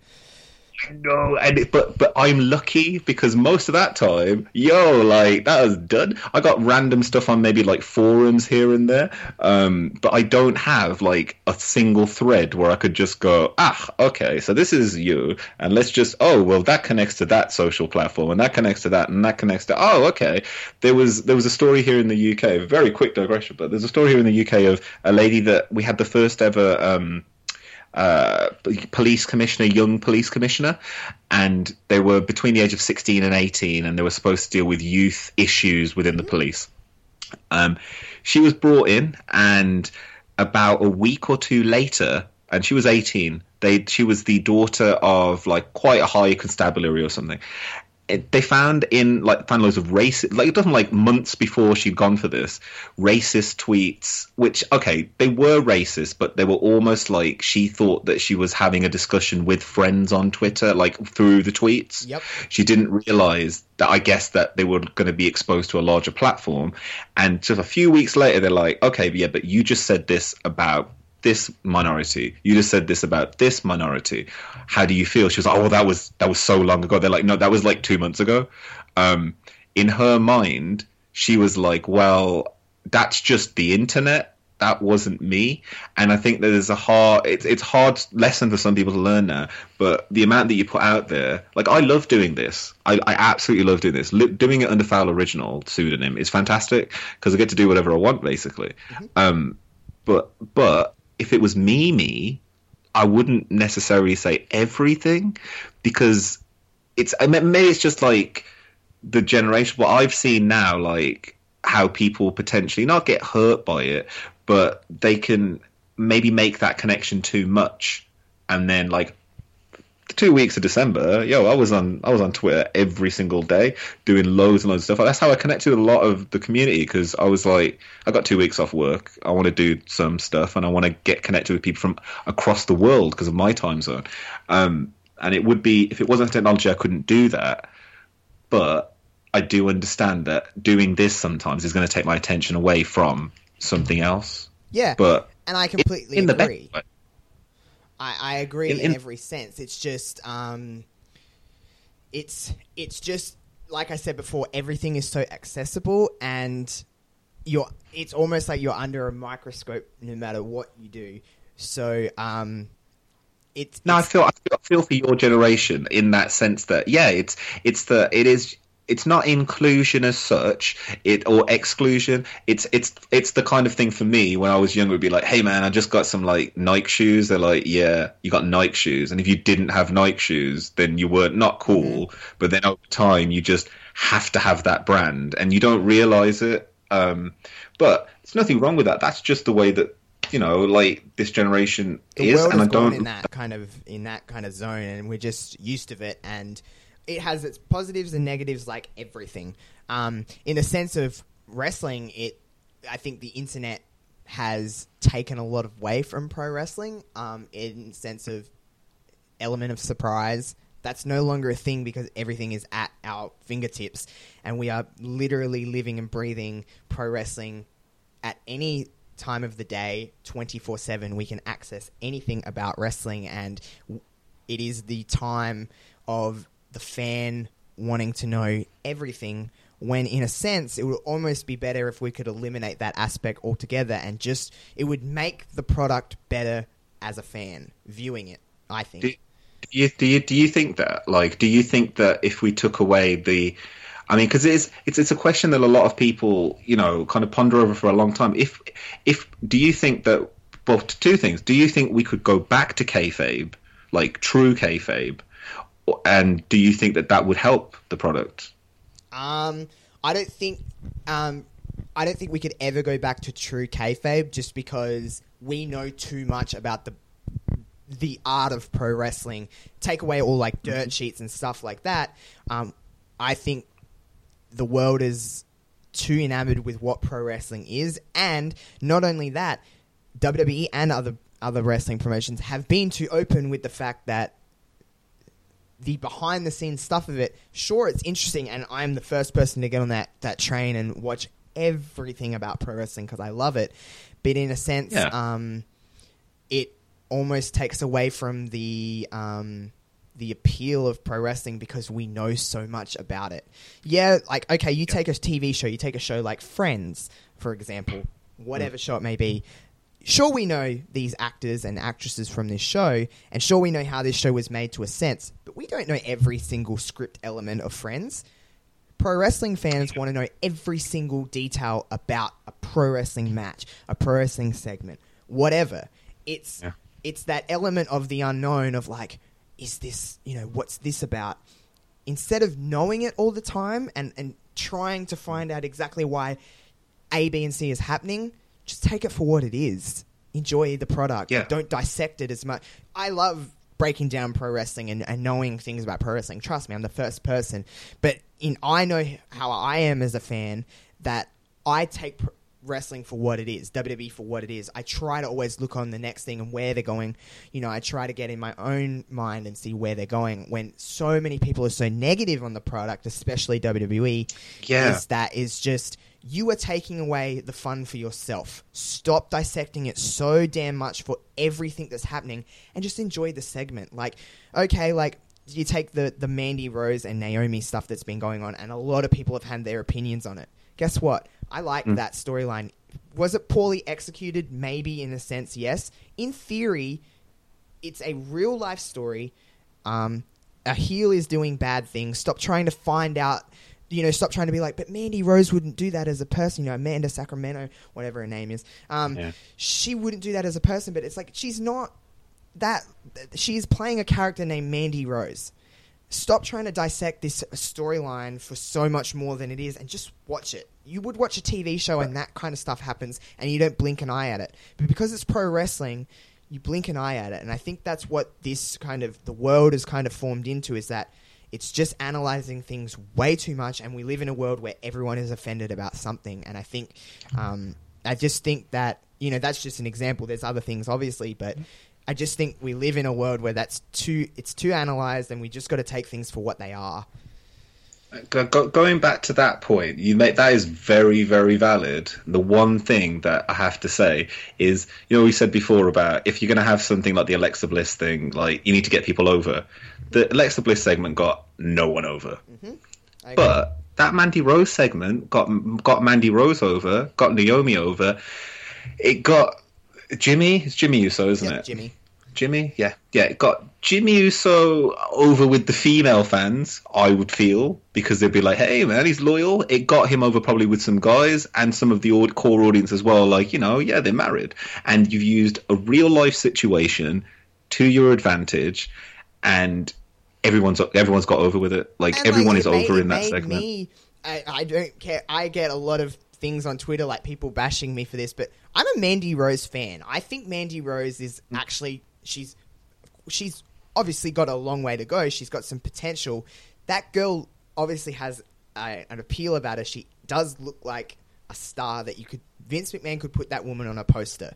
Speaker 2: No, and it, but but I'm lucky because most of that time, yo, like that was done. I got random stuff on maybe like forums here and there, um, but I don't have like a single thread where I could just go, ah, okay, so this is you, and let's just, oh, well, that connects to that social platform, and that connects to that, and that connects to, oh, okay. There was there was a story here in the UK, very quick digression, but there's a story here in the UK of a lady that we had the first ever. Um, uh, police commissioner, young police commissioner, and they were between the age of 16 and 18, and they were supposed to deal with youth issues within the police. Um, she was brought in, and about a week or two later, and she was 18. They, she was the daughter of like quite a high constabulary or something. It, they found in like found loads of racist like it doesn't like months before she'd gone for this racist tweets which okay they were racist but they were almost like she thought that she was having a discussion with friends on twitter like through the tweets
Speaker 1: Yep.
Speaker 2: she didn't realize that I guess that they were going to be exposed to a larger platform. And just a few weeks later, they're like, okay, yeah, but you just said this about this minority. You just said this about this minority. How do you feel? She was like, oh, well, that was that was so long ago. They're like, no, that was like two months ago. Um, in her mind, she was like, well, that's just the internet. That wasn't me, and I think that there's a hard. It's it's hard lesson for some people to learn now. But the amount that you put out there, like I love doing this. I, I absolutely love doing this. Doing it under Fowl Original pseudonym is fantastic because I get to do whatever I want basically. Um, but but if it was me, me, I wouldn't necessarily say everything because it's I mean, maybe it's just like the generation. What I've seen now, like how people potentially not get hurt by it, but they can maybe make that connection too much, and then like two weeks of December, yo, I was on I was on Twitter every single day doing loads and loads of stuff. That's how I connected with a lot of the community because I was like, I got two weeks off work. I want to do some stuff and I want to get connected with people from across the world because of my time zone. Um, and it would be if it wasn't technology, I couldn't do that. But I do understand that doing this sometimes is going to take my attention away from something else.
Speaker 1: Yeah,
Speaker 2: But
Speaker 1: and I completely
Speaker 2: in the best
Speaker 1: agree.
Speaker 2: way.
Speaker 1: I, I agree in,
Speaker 2: In- in-
Speaker 1: every sense. It's just, um, it's it's just like I said before. Everything is so accessible, and you're. It's almost like you're under a microscope, no matter what you do. So, um, it's
Speaker 2: No, I
Speaker 1: it's-
Speaker 2: feel I feel, I feel for your generation in that sense that yeah, it's it's the it is it's not inclusion as such, it or exclusion. It's it's it's the kind of thing for me when I was younger would be like, hey man, I just got some like Nike shoes. They're like, yeah, you got Nike shoes, and if you didn't have Nike shoes, then you were not cool. But then over time, you just have to have that brand, and you don't realize it. Um, but there's nothing wrong with that. That's just the way that you know, like this generation
Speaker 1: the
Speaker 2: is, and I don't.
Speaker 1: in that kind of in that kind of zone, and we're just used to it. And it has its positives and negatives, like everything. Um, in the sense of wrestling, it I think the internet has taken a lot of way from pro wrestling. Um, in sense of element of surprise. That's no longer a thing because everything is at our fingertips, and we are literally living and breathing pro wrestling at any time of the day, 24 7. We can access anything about wrestling, and it is the time of the fan wanting to know everything. When, in a sense, it would almost be better if we could eliminate that aspect altogether and just, it would make the product better as a fan viewing it, I think.
Speaker 2: Do, do you do you do you think that like do you think that if we took away the I mean, because it's it's it's a question that a lot of people, you know, kind of ponder over for a long time. If if do you think that? Well, two things. Do you think we could go back to kayfabe, like true kayfabe, and do you think that that would help the product?
Speaker 1: Um, I don't think, um, I don't think we could ever go back to true kayfabe just because we know too much about the the art of pro wrestling. Take away all like dirt sheets and stuff like that. Um, I think the world is too enamored with what pro wrestling is, and not only that, WWE and other other wrestling promotions have been too open with the fact that the behind the scenes stuff of it, sure, it's interesting, and I'm the first person to get on that that train and watch everything about pro wrestling because I love it. But in a sense,
Speaker 2: Yeah.
Speaker 1: um, it almost takes away from the um, the appeal of pro wrestling because we know so much about it. Yeah, like okay, you take a TV show, you take a show like Friends, for example, whatever show it may be. Sure, we know these actors and actresses from this show, and sure, we know how this show was made to a sense, but we don't know every single script element of Friends. Pro wrestling fans want to know every single detail about a pro wrestling match, a pro wrestling segment, whatever. It's
Speaker 2: Yeah.
Speaker 1: it's that element of the unknown of like, is this you know what's this about? Instead of knowing it all the time and and trying to find out exactly why A, B, and C is happening, just take it for what it is. Enjoy the product.
Speaker 2: Yeah.
Speaker 1: Don't dissect it as much. I love breaking down pro wrestling and, and knowing things about pro wrestling. Trust me, I'm the first person. But in I know how I am as a fan that I take pr- wrestling for what it is, WWE for what it is. I try to always look on the next thing and where they're going. You know, I try to get in my own mind and see where they're going. When so many people are so negative on the product, especially WWE,
Speaker 2: Yeah.
Speaker 1: is that is just you are taking away the fun for yourself. Stop dissecting it so damn much for everything that's happening and just enjoy the segment. Like, okay, like you take the the Mandy Rose and Naomi stuff that's been going on and a lot of people have had their opinions on it. Guess what? I like that storyline. Was it poorly executed? Maybe in a sense, yes. In theory, it's a real life story. Um, a heel is doing bad things. Stop trying to find out. You know, stop trying to be like, but Mandy Rose wouldn't do that as a person. You know, Amanda Saccomanno, whatever her name is. Um,
Speaker 2: Yeah.
Speaker 1: She wouldn't do that as a person. But it's like she's not that. She's playing a character named Mandy Rose. Stop trying to dissect this storyline for so much more than it is, and just watch it. You would watch a TV show and that kind of stuff happens, and you don't blink an eye at it. But because it's pro wrestling, you blink an eye at it, and I think that's what this kind of the world is kind of formed into is that it's just analyzing things way too much, and we live in a world where everyone is offended about something. And I think, um, I just think that you know that's just an example. There's other things, obviously, but I just think we live in a world where that's too it's too analyzed, and we just got to take things for what they are.
Speaker 2: Go, go, going back to that point, you make that is very, very valid. The one thing that I have to say is, you know, we said before about if you're going to have something like the Alexa Bliss thing, like you need to get people over. The Alexa Bliss segment got no one over,
Speaker 1: mm-hmm. agree.
Speaker 2: but that Mandy Rose segment got got Mandy Rose over, got Naomi over. It got Jimmy. It's Jimmy Uso, isn't
Speaker 1: Yep,
Speaker 2: it?
Speaker 1: Jimmy.
Speaker 2: Jimmy, yeah, yeah, it got Jimmy Uso over with the female fans. I would feel because they'd be like, "Hey, man, he's loyal." It got him over probably with some guys and some of the core audience as well. Like, you know, yeah, they're married, and you've used a real life situation to your advantage, and everyone's everyone's got over with it. Like
Speaker 1: And,
Speaker 2: everyone
Speaker 1: like,
Speaker 2: is
Speaker 1: made-
Speaker 2: over in that segment.
Speaker 1: Me, I, I don't care. I get a lot of things on Twitter, like people bashing me for this, but I'm a Mandy Rose fan. I think Mandy Rose is
Speaker 2: Mm.
Speaker 1: actually she's she's obviously got a long way to go. She's got some potential. That girl obviously has a, an appeal about her. She does look like a star that you could Vince McMahon could put that woman on a poster.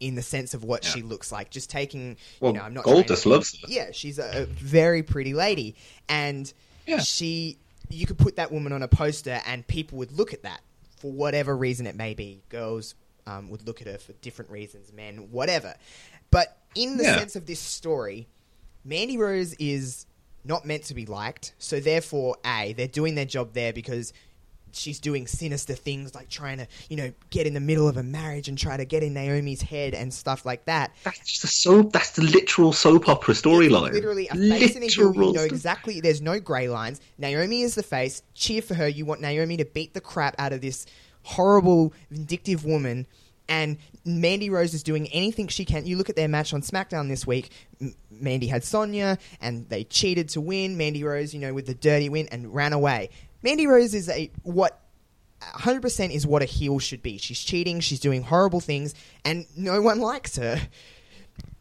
Speaker 1: In the sense of what
Speaker 2: Yeah.
Speaker 1: she looks like, just taking,
Speaker 2: Well,
Speaker 1: you know, I'm not
Speaker 2: Goldust
Speaker 1: to-
Speaker 2: loves her.
Speaker 1: Yeah, she's a, a very pretty lady, and
Speaker 2: Yeah.
Speaker 1: she you could put that woman on a poster and people would look at that for whatever reason it may be girls um, would look at her for different reasons men whatever but in the
Speaker 2: Yeah.
Speaker 1: sense of this story mandy rose is not meant to be liked so therefore a they're doing their job there because she's doing sinister things like trying to you know get in the middle of a marriage and try to get in naomi's head and stuff like that
Speaker 2: That's just a soap. That's the literal soap opera storyline.
Speaker 1: Literally a face a heel. You know exactly. There's no grey lines. Naomi is the face. Cheer for her. You want Naomi to beat the crap out of this horrible, vindictive woman. And Mandy Rose is doing anything she can. You look at their match on SmackDown this week. M- Mandy had Sonya, and they cheated to win. Mandy Rose, you know, with the dirty win, and ran away. Mandy Rose is a what 100% is what a heel should be. She's cheating, she's doing horrible things, and no one likes her.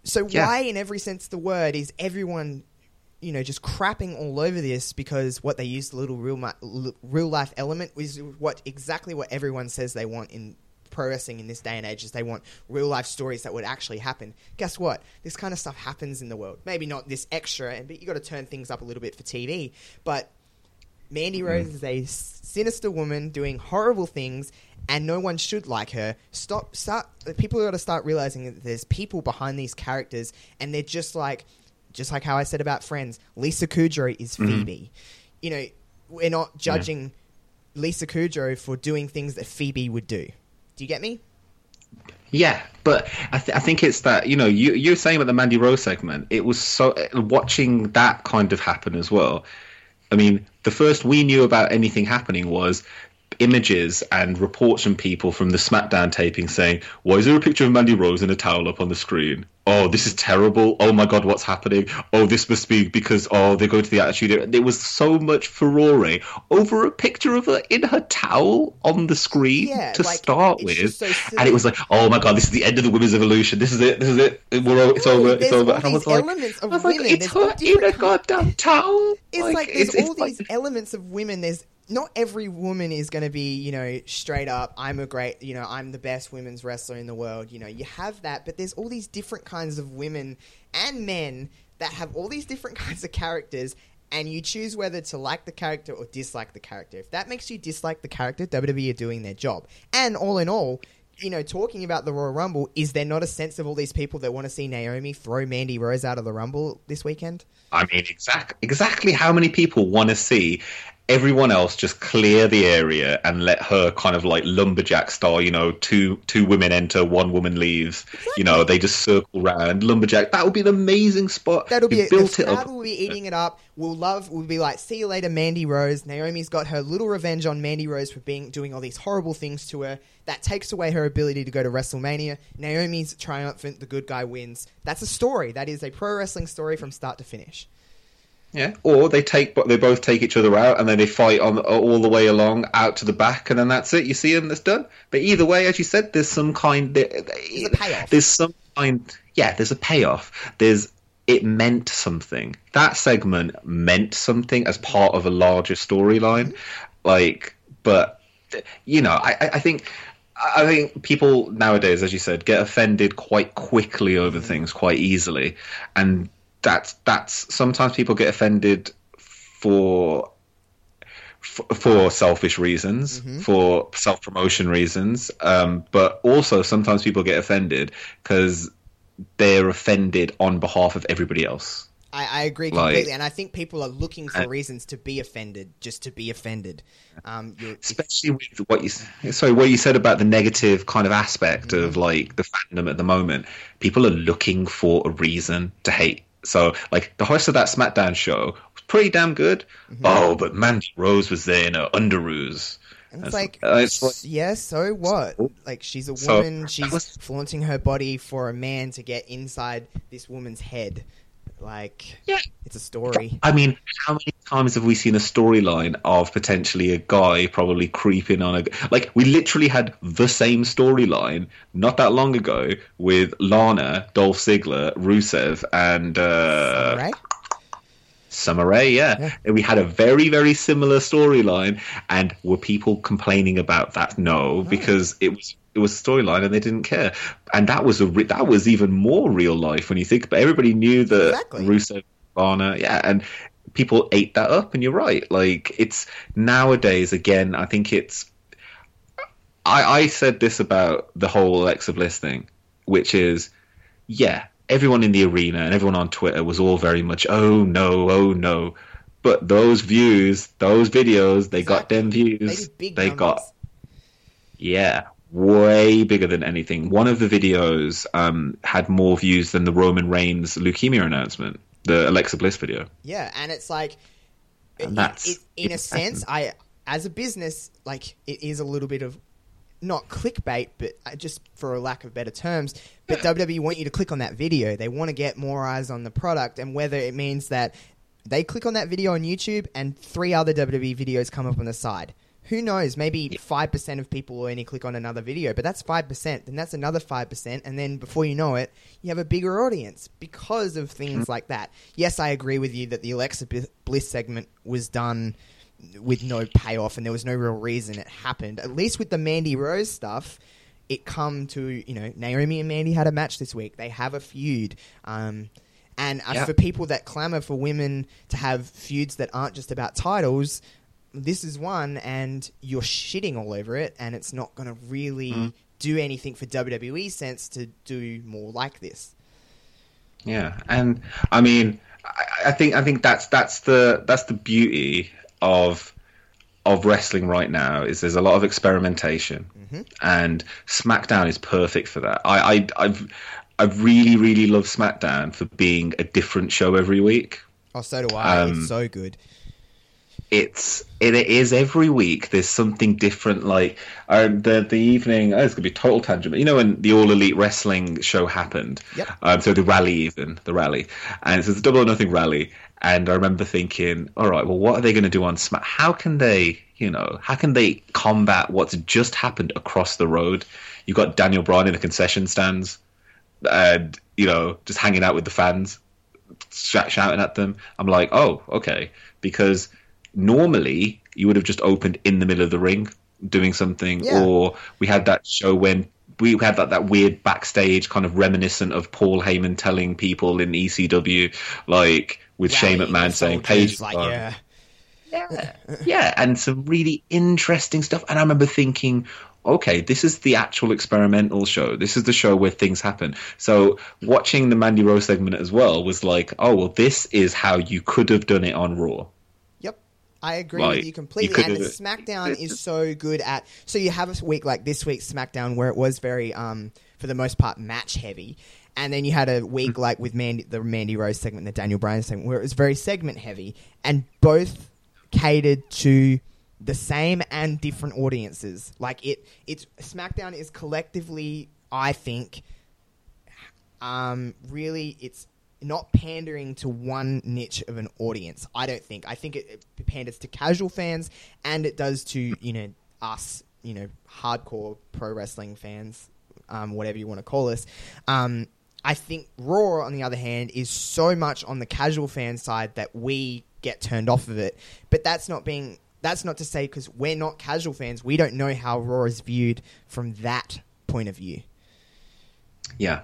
Speaker 1: So
Speaker 2: Yeah.
Speaker 1: why, in every sense of the word, is everyone, you know, just crapping all over this because what they used the little real real life element is what exactly what everyone says they want in pro wrestling in this day and age is they want real life stories that would actually happen. Guess what? This kind of stuff happens in the world. Maybe not this extra, and but you got to turn things up a little bit for TV. But Mandy mm. Rose is a sinister woman doing horrible things, and no one should like her. Stop. Start. People got to start realizing that there's people behind these characters, and they're just like, just like how I said about Friends. Lisa Kudrow is mm-hmm. Phoebe. You know, we're not judging Lisa Kudrow for doing things that Phoebe would do. Do you get me?
Speaker 2: Yeah, but I, th- I think it's that you know you you're saying about the Mandy Rose segment. It was so watching that kind of happen as well. I mean, the first we knew about anything happening was images and reports from people from the SmackDown taping saying, "Why is there a picture of Mandy Rose in a towel up on the screen? Oh, this is terrible. Oh my God, what's happening? Oh, this must be because oh they go to the Attitude." Era." There was so much furore over a picture of her in her towel on the screen
Speaker 1: Yeah,
Speaker 2: to
Speaker 1: like,
Speaker 2: start with,
Speaker 1: so
Speaker 2: and it was like, "Oh my God, this is the end of the women's evolution. This is it. This is it. We're o- it's over. It's over." And I was like,
Speaker 1: elements of
Speaker 2: I was like,
Speaker 1: women.
Speaker 2: "It's
Speaker 1: There's
Speaker 2: her in a goddamn towel."
Speaker 1: It's like, there's
Speaker 2: it's-
Speaker 1: all
Speaker 2: it's like-
Speaker 1: these elements of women. There's not every woman is going to be, you know, straight up. I'm a great, you know, I'm the best women's wrestler in the world. You know, you have that, but there's all these different kinds of women and men that have all these different kinds of characters, and you choose whether to like the character or dislike the character. If that makes you dislike the character, WWE are doing their job. And all in all. You know, talking about the Royal Rumble, is there not a sense of all these people that want to see Naomi throw Mandy Rose out of the Rumble this weekend?
Speaker 2: I mean, exact, exactly how many people want to see everyone else just clear the area and let her kind of like lumberjack style, you know, two two women enter, one woman leaves. You know, they just circle round lumberjack. That would be an amazing spot.
Speaker 1: That'll be
Speaker 2: You
Speaker 1: it.
Speaker 2: built
Speaker 1: the
Speaker 2: it up.
Speaker 1: will be eating it up. We'll love. We'll be like, see you later, Mandy Rose. Naomi's got her little revenge on Mandy Rose for being doing all these horrible things to her. That takes away her ability to go to WrestleMania. Naomi's triumphant. The good guy wins. That's a story. That is a pro wrestling story from start to finish.
Speaker 2: Yeah, or they take, they both take each other out, and then they fight on all the way along out to the back, and then that's it. You see them, that's done. But either way, as you said, there's some kind, there,
Speaker 1: There's payoff.
Speaker 2: There's some kind, yeah. There's a payoff. There's it meant something. That segment meant something as part of a larger storyline, like. But you know, I, I I think. I think people nowadays, as you said, get offended quite quickly over things, quite easily, and that's that's sometimes people get offended for for, for selfish reasons, for self promotion reasons, um, but also sometimes people get offended because they're offended on behalf of everybody else.
Speaker 1: I, I agree
Speaker 2: Like-
Speaker 1: completely, and I think people are looking for
Speaker 2: And-
Speaker 1: reasons to be offended, just to be offended. Um,
Speaker 2: especially with what you sorry what you said about the negative kind of aspect of like the fandom at the moment people are looking for a reason to hate so like the host of that smackdown show was pretty damn good oh but mandy rose was there in her underoos
Speaker 1: And it's like,
Speaker 2: uh, it's like-
Speaker 1: yeah, so what? Like, she's a woman.
Speaker 2: that
Speaker 1: she's
Speaker 2: was-
Speaker 1: flaunting her body for a man to get inside this woman's head. Like,
Speaker 2: Yeah.
Speaker 1: it's a story.
Speaker 2: I mean, how many times have we seen a storyline of potentially a guy probably creeping on a like we literally had the same storyline not that long ago with Lana, Dolph Ziggler, Rusev, and uh,
Speaker 1: right?
Speaker 2: Summer Rae, yeah.
Speaker 1: Yeah.
Speaker 2: And we had a very, very similar storyline, and were people complaining about that? No, because it was it was a storyline, and they didn't care. And that was a re- that was even more real life when you think about. It. Everybody knew that
Speaker 1: Exactly.
Speaker 2: Rusev, Lana, yeah, and people ate that up. And you're right, like it's nowadays again. I think it's. I I said this about the whole Alexa Bliss thing, which is, yeah, everyone in the arena and everyone on Twitter was all very much, oh no, oh no. But those views, those videos, they got them views. They got, yeah, way bigger than anything. One of the videos um, had more views than the Roman Reigns leukemia announcement, the Alexa Bliss video.
Speaker 1: Yeah, and it's like,
Speaker 2: And
Speaker 1: it-
Speaker 2: that's-
Speaker 1: it- in a sense, I as a business, like it is a little bit of not clickbait, but uh, just for a lack of better terms. But WWE want you to click on that video. They want to get more eyes on the product, and whether it means that they click on that video on YouTube and three other WWE videos come up on the side. Who knows? Maybe five percent of people will only click on another video, but that's five percent. Then that's another five percent, and then before you know it, you have a bigger audience because of things like that. Yes, I agree with you that the Alexa Bliss segment was done with no payoff and there was no real reason it happened. At least with the Mandy Rose stuff, it come to you know Naomi and Mandy had a match this week. They have a feud. Um, and
Speaker 2: Yeah.
Speaker 1: for people that clamor for women to have feuds that aren't just about titles, this is one, and you're shitting all over it, and it's not going to really do anything for WWE sense to do more like this.
Speaker 2: Yeah, and I mean, I, I think I think that's that's the that's the beauty of of wrestling right now is there's a lot of experimentation, and SmackDown is perfect for that. I, I I've I really really love SmackDown for being a different show every week.
Speaker 1: Oh, so do I.
Speaker 2: Um,
Speaker 1: it's so good.
Speaker 2: It's it is every week. There's something different. Like um, the the evening, oh, it's gonna be total tangent. But you know when the All Elite Wrestling show happened,
Speaker 1: Yep.
Speaker 2: um, so the rally even the rally, and so it's a double or nothing rally. And I remember thinking, all right, well, what are they going to do on Smack? How can they, you know, how can they combat what's just happened across the road? You've got Daniel Bryan in the concession stands, and you know, just hanging out with the fans sh- shouting at them. I'm like, oh, okay, because normally you would have just opened in the middle of the ring doing something,
Speaker 1: Yeah.
Speaker 2: or we had that show when we had that, that weird backstage kind of reminiscent of Paul Heyman telling people in ECW, like with Shane
Speaker 1: Rallying
Speaker 2: McMahon saying, "Page,
Speaker 1: like, yeah.
Speaker 2: yeah, yeah, and some really interesting stuff. And I remember thinking, okay, this is the actual experimental show. This is the show where things happen. So watching the Mandy Rose segment as well was like, oh well, this is how you could have done it on Raw.
Speaker 1: I agree
Speaker 2: Like,
Speaker 1: with you completely.
Speaker 2: you
Speaker 1: and SmackDown is so good at. So you have a week like this week's SmackDown where it was very, um, for the most part, match heavy. And then you had a week
Speaker 2: Hmm.
Speaker 1: like with Mandy, the Mandy Rose segment, the Daniel Bryan segment, where it was very segment heavy. And both catered to the same and different audiences. Like it, it's SmackDown is collectively, I think, um, really it's not pandering to one niche of an audience. I don't think. I think it, it panders to casual fans and it does to you know us, you know, hardcore pro wrestling fans, um, whatever you want to call us. Um, I think Raw, on the other hand, is so much on the casual fan side that we get turned off of it. But that's not being. That's not to say because we're not casual fans, we don't know how Raw is viewed from that point of view.
Speaker 2: Yeah,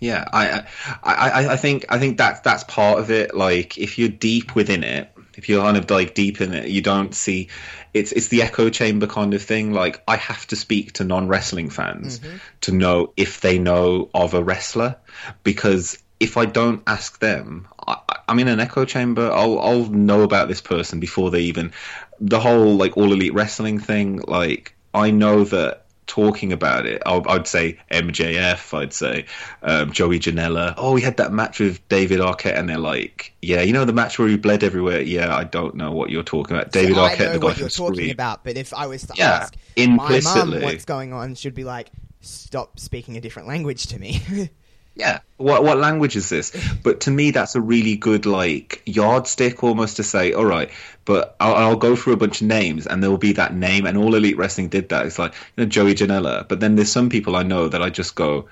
Speaker 2: yeah. I, I, I, I think, I think that that's part of it. Like, if you're deep within it, if you're kind of like deep in it, you don't see. It's it's the echo chamber kind of thing. Like, I have to speak to non wrestling fans mm-hmm. to know if they know of a wrestler, because if I don't ask them, I, I'm in an echo chamber. I'll I'll know about this person before they even. The whole like all elite wrestling thing. Like, I know that talking about it, I, I'd say MJF, I'd say um, Joey Janela. Oh, we had that match with David Arquette, and they're like, yeah, you know the match where he bled everywhere. Yeah, I don't know what you're talking about. David
Speaker 1: So I
Speaker 2: Arquette,
Speaker 1: know
Speaker 2: the guy
Speaker 1: what
Speaker 2: from
Speaker 1: you're talking
Speaker 2: Scream.
Speaker 1: about, but if I was to
Speaker 2: Yeah,
Speaker 1: ask my mum what's going on, should be like, stop speaking a different language to me.
Speaker 2: yeah, what what language is this? But to me, that's a really good like yardstick almost to say, all right, but I'll, I'll go through a bunch of names and there will be that name, and all Elite Wrestling did that. It's like you know Joey Janela, but then there's some people I know that I just go.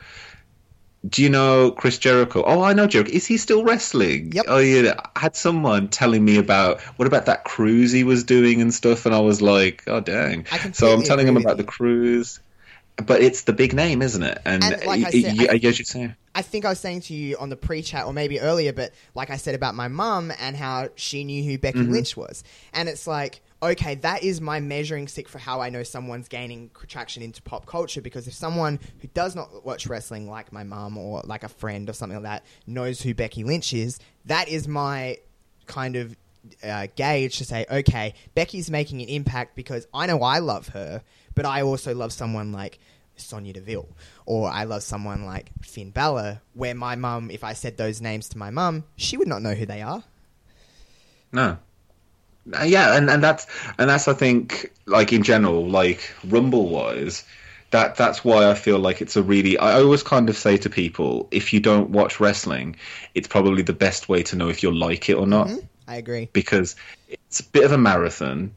Speaker 2: Do you know Chris Jericho? Oh, I know Jericho. Is he still wrestling?
Speaker 1: Yep.
Speaker 2: Oh, yeah. I had someone telling me about what about that cruise he was doing and stuff, and I was like, oh, dang. So I'm telling him about
Speaker 1: with
Speaker 2: the cruise, but it's the big name, isn't it? And,
Speaker 1: And like I said,
Speaker 2: y-
Speaker 1: I-
Speaker 2: you say,
Speaker 1: I think I was saying to you on the pre-chat or maybe earlier, but like I said about my mum and how she knew who Becky
Speaker 2: Mm-hmm.
Speaker 1: Lynch was, and it's like, okay, that is my measuring stick for how I know someone's gaining traction into pop culture. Because if someone who does not watch wrestling, like my mum or like a friend or something like that, knows who Becky Lynch is, that is my kind of uh, gauge to say, okay, Becky's making an impact because I know I love her, but I also love someone like Sonya Deville, or I love someone like Finn Balor, where my mum, if I said those names to my mum, she would not know who they are.
Speaker 2: No. Uh, yeah, and, and that's and that's I think like in general, like Rumble wise, that that's why I feel like it's a really I always kind of say to people, if you don't watch wrestling, it's probably the best way to know if you'll like it or not.
Speaker 1: I agree.
Speaker 2: Because it's a bit of a marathon.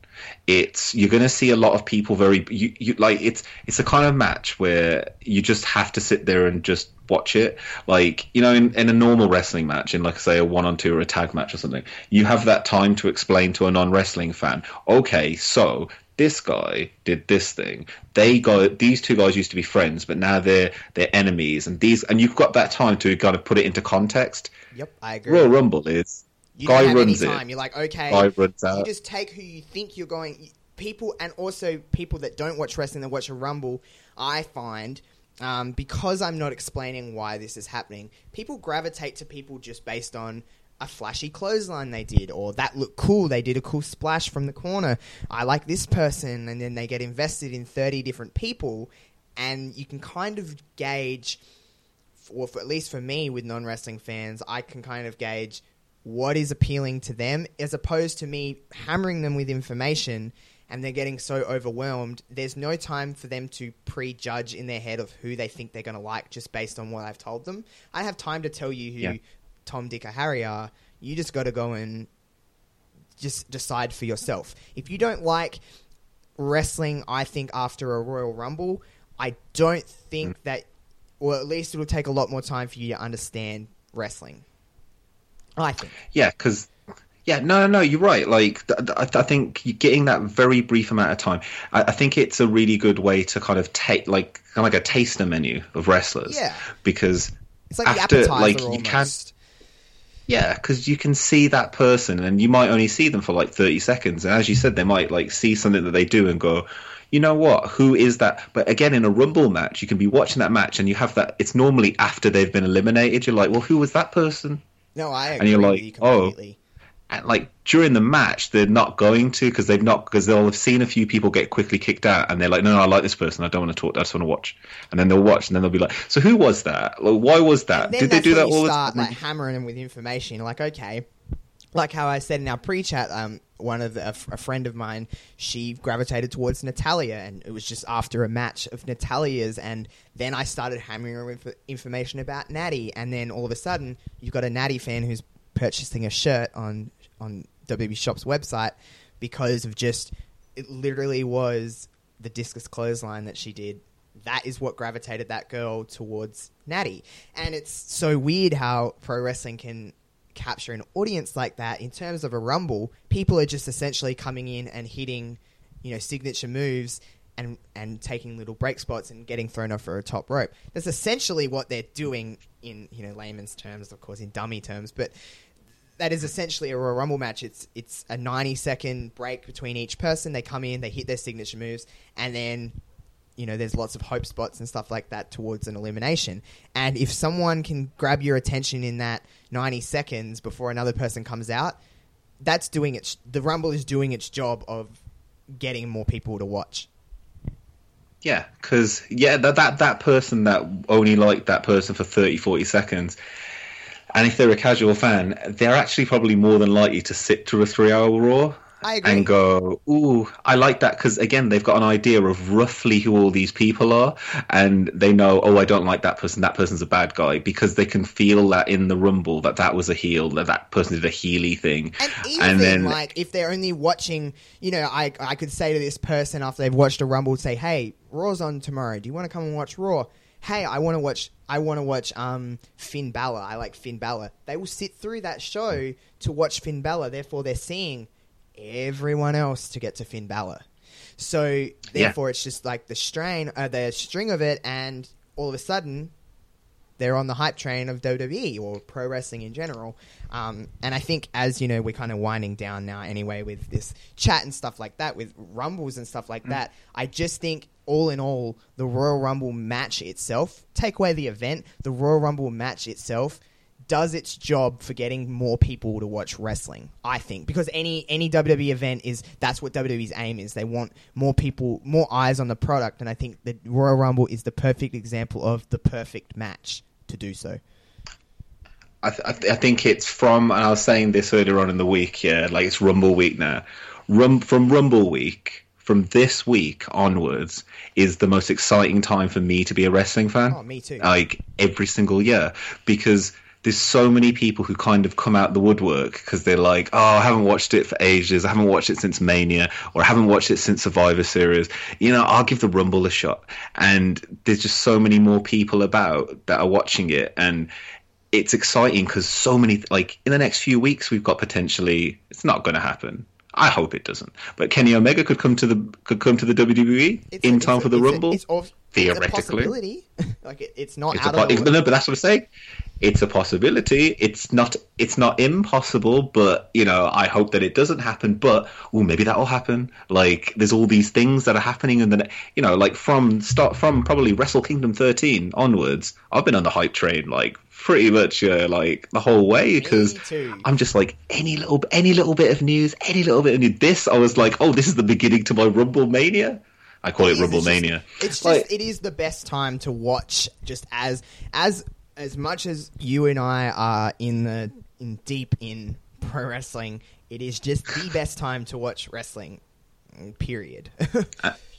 Speaker 2: It's you're going to see a lot of people very you, you like it's it's a kind of match where you just have to sit there and just watch it. Like you know, in, in a normal wrestling match, in like say a one on two or a tag match or something, you have that time to explain to a non wrestling fan. Okay, so this guy did this thing. They got these two guys used to be friends, but now they're they're enemies, and these and you've got that time to kind of put it into context.
Speaker 1: Yep, I agree.
Speaker 2: Royal Rumble is
Speaker 1: you
Speaker 2: guy
Speaker 1: don't have any
Speaker 2: runs it.
Speaker 1: time. You're like, okay,
Speaker 2: Guy runs
Speaker 1: you just take who you think you're going. People, and also people that don't watch wrestling that watch a Rumble, I find. Um, because I'm not explaining why this is happening, people gravitate to people just based on a flashy clothesline they did, or that looked cool. They did a cool splash from the corner. I like this person, and then they get invested in 30 different people, and you can kind of gauge, or for, at least for me with non wrestling fans, I can kind of gauge what is appealing to them as opposed to me hammering them with information and they're getting so overwhelmed. There's no time for them to prejudge in their head of who they think they're going to like just based on what I've told them. I have time to tell you who
Speaker 2: Yeah.
Speaker 1: Tom, Dick, or Harry are. You just got to go and just decide for yourself. If you don't like wrestling, I think after a Royal Rumble, I don't think mm. that, or at least it'll take a lot more time for you to understand wrestling. Oh, I think.
Speaker 2: Yeah, because yeah, no, no, no, you're right. Like, th- th- I think you getting that very brief amount of time, I, I think it's a really good way to kind of take, like, kind of like a taster menu of wrestlers.
Speaker 1: Yeah.
Speaker 2: Because
Speaker 1: It's like
Speaker 2: after, like, you
Speaker 1: almost.
Speaker 2: can't. Yeah, because you can see that person, and you might only see them for like thirty seconds. And as you said, they might like see something that they do and go, "You know what? Who is that?" But again, in a Rumble match, you can be watching that match, and you have that. It's normally after they've been eliminated. You're like, "Well, who was that person?"
Speaker 1: No, I agree
Speaker 2: And you're like, oh. and like during the match they're not going to because they've not because they'll have seen a few people get quickly kicked out and they're like no, no i like this person. I don't want to talk i just want to watch. And then they'll watch and then they'll be like so who was that? Like, why was that? Did they do that all
Speaker 1: start
Speaker 2: the time?
Speaker 1: like hammering them with information. Like, okay, like how I said in our pre-chat, um, one of the, a, f- a friend of mine, she gravitated towards Natalya, and it was just after a match of Natalya's, and then I started hammering her with information about Natty, and then all of a sudden, you've got a Natty fan who's purchasing a shirt on on WB Shop's website because of just it literally was the discus clothesline that she did. That is what gravitated that girl towards Natty. And it's so weird how pro wrestling can capture an audience like that in terms of a rumble. People are just essentially coming in and hitting, you know, signature moves and and taking little break spots and getting thrown off for a top rope. That's essentially what they're doing in, you know, layman's terms, of course, in dummy terms, but that is essentially a Royal Rumble match. It's it's a ninety second break between each person. They come in, they hit their signature moves, and then you know there's lots of hope spots and stuff like that towards an elimination. And if someone can grab your attention in that ninety seconds before another person comes out, that's doing its. The Rumble is doing its job of getting more people to watch.
Speaker 2: yeah because yeah that, that that person that only liked that person for 30 40 seconds and if they're a casual fan they're actually probably more than likely to sit through a three hour raw
Speaker 1: I agree.
Speaker 2: and go, "Ooh, I like that," because again, they've got an idea of roughly who all these people are, and they know, "Oh, I don't like that person. That person's a bad guy," because they can feel that in the rumble that that was a heel, that that person did a heely thing,
Speaker 1: And even
Speaker 2: and then
Speaker 1: like if they're only watching, you know, I I could say to this person after they've watched a Rumble, say, "Hey, Raw's on tomorrow. Do you want to come and watch Raw?" Hey, I want to watch. I want to watch um, Finn Balor. I like Finn Balor. They will sit through that show to watch Finn Balor. Therefore, they're seeing everyone else to get to Finn Balor. So therefore, it's just like the strain, uh, the string of it, and all of a sudden, they're on the hype train of WWE or pro wrestling in general. Um, and I think as you know, we're kind of winding down now anyway with this chat and stuff like that, with rumbles and stuff like that. I just think all in all, the Royal Rumble match itself, take away the event, the Royal Rumble match itself does its job for getting more people to watch wrestling. I think because any any WWE event is that's what WWE's aim is. They want more people, more eyes on the product, and I think the Royal Rumble is the perfect example of the perfect match to do so.
Speaker 2: I, th- I, th- I think it's from, and I was saying this earlier on in the week, yeah, like it's Rumble Week now. Rum- from Rumble Week, from this week onwards, is the most exciting time for me to be a wrestling fan.
Speaker 1: Oh, me too.
Speaker 2: Like every single year, because there's so many people who kind of come out the woodwork because they're like, oh, I haven't watched it for ages. I haven't watched it since Mania, or I haven't watched it since Survivor Series. You know, I'll give the Rumble a shot. And there's just so many more people about that are watching it, and it's exciting because so many like in the next few weeks we've got potentially it's not going to happen i hope it doesn't. But kenny omega could come to the could come to the wwe
Speaker 1: It's
Speaker 2: in
Speaker 1: a-
Speaker 2: time
Speaker 1: it's
Speaker 2: for the
Speaker 1: a-
Speaker 2: rumble?
Speaker 1: it's of-
Speaker 2: Theoretically.
Speaker 1: it's a possibility. like it, it's not
Speaker 2: a
Speaker 1: out
Speaker 2: po-
Speaker 1: of the
Speaker 2: no, but that's what i'm saying. It's a possibility. It's not it's not impossible but you know i hope that it doesn't happen but oh maybe that'll happen. Like there's all these things that are happening and then you know like from start from probably wrestle kingdom 13 onwards i've been on the hype train like pretty much uh, like the whole way because i'm just like any little any little bit of news any little bit of news this i was like oh this is the beginning to my rumble mania i call it,
Speaker 1: is,
Speaker 2: rumble
Speaker 1: it's just-
Speaker 2: mania
Speaker 1: It's just
Speaker 2: Like-
Speaker 1: it is the best time to watch. Just as as as much as you and I are in the in deep in pro wrestling, it is just the best time to watch wrestling. Period.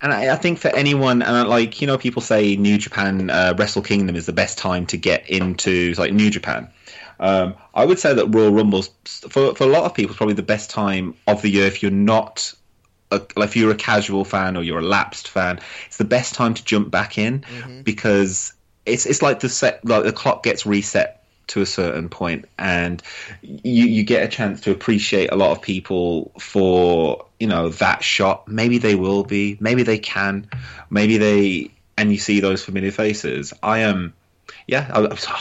Speaker 2: And I, I think for anyone, and I like you know, people say New Japan uh, Wrestle Kingdom is the best time to get into like New Japan. Um, I would say that Royal Rumble's for for a lot of people is probably the best time of the year if you're not. A, like if you're a casual fan or you're a lapsed fan, it's the best time to jump back in because it's it's like the set like the clock gets reset to a certain point and you you get a chance to appreciate a lot of people for you know that shot. Maybe they will be. Maybe they can. Maybe they and you see those familiar faces. I am yeah I, I'm so,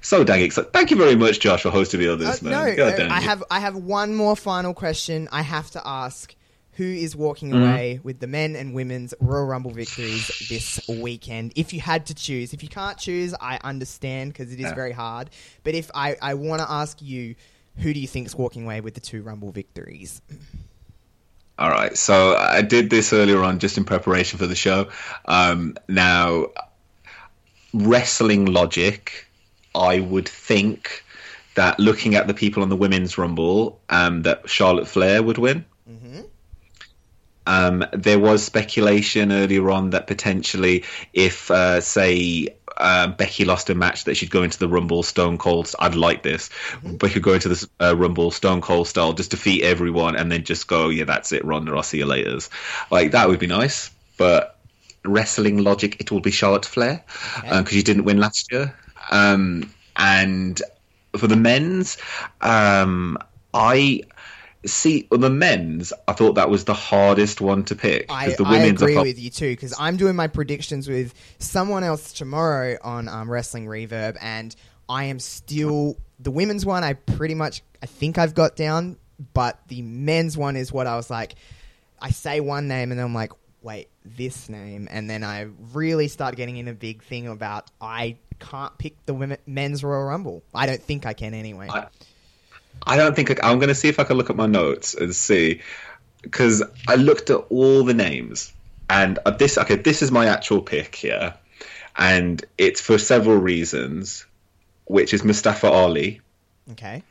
Speaker 2: so dang excited. Thank you very much josh for hosting me on
Speaker 1: Uh,
Speaker 2: this man.
Speaker 1: no,
Speaker 2: God
Speaker 1: uh, I
Speaker 2: you.
Speaker 1: have I have one more final question. I have to ask: Who is walking
Speaker 2: Mm-hmm.
Speaker 1: away with the men and women's Royal Rumble victories this weekend? If you had to choose, if you can't choose, I understand because it is
Speaker 2: Yeah.
Speaker 1: very hard. But if I I want to ask you, who do you think's walking away with the two Rumble victories?
Speaker 2: All right, so I did this earlier on just in preparation for the show. Um, now, wrestling logic, I would think that looking at the people on the women's rumble, um, that Charlotte Flair would win. Um, there was speculation earlier on that potentially, if uh, say uh, Becky lost a match, that she'd go into the Rumble Stone Cold. I'd like this. Becky could go into this uh, Rumble Stone Cold style, just defeat everyone, and then just go, yeah, that's it, Ronda. I'll see you later. Like that would be nice, but wrestling logic, it will be Charlotte Flair because she didn't win last year. Um, and for the men's, um, I see on the men's. I thought that was the hardest one to pick
Speaker 1: I,
Speaker 2: the
Speaker 1: I
Speaker 2: women's.
Speaker 1: agree
Speaker 2: thought-
Speaker 1: with you too because I'm doing my predictions with someone else tomorrow on um, Wrestling Reverb, and I am still the women's one. I pretty much I think I've got down, but the men's one is what I was like. I say one name and then I'm like, wait, this name, and then I really start getting in a big thing about I can't pick the women men's Royal Rumble. I don't think I can anyway.
Speaker 2: I- I don't think I, I'm going to see if I can look at my notes and see because I looked at all the names and uh, this. Okay, this is my actual pick here, and it's for several reasons, which is Mustafa Ali.
Speaker 1: okay,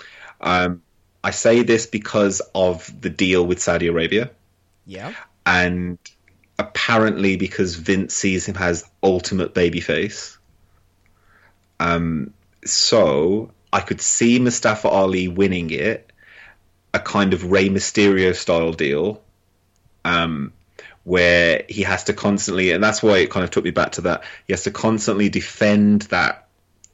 Speaker 2: Um, I say this because of the deal with Saudi Arabia.
Speaker 1: Yeah.
Speaker 2: And apparently because Vince sees him as ultimate babyface. Um, so I could see Mustafa Ali winning it, a kind of Rey Mysterio style deal, um, where he has to constantly, and that's why it kind of took me back to that. He has to constantly defend that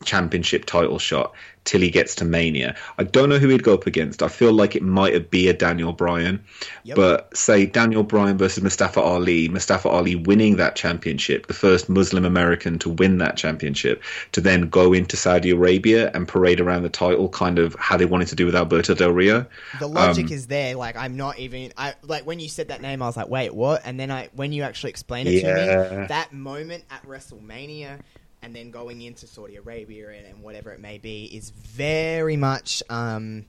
Speaker 2: championship title shot till he gets to Mania. I don't know who he'd go up against. I feel like it might be a Daniel Bryan, yep. but say Daniel Bryan versus Mustafa Ali, Mustafa Ali winning that championship, the first Muslim American to win that championship, to then go into Saudi Arabia and parade around the title, kind of how they wanted to do with Alberto Del Rio.
Speaker 1: The logic um, is there. Like I'm not even. I like when you said that name, I was like, wait, what? And then I, when you actually explained it yeah. to me, that moment at WrestleMania and then going into Saudi Arabia and, and whatever it may be is very much. Um,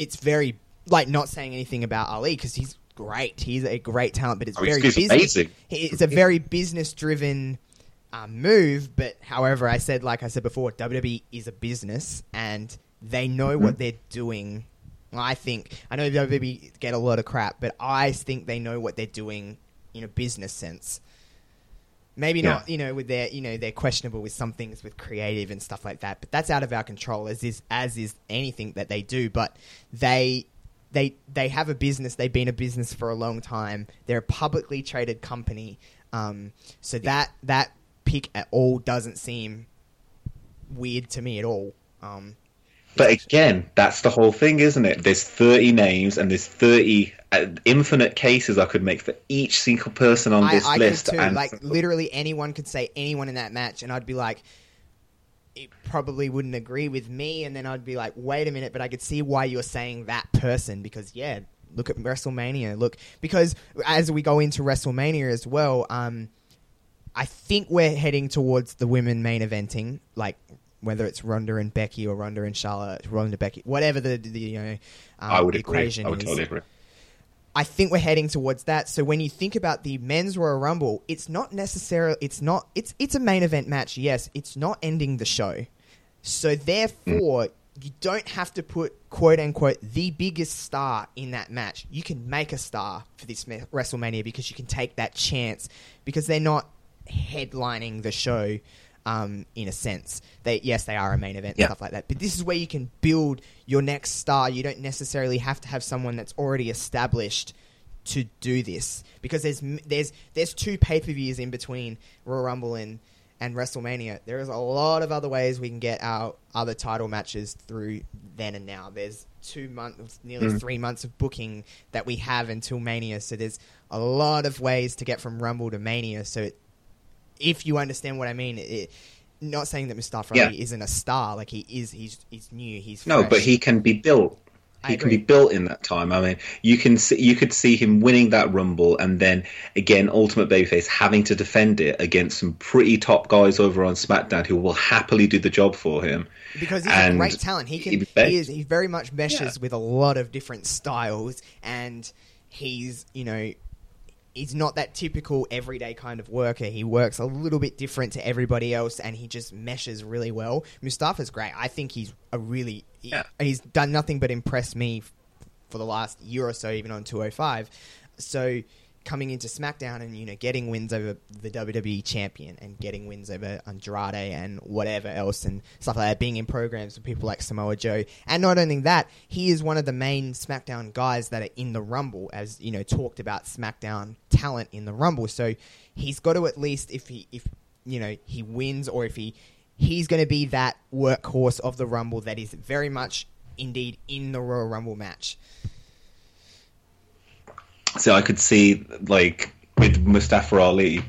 Speaker 1: it's very like not saying anything about Ali because he's great. He's a great talent, but it's oh, very business. Amazing. It's a very business driven um, move. But however, I said like I said before, WWE is a business and they know mm-hmm. what they're doing. I think I know WWE get a lot of crap, but I think they know what they're doing in a business sense. Maybe yeah. not, you know, with their, you know, they're questionable with some things with creative and stuff like that. But that's out of our control, as is as is anything that they do. But they they they have a business. They've been a business for a long time. They're a publicly traded company. Um, so that that pick at all doesn't seem weird to me at all. Um,
Speaker 2: but again, that's the whole thing, isn't it? There's 30 names and there's 30 uh, infinite cases I could make for each single person on this
Speaker 1: I, I
Speaker 2: list.
Speaker 1: Could too. And like literally anyone could say anyone in that match, and I'd be like, it probably wouldn't agree with me, and then I'd be like, wait a minute, but I could see why you're saying that person because yeah, look at WrestleMania. Look because as we go into WrestleMania as well, um, I think we're heading towards the women main eventing, like whether it's Ronda and Becky or Ronda and Charlotte, Ronda Becky, whatever the, the you know um, I
Speaker 2: would
Speaker 1: equation
Speaker 2: agree. I would
Speaker 1: is.
Speaker 2: totally agree.
Speaker 1: I think we're heading towards that. So when you think about the men's Royal Rumble, it's not necessarily it's not it's it's a main event match. Yes, it's not ending the show. So therefore, mm. you don't have to put quote unquote the biggest star in that match. You can make a star for this WrestleMania because you can take that chance because they're not headlining the show um, in a sense. They yes, they are a main event and stuff like that. But this is where you can build your next star. You don't necessarily have to have someone that's already established to do this because there's there's there's two pay per views in between Royal Rumble and and WrestleMania. There is a lot of other ways we can get our other title matches through then and now. There's two months, nearly mm. three months of booking that we have until Mania. So there's a lot of ways to get from Rumble to Mania. So it, if you understand what I mean. It, not saying that Mustafa yeah. Ali isn't a star, like he is. He's he's new. He's
Speaker 2: no, but he can be built. He can be built in that time. I mean, you can see, you could see him winning that Rumble, and then again, Ultimate Babyface having to defend it against some pretty top guys over on SmackDown who will happily do the job for him.
Speaker 1: Because he's and a great talent. He can. He is. He very much meshes yeah. with a lot of different styles, and he's you know he's not that typical everyday kind of worker. He works a little bit different to everybody else, and he just meshes really well. Mustafa's great. I think he's a really yeah. he's done nothing but impress me for the last year or so, even on 205. So coming into SmackDown and you know getting wins over the WWE champion and getting wins over Andrade and whatever else and stuff like that, being in programs with people like Samoa Joe, and not only that, he is one of the main SmackDown guys that are in the Rumble, as you know talked about SmackDown talent in the Rumble. So he's got to at least if he if you know he wins or if he he's going to be that workhorse of the Rumble that is very much indeed in the Royal Rumble match.
Speaker 2: So I could see like with Mustafa Ali,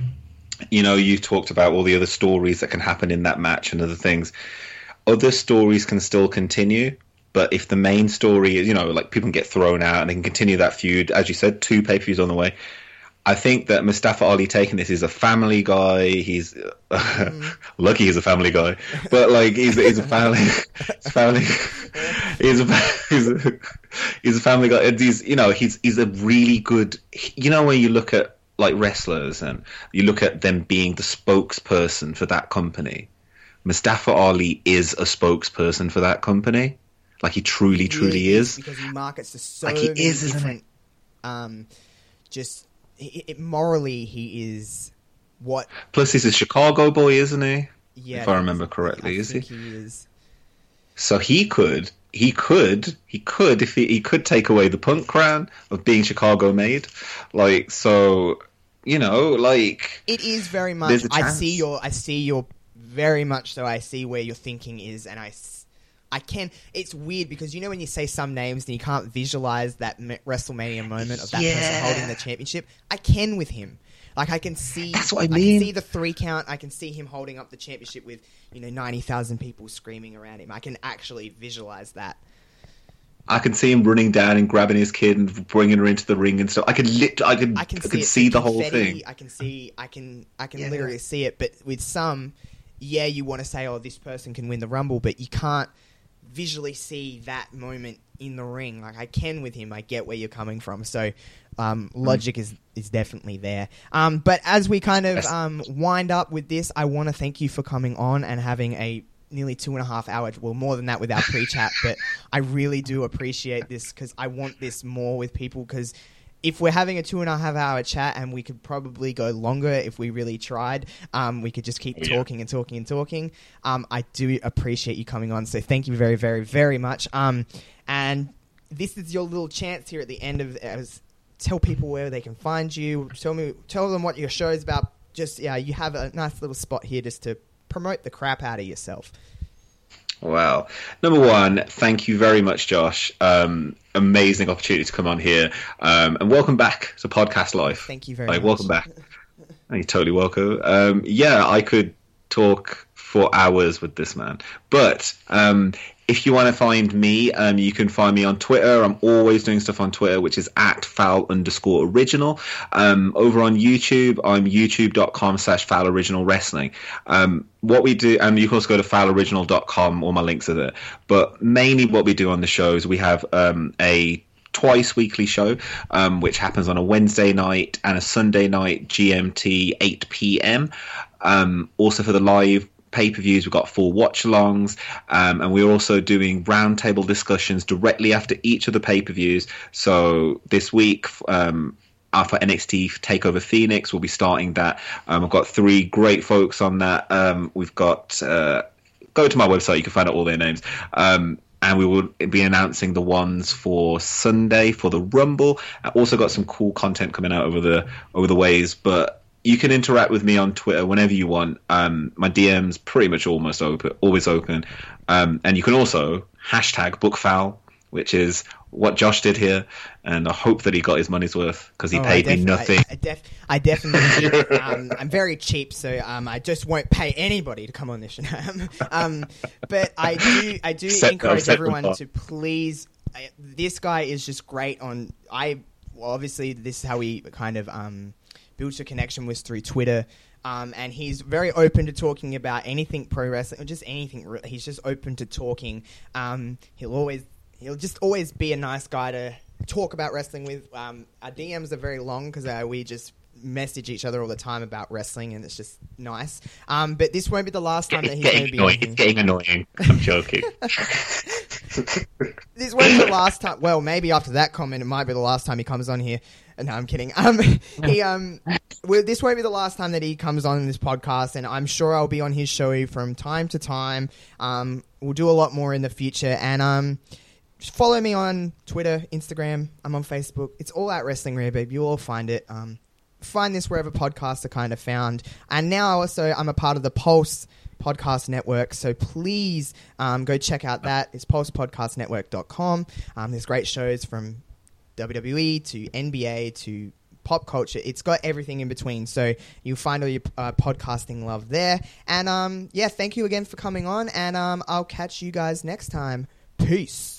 Speaker 2: you know, you talked about all the other stories that can happen in that match and other things. Other stories can still continue, but if the main story is, you know, like people can get thrown out and they can continue that feud, as you said, two pay per views on the way. I think that Mustafa Ali taking this is a family guy. He's mm. lucky he's a family guy, but like he's he's a family, he's family. He's a, he's a he's a family guy. He's you know he's he's a really good. You know when you look at like wrestlers and you look at them being the spokesperson for that company, Mustafa Ali is a spokesperson for that company. like he truly, truly
Speaker 1: really
Speaker 2: is.
Speaker 1: because he markets to so
Speaker 2: Like he
Speaker 1: many
Speaker 2: is, isn't
Speaker 1: different. Um, just it, it, morally, he is what.
Speaker 2: Plus, he's a Chicago boy, isn't he?
Speaker 1: Yeah,
Speaker 2: If I remember correctly,
Speaker 1: I
Speaker 2: is he?
Speaker 1: think he is.
Speaker 2: So he could, he could, he could, if he, he could take away the punk crown of being Chicago made, like so, you know, like
Speaker 1: It is very much. I see your. I see your. Very much so. I see where your thinking is, and I. s- I can. It's weird because you know when you say some names and you can't visualize that WrestleMania moment of that person holding the championship. I can with him. Like I can see.
Speaker 2: That's what I
Speaker 1: can
Speaker 2: mean.
Speaker 1: see the three count. I can see him holding up the championship with you know ninety thousand people screaming around him. I can actually visualize that.
Speaker 2: I can see him running down and grabbing his kid and bringing her into the ring and stuff. I could lit, I could,
Speaker 1: I can see,
Speaker 2: could
Speaker 1: it,
Speaker 2: see the whole thing.
Speaker 1: I can see, I can, I can
Speaker 2: Yeah.
Speaker 1: literally see it. But with some, yeah, you want to say, oh, this person can win the rumble, but you can't visually see that moment in the ring. Like I can with him. I get where you're coming from. So um, logic is is definitely there. Um, but as we kind of um, wind up with this, I want to thank you for coming on and having a nearly two and a half hour well more than that with our pre-chat but i really do appreciate this because i want this more with people because if we're having a two and a half hour chat and we could probably go longer if we really tried um, we could just keep
Speaker 2: yeah.
Speaker 1: talking and talking and talking. Um, i do appreciate you coming on so thank you very very very much. Um, and this is your little chance here at the end of as tell people where they can find you. Tell me tell them what your show is about. Just yeah you have a nice little spot here just to promote the crap out of yourself
Speaker 2: Wow. Number one, thank you very much, Josh. Um, amazing opportunity to come on here. Um, and welcome back to Podcast Life.
Speaker 1: Thank you very
Speaker 2: like,
Speaker 1: much.
Speaker 2: welcome back. You're totally welcome. Um, yeah, I could talk for hours with this man. But um, if you want to find me, um, you can find me on Twitter. I'm always doing stuff on Twitter, which is at fowl underscore original. Um, over on YouTube, I'm youtube.com slash fowl original wrestling. Um, what we do, and you can also go to fowloriginal.com, all my links are there. But mainly what we do on the show is we have um, a twice weekly show, um, which happens on a Wednesday night and a Sunday night, GMT 8 p.m. Um, also for the live pay per views, we've got full watch alongs, um, and we're also doing roundtable discussions directly after each of the pay per views. So this week, um, for NXT Takeover Phoenix, we'll be starting that. Um, I've got three great folks on that. Um, we've got. Uh, go to my website. You can find out all their names. Um, and we will be announcing the ones for Sunday for the Rumble. I also got some cool content coming out over the over the ways, but you can interact with me on Twitter whenever you want. Um, my DMs pretty much almost open, always open, um, and you can also hashtag bookfowl, which is what Josh did here, and I hope that he got his money's worth because he
Speaker 1: Oh,
Speaker 2: paid me nothing.
Speaker 1: I, I, def- I definitely. um, I'm very cheap, so um, I just won't pay anybody to come on this um, but I do, I do
Speaker 2: Set-
Speaker 1: encourage everyone to please. I, this guy is just great on. I well, obviously this is how we kind of um, built a connection was through Twitter. Um, and he's very open to talking about anything pro wrestling, or just anything. He's just open to talking. Um, he'll always, he'll just always be a nice guy to talk about wrestling with. Um, our DMs are very long because uh, we just message each other all the time about wrestling, and it's just nice. Um, but this won't be the last time that he's going to be on
Speaker 2: annoying.
Speaker 1: here.
Speaker 2: It's getting annoying. I'm joking.
Speaker 1: this won't be the last time. Well, maybe after that comment, it might be the last time he comes on here. No, I'm kidding. Um, he um, well, this won't be the last time that he comes on this podcast, and I'm sure I'll be on his show from time to time. Um, we'll do a lot more in the future, and um, follow me on Twitter, Instagram. I'm on Facebook. It's all at Wrestling Reverb. You'll all find it. Um, find this wherever podcasts are kind of found. And now also I'm a part of the Pulse Podcast Network, so please um, go check out that. It's pulsepodcastnetwork.com. Um, there's great shows from WWE to NBA to pop culture. It's got everything in between. So you'll find all your uh, podcasting love there. And um, yeah, thank you again for coming on. And um, I'll catch you guys next time. Peace.